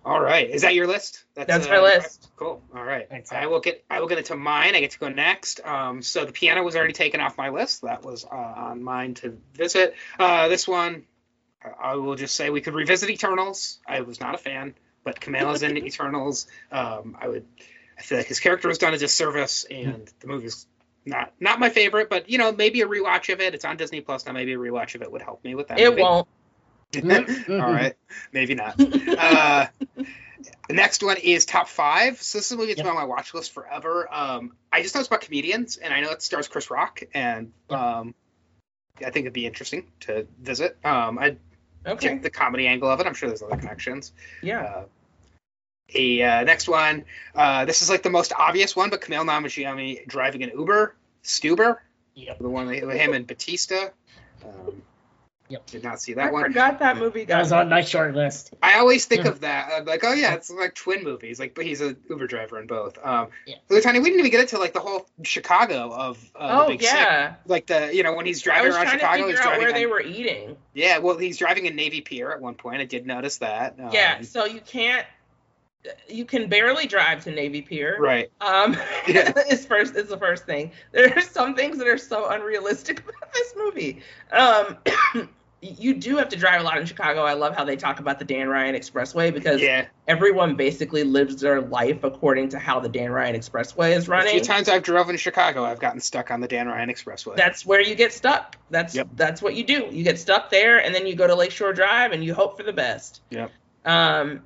All right, is that your list? That's uh, my list. Cool. All right, Thanks, I will get I will get into mine. I get to go next. Um, so the piano was already taken off my list. That was uh, on mine to visit. Uh, this one, I- will just say we could revisit Eternals. I was not a fan, but Kumail's in [laughs] Eternals. Um, I would. I feel like his character was done a disservice, and the movie's not not my favorite. But you know, maybe a rewatch of it. It's on Disney Plus now. Maybe a rewatch of it would help me with that. It movie. won't. [laughs] All right, maybe not. Uh, the next one is top five. So this is a movie that's been on my watch list forever. Um, I just know it's about comedians, and I know it stars Chris Rock, and um, I think it'd be interesting to visit. Um, I Okay. the comedy angle of it. I'm sure there's other connections. Yeah. Uh, a uh, next one. Uh, this is like the most obvious one, but Kumail Nanjiani driving an Uber, Stuber, Yep. the one with him and Bautista. Um, Yep. Did not see I that one. I forgot that movie That was on my short list. I always think of that. I'm like, oh yeah, it's like twin movies. Like, but he's a Uber driver in both. Um, Yeah. so Tiny, we didn't even get into like the whole Chicago of uh, the Oh Big Sick. yeah. Like the you know when he's I driving was around trying Chicago, to he's figure out driving. where they on- were eating. Yeah, well, he's driving in Navy Pier at one point. I did notice that. Um, yeah. So you can't. You can barely drive to Navy Pier. Right. Um, Yeah. [laughs] is first is the first thing. There are some things that are so unrealistic [laughs] about this movie. Um, [clears throat] you do have to drive a lot in Chicago. I love how they talk about the Dan Ryan Expressway because Yeah. everyone basically lives their life according to how the Dan Ryan Expressway is running. A few times I've driven in Chicago, I've gotten stuck on the Dan Ryan Expressway. That's where you get stuck. That's Yep. that's what you do. You get stuck there, and then you go to Lakeshore Drive, and you hope for the best. Yep. Um,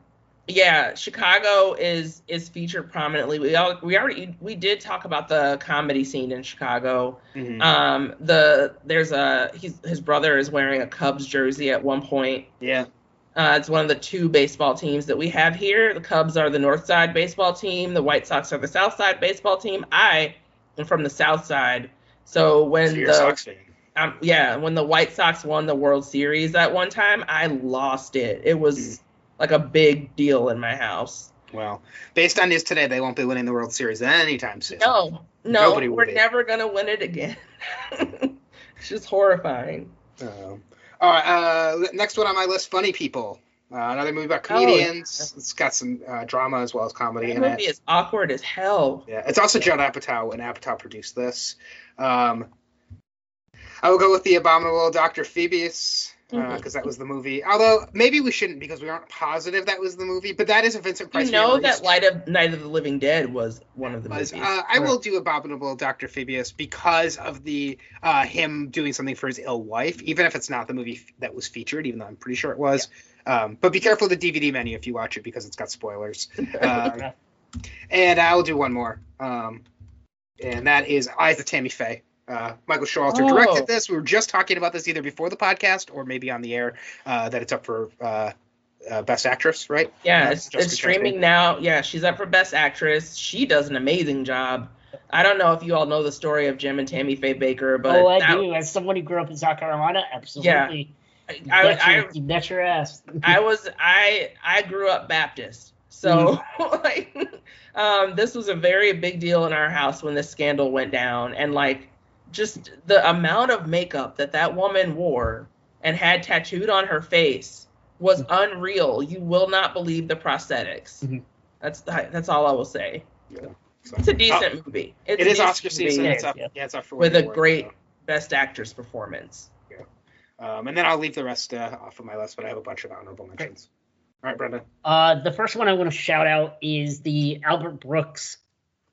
yeah, Chicago is is featured prominently. We all we already we did talk about the comedy scene in Chicago. Mhm. Um, the there's a he's, his brother is wearing a Cubs jersey at one point. yeah. Uh, it's one of the two baseball teams that we have here. The Cubs are the North Side baseball team. The White Sox are the South Side baseball team. I am from the South Side, so when So the um, yeah, when the White Sox won the World Series at one time, I lost it. It was Mm. Like a big deal in my house. Well, based on news today, they won't be winning the World Series anytime soon. No, no, Nobody we're never gonna win it again. [laughs] it's just horrifying. Um, all right. Uh, next one on my list: Funny People. Uh, another movie about Oh, comedians. It's got some uh, drama as well as comedy That in movie it. is awkward as hell. Yeah, it's also Judd Apatow, and Apatow produced this. Um, I will go with the abominable Dr. Phibes. Because Mhm. that was the movie. Although maybe we shouldn't because we aren't positive that was the movie. But that is a Vincent Price. You know movie. that Light of Night of the Living Dead was one of the was, movies. uh, I will do Abominable Dr. Phibes because of the uh, him doing something for his ill wife, even if it's not the movie f- that was featured, even though I'm pretty sure it was. Um, but be careful of the DVD menu if you watch it because it's got spoilers. [laughs] Um, and I'll do one more, um, and that is Eyes of Tammy Faye. Uh, Michael Showalter Oh. directed this. We were just talking about this either before the podcast or maybe on the air uh, that it's up for uh, uh, Best Actress, right? Yeah, Uh, it's, it's streaming Chastain. now. Yeah, she's up for Best Actress. She does an amazing job. I don't know if you all know the story of Jim and Tammy Faye Bakker, but oh, I that- do. As someone who grew up in South Carolina, absolutely. I, You I, bet, I, your, you bet your ass. I was I I grew up Baptist, so [laughs] like um, this was a very big deal in our house when this scandal went down, and like just the amount of makeup that that woman wore and had tattooed on her face was unreal. You will not believe the prosthetics. Mhm. That's that's all I will say. So, It's a decent movie. It's it a is decent Oscar season. It's up, yeah. yeah, it's up for with a award, great so. Best Actress performance. Um, and then I'll leave the rest uh, off of my list, but I have a bunch of honorable mentions. All right, Brendan. Uh, the first one I want to shout out is the Albert Brooks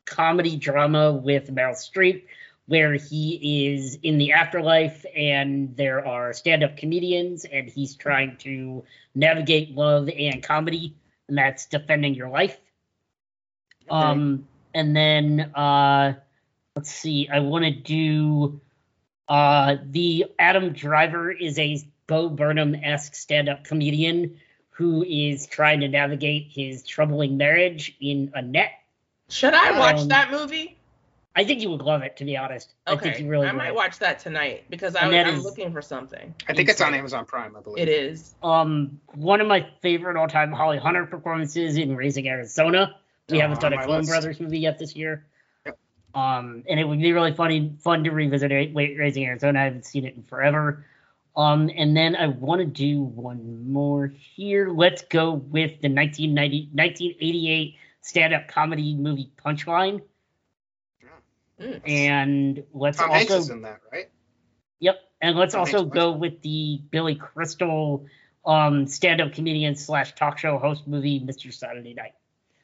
comedy drama with Meryl Streep, where he is in the afterlife and there are stand up comedians and he's trying to navigate love and comedy, and that's Defending Your Life. Um, and then uh, let's see, I want to do uh, the Adam Driver is a Bo Burnham esque stand up comedian who is trying to navigate his troubling marriage in Annette. Should I watch Um, that movie? I think you would love it, to be honest. I think Okay, you really I would. might watch that tonight because I, that I'm is- looking for something. I think it's on Amazon Prime, I believe. It is. Um, one of my favorite all-time Holly Hunter performances in Raising Arizona. We Oh, haven't done a my Coen list. Brothers movie yet this year. Yep. Um, and it would be really funny, fun to revisit it, Raising Arizona. I haven't seen it in forever. Um, and then I want to do one more here. Let's go with the 1990, 1988 stand-up comedy movie Punchline. Mm. And let's Tom Hanks also is in that, right? Yep, and let's Tom also Hanks go with the Billy Crystal um, stand-up comedian slash talk show host movie, Mr. Saturday Night.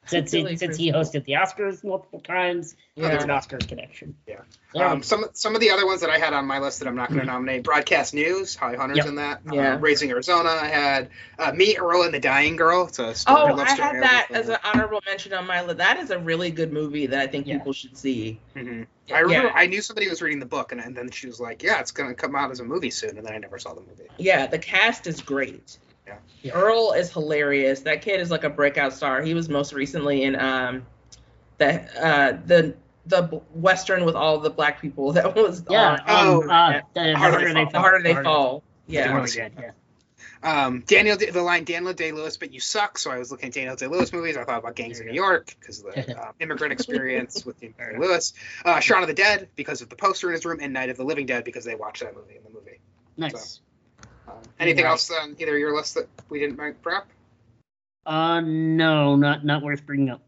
Since Billy it, since he hosted the Oscars multiple times, Yeah. there's an Oscars connection. Yeah. There we Um, some some of the other ones that I had on my list that I'm not going to nominate: Broadcast News, Holly Hunter's Yep. in that. Um, Yeah. Raising Arizona. I had uh, Me, Earl, and the Dying Girl. It's a story, Oh, love I had that a- as an honorable mention on my list. That is a really good movie that I think Yeah. people should see. Mhm. I remember Yeah. I knew somebody was reading the book, and, and then she was like, "Yeah, it's going to come out as a movie soon," and then I never saw the movie. Yeah, the cast is great. Yeah. Yeah. Earl is hilarious. That kid is like a breakout star. He was most recently in um the uh the the western with all the black people [laughs] that was Yeah, on. Oh, um, uh, the, the Harder harder They they Fall. the harder they The fall. Yeah, Yeah. really good. Yeah. Um, Daniel, the line Daniel Day Lewis, but you suck. So I was looking at Daniel Day Lewis movies. I thought about Gangs of New York because of the uh, [laughs] immigrant experience with Daniel [laughs] Day Lewis. Uh, Shaun of the Dead because of the poster in his room, and Night of the Living Dead because they watched that movie in the movie. Nice. Um, anything Right. else on either your list that we didn't bring up? Uh, no, not not worth bringing up.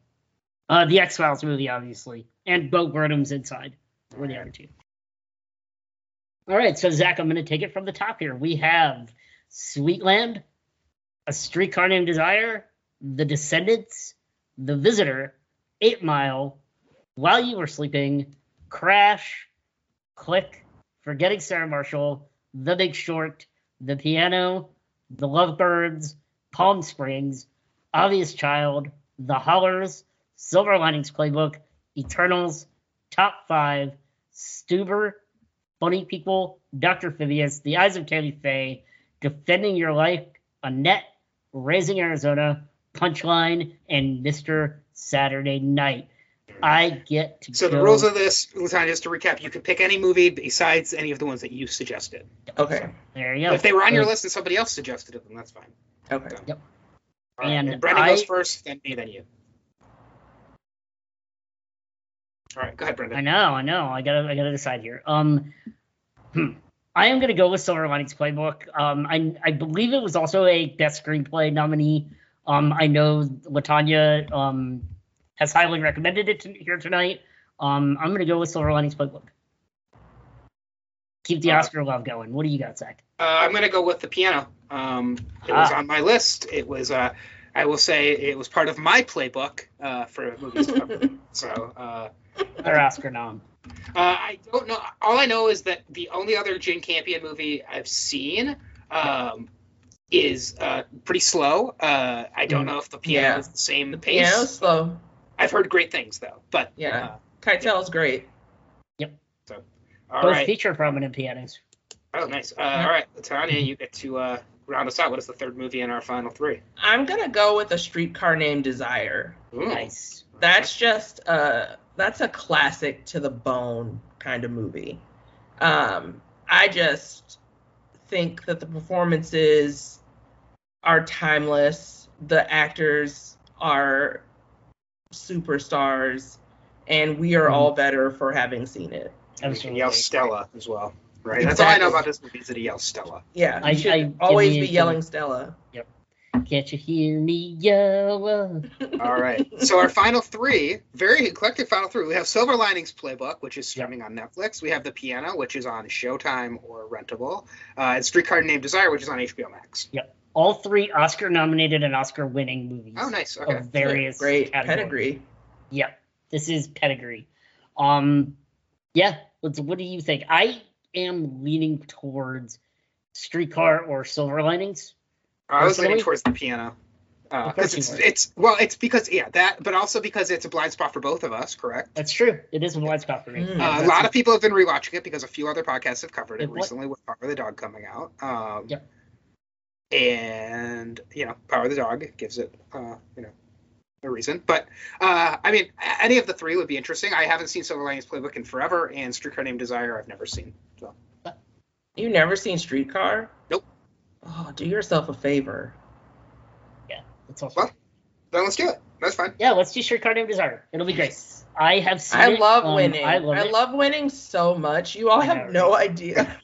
Uh, the X Files movie, obviously, and Bo Burnham's Inside were the other two. All right, so Zach, I'm going to take it from the top here. We have Sweetland, A Streetcar Named Desire, The Descendants, The Visitor, Eight Mile, While You Were Sleeping, Crash, Click, Forgetting Sarah Marshall, The Big Short, The Piano, The Lovebirds, Palm Springs, Obvious Child, The Hollars, Silver Linings Playbook, Eternals, Top 5, Stuber, Funny People, Dr. Phibes, The Eyes of Tammy Faye, Defending Your Life, Annette, Raising Arizona, Punchline, and Mr. Saturday Night. I get to So the rules of this, LaTonya, just to recap, you could pick any movie besides any of the ones that you suggested. Okay. There you go. If they were on your list and somebody else suggested it, then that's fine. Okay. Yep. All right, And and Brendan goes first, then me, then you. All right, go ahead, Brendan. I know, I know. I gotta, I gotta decide here. Um, hmm. I am gonna go with Silver Linings Playbook. Um, I, I believe it was also a Best Screenplay nominee. Um, I know LaTonya um has highly recommended it to, here tonight. Um, I'm gonna go with Silver Linings Playbook. Keep the Uh, Oscar love going. What do you got, Zach? Uh, I'm going to go with the piano. Um, it was Ah. on my list. It was, uh, I will say, it was part of my playbook uh, for movies. [laughs] so uh, Or Oscar nom. uh, I don't know. All I know is that the only other Jane Campion movie I've seen um, is uh, pretty slow. Uh, I don't Mm. know if the piano Yeah. is the same pace. Yeah, slow. I've heard great things though. But Yeah. uh, Keitel's great. Yep. all Both right. feature prominent pianos. Oh, nice. Uh, all right, Tanya, you get to uh, round us out. What is the third movie in our final three? I'm gonna go with a streetcar named Desire. Ooh. Nice. That's just uh that's a classic to the bone kind of movie. Um, I just think that the performances are timeless. The actors are superstars, and we are Mhm. all better for having seen it. And we can Absolutely. yell Stella as well. Right. That's all I know about this movie is that he yells Stella. Yeah, I- should I- always be a- yelling Stella. Yep. Can't you hear me yell? [laughs] All right. So our final three, very eclectic final three. We have Silver Linings Playbook, which is streaming on Netflix. We have The Piano, which is on Showtime or Rentable, uh, and Streetcar Named Desire, which is on HBO Max. All three Oscar nominated and Oscar winning movies. Oh, nice. Okay. Of various Great categories. pedigree. Yep. This is pedigree. Um yeah, what's what do you think? I am leaning towards streetcar or silver linings. I was leaning towards The Piano. Uh, Of it's, it's well, it's because yeah that, but also because it's a blind spot for both of us, correct? That's true. It is a blind spot for me. Mm. Uh, a lot of people have been rewatching it because a few other podcasts have covered it It wa- recently with Power of the Dog coming out. Um, Yep. And you know, Power of the Dog gives it, uh, you know, a reason. But uh, I mean, any of the three would be interesting. I haven't seen Silver Linings Playbook in forever, and Streetcar Named Desire I've never seen. So You never seen Streetcar? Nope. Oh, do yourself a favor. Yeah, that's also Well, then let's do it. That's fine. yeah, let's do streetcar named desire. It'll be great. I have seen I it. love Um, winning. I I love love, winning so much. You all I have know, no idea.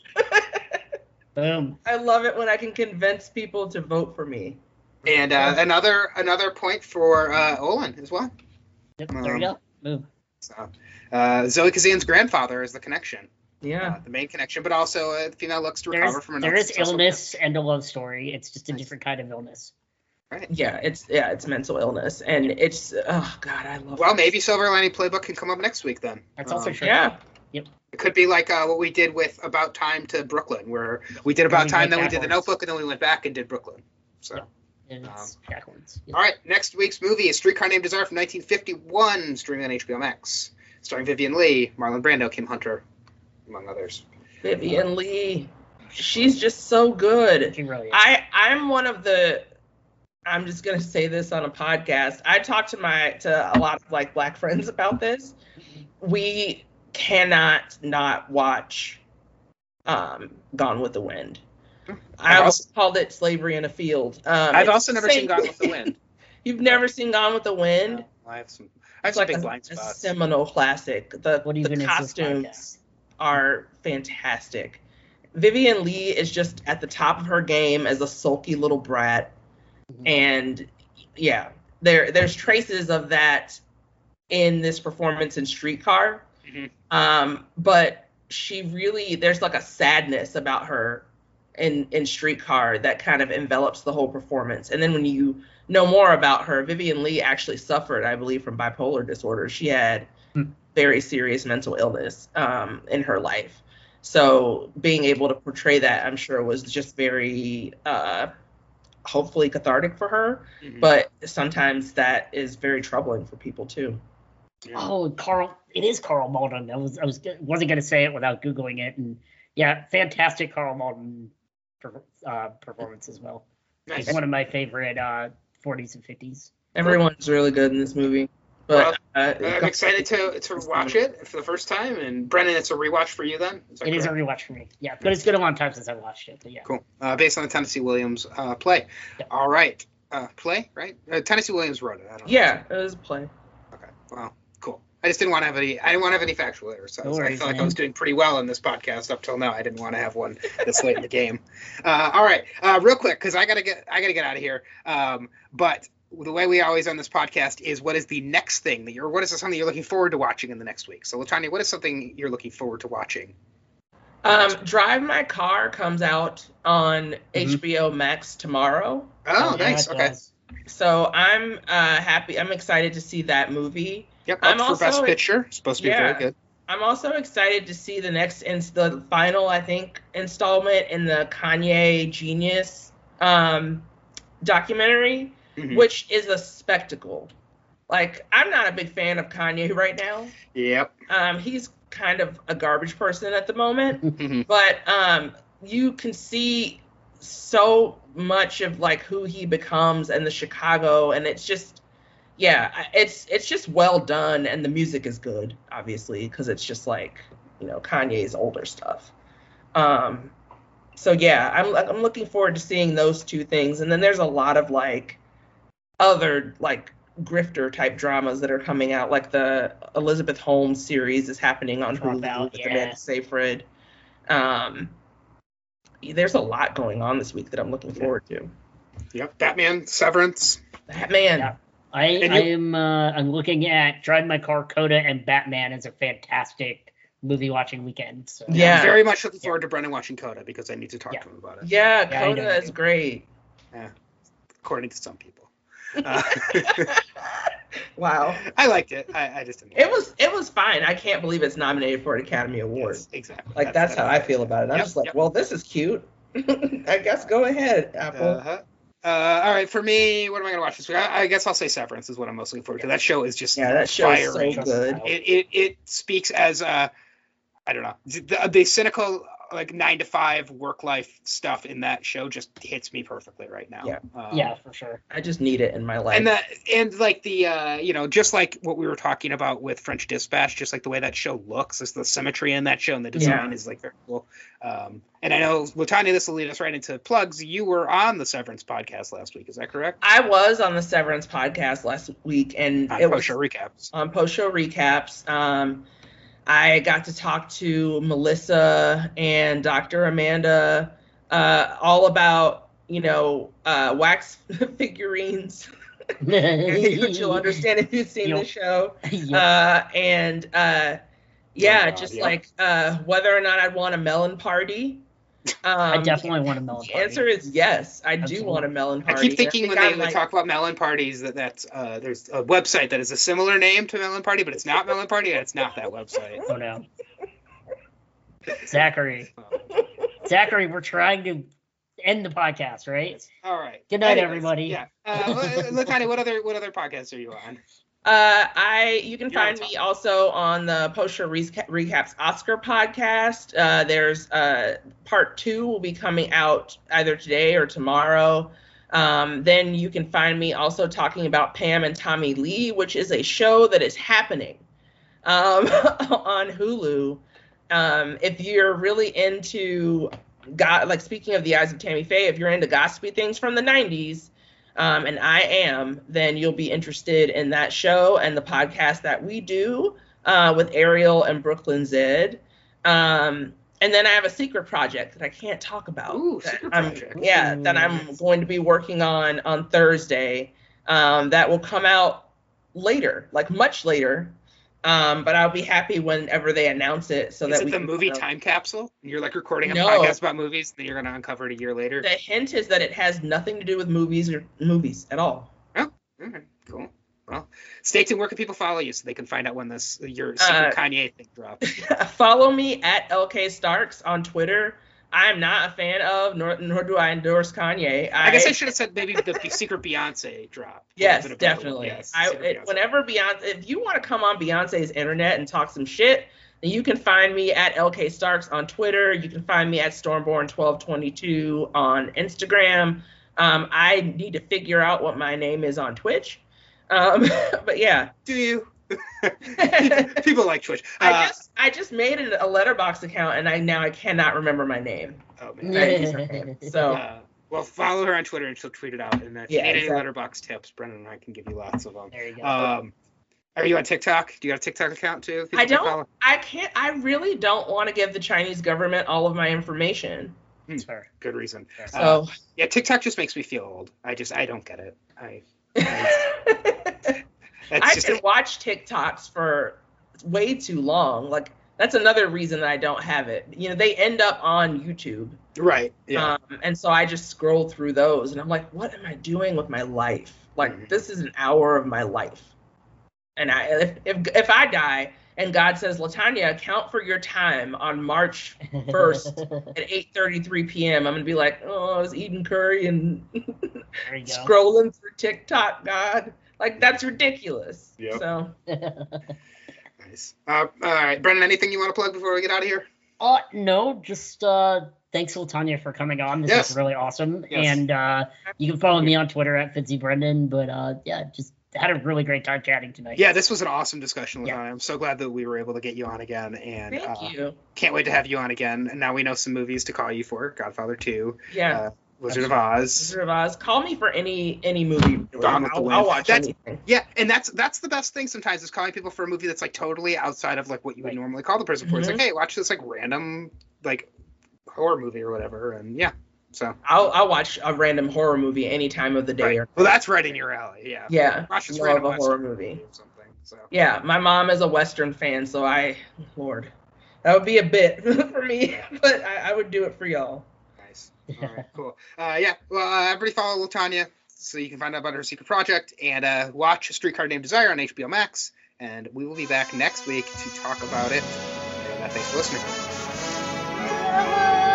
Boom. I love it when I can convince people to vote for me. And uh, another another point for uh, Elia as well. Yep, there you Um, go. Boom. So, uh, Zoe Kazan's grandfather is the connection, Yeah. uh, the main connection, but also a female looks to recover is, from an there is unsuccessful- illness and a love story. It's just a Nice. different kind of illness. Right. Yeah, it's yeah, it's mental illness, and it's oh god, I love. Well, it. maybe Silver Lining Playbook can come up next week then. That's also Um, true. Yeah, It could be like uh, what we did with About Time to Brooklyn, where we did About Time, went then we did The. Notebook, and then we went back and did Brooklyn. So, Yep. It's backwards. all right, next week's movie is Streetcar Named Desire from 1951, streaming on HBO Max, starring Vivien Leigh, Marlon Brando, Kim Hunter, among others. Vivien Leigh, she's just so good. She really is. I I'm one of the. I'm just gonna say this on a podcast. I talked to my to a lot of like black friends about this. We cannot not watch um Gone with the Wind. I I've called it Slavery in a Field. Um, I've also never seen Gone with the Wind. [laughs] You've never seen Gone with the Wind? I have some. I have It's some like big a, blind a seminal classic. The, what the even is this costumes are fantastic. Vivien Leigh is just at the top of her game as a sulky little brat, Mhm. and yeah, there there's traces of that in this performance in Streetcar. Mhm. Um, but she really there's like a sadness about her in in Streetcar that kind of envelops the whole performance. And then when you know more about her, Vivien Leigh actually suffered, I believe, from bipolar disorder. She had Hmm. very serious mental illness um, in her life. So being able to portray that, I'm sure, was just very uh, hopefully cathartic for her. Mhm. But sometimes that is very troubling for people too. Yeah. Oh, Carl, it is Karl Malden. I was I was wasn't gonna say it without googling it, and yeah, fantastic Karl Malden per, uh, performance as well. Nice. He's one of my favorite uh, 40s and 50s. Everyone's really good in this movie. But uh, I'm excited to to watch it for the first time. And Brendan, it's a rewatch for you then. Is that It is a rewatch for me. Yeah, but it's been a long time since I watched it. But yeah, Cool. Uh, based on the Tennessee Williams uh, play. Yeah. All right. Uh, play, right? Uh, Tennessee Williams wrote it. I don't know. yeah, it was a play. Okay. Well, cool. I just didn't want to have any. I didn't want to have any factual errors. So I No was- I worries, felt like I was doing pretty well in this podcast up till now. I didn't want to have one this late in the game. Uh, all right. Uh, real quick, because I gotta get. I gotta get out of here. Um, but the way we always on this podcast is what is the next thing that you're what is something you're looking forward to watching in the next week so LaTonya what is something you're looking forward to watching Um, Drive My Car comes out on Mhm. HBO Max tomorrow. oh, Yeah, nice. it Okay. does. So I'm uh, happy. I'm excited to see that movie. Yep. I'm for best also- picture. Supposed to be Yeah. very good. I'm also excited to see the next and the final, I think, installment in the Kanye Genius um, documentary, Mhm. which is a spectacle. Like, I'm not a big fan of Kanye right now. Yep. Um, he's kind of a garbage person at the moment. [laughs] Mhm. but um you can see so much of like who he becomes and the chicago and it's just yeah it's it's just well done and the music is good obviously because it's just like you know kanye's older stuff um so yeah i'm i'm looking forward to seeing those two things and then there's a lot of like other like grifter type dramas that are coming out like the elizabeth holmes series is happening on hulu Dropout, with yeah. amanda seyfried um there's a lot going on this week that i'm looking forward to Yep. Batman, Severance. batman Yeah. I, And I you- am uh, I'm looking at Drive My Car, Coda, and Batman as a fantastic movie watching weekend. So Yeah. I'm very much looking forward to Brendan watching Coda because I need to talk Yeah. to him about it. yeah, Yeah, coda is great Yeah, According to some people. [laughs] Uh, [laughs] wow I liked it. I, I just didn't. it was it was fine i can't believe it's nominated for an academy award Yes, exactly. like that's, how i feel about it i'm Yep, just like yep. well this is cute [laughs] i guess go ahead apple Uh-huh. Uh, all right, for me, what am I going to watch this week? I, I guess I'll say Severance is what I'm most looking forward to. That show is just yeah that show is so good it, it it speaks as uh I don't know the, the cynical like nine to five work life stuff in that show just hits me perfectly right now. Yeah. Um, yeah, for sure. i just need it in my life and that and like the uh you know just like what we were talking about with French Dispatch, just like the way that show looks, is the symmetry in that show and the design Yeah. is like very cool. Um, and I know LaTonya, this will lead us right into plugs. You were on the Severance podcast last week, is that correct? i was on the severance podcast last week and On it post was show recaps. on post show recaps. Um, I got to talk to Melissa and Dr. Amanda uh, all about you know uh, wax [laughs] figurines, which you'll [laughs] understand if you've seen the show. Yep. Uh, and uh, yeah, Oh, just yeah. like uh, whether or not I'd want a melon party. Um, I definitely want a melon The answer is yes. I do want a melon party. I keep thinking and when I they think I might- talk about melon parties that that's uh, there's a website that is a similar name to melon party, but it's not melon party and it's not that website. Oh no. Zachary. Zachary, we're trying to end the podcast, right? All right. Good night, Anyways, everybody. Yeah. Uh, LaTonya, what other what other podcasts are you on? Uh, I you can find me also on the post show reca- recaps Oscar podcast. Uh, there's uh part two will be coming out either today or tomorrow. Um, then you can find me also talking about Pam and Tommy Lee, which is a show that is happening um, [laughs] on Hulu. Um, if you're really into God, like speaking of the eyes of Tammy Faye, if you're into gossipy things from the 90s, um, and I am, then you'll be interested in that show and the podcast that we do uh, with Ariel and Brooklyn Zed. Um, and then I have a secret project that I can't talk about. Ooh, that secret I'm- project. Yeah, that I'm going to be working on on Thursday. Um, that will come out later, like much later. Um, but I'll be happy whenever they announce it, so is that it we the movie kind of- time capsule? You're like recording a No. podcast about movies that you're going to uncover it a year later. The hint is that it has nothing to do with movies or movies at all. Okay, cool. Well, stay tuned. Where can people follow you so they can find out when this your Uh, Kanye thing drops? [laughs] Follow me at LK Starks on Twitter. I'm not a fan of, nor, nor do I endorse Kanye. I guess I should have said maybe the secret Beyonce drop. Yes, Would have been a better one. definitely. Yes, I it, Beyonce. whenever Beyonce, if you want to come on Beyonce's internet and talk some shit, then you can find me at LK Starks on Twitter. You can find me at Stormborn1222 on Instagram. Um, I need to figure out what my name is on Twitch. Um, [laughs] but yeah, Do you? People, [laughs] people like Twitch. [laughs] I Uh, just I just made a a Letterboxd account and I now I cannot remember my name. oh, man. That. [laughs] So Uh, well, follow her on Twitter and she'll tweet it out. And if you Yeah, need any Letterboxd tips, Brendan and I can give you lots of them. There you go. Um, are you on TikTok? Do you got a TikTok account too? I don't. I can't. I really don't want to give the Chinese government all of my information. That's fair. Good reason. Fair. So. Yeah, TikTok just makes me feel old. I just I don't get it. I that's I just can watch TikToks for way too long. Like That's another reason that I don't have it. You know, they end up on YouTube. Right. Yeah. Um, and so I just scroll through those and I'm like, what am I doing with my life? Like, Mhm. this is an hour of my life. And I, if, if, if I die and God says, LaTonya, account for your time on March [laughs] 1st at 8.33 p.m., I'm going to be like, oh, I was eating curry and there you go. [laughs] scrolling through TikTok, God. Like, that's ridiculous. Yeah. So, [laughs] Nice. Uh, all right, Brendan. Anything you want to plug before we get out of here? Uh, no, just uh, thanks, LaTonya, for coming on. This Yes. was really awesome. Yes. And uh, you can follow me on Twitter at Fitzy Brendan. But uh, yeah, just had a really great time chatting tonight. Yeah, this was an awesome discussion Yeah. I'm so glad that we were able to get you on again, and thank uh, you. can't wait to have you on again. And now we know some movies to call you for: Godfather Two, Yeah. uh, Wizard of Oz. Wizard of Oz. Call me for any any movie. Gone I'll, I'll watch That's- anything. Yeah, and that's that's the best thing sometimes is calling people for a movie that's like totally outside of like what you would normally call the person for. It's Mm-hmm. like, hey, watch this like random like horror movie or whatever, and yeah. So I'll I'll watch a random horror movie any time of the day. right. Or, well, that's right in your alley. Yeah. yeah, Watch this random a horror movie. or something. So Yeah, my mom is a Western fan, so I, Lord, that would be a bit [laughs] for me, [laughs] but I, I would do it for y'all. Nice. All right, [laughs] cool. Uh, yeah. Well, uh, everybody follow LaTonya so you can find out about her secret project and uh, watch Streetcar Named Desire on HBO Max. And we will be back next week to talk about it. And uh, thanks for listening. Yeah.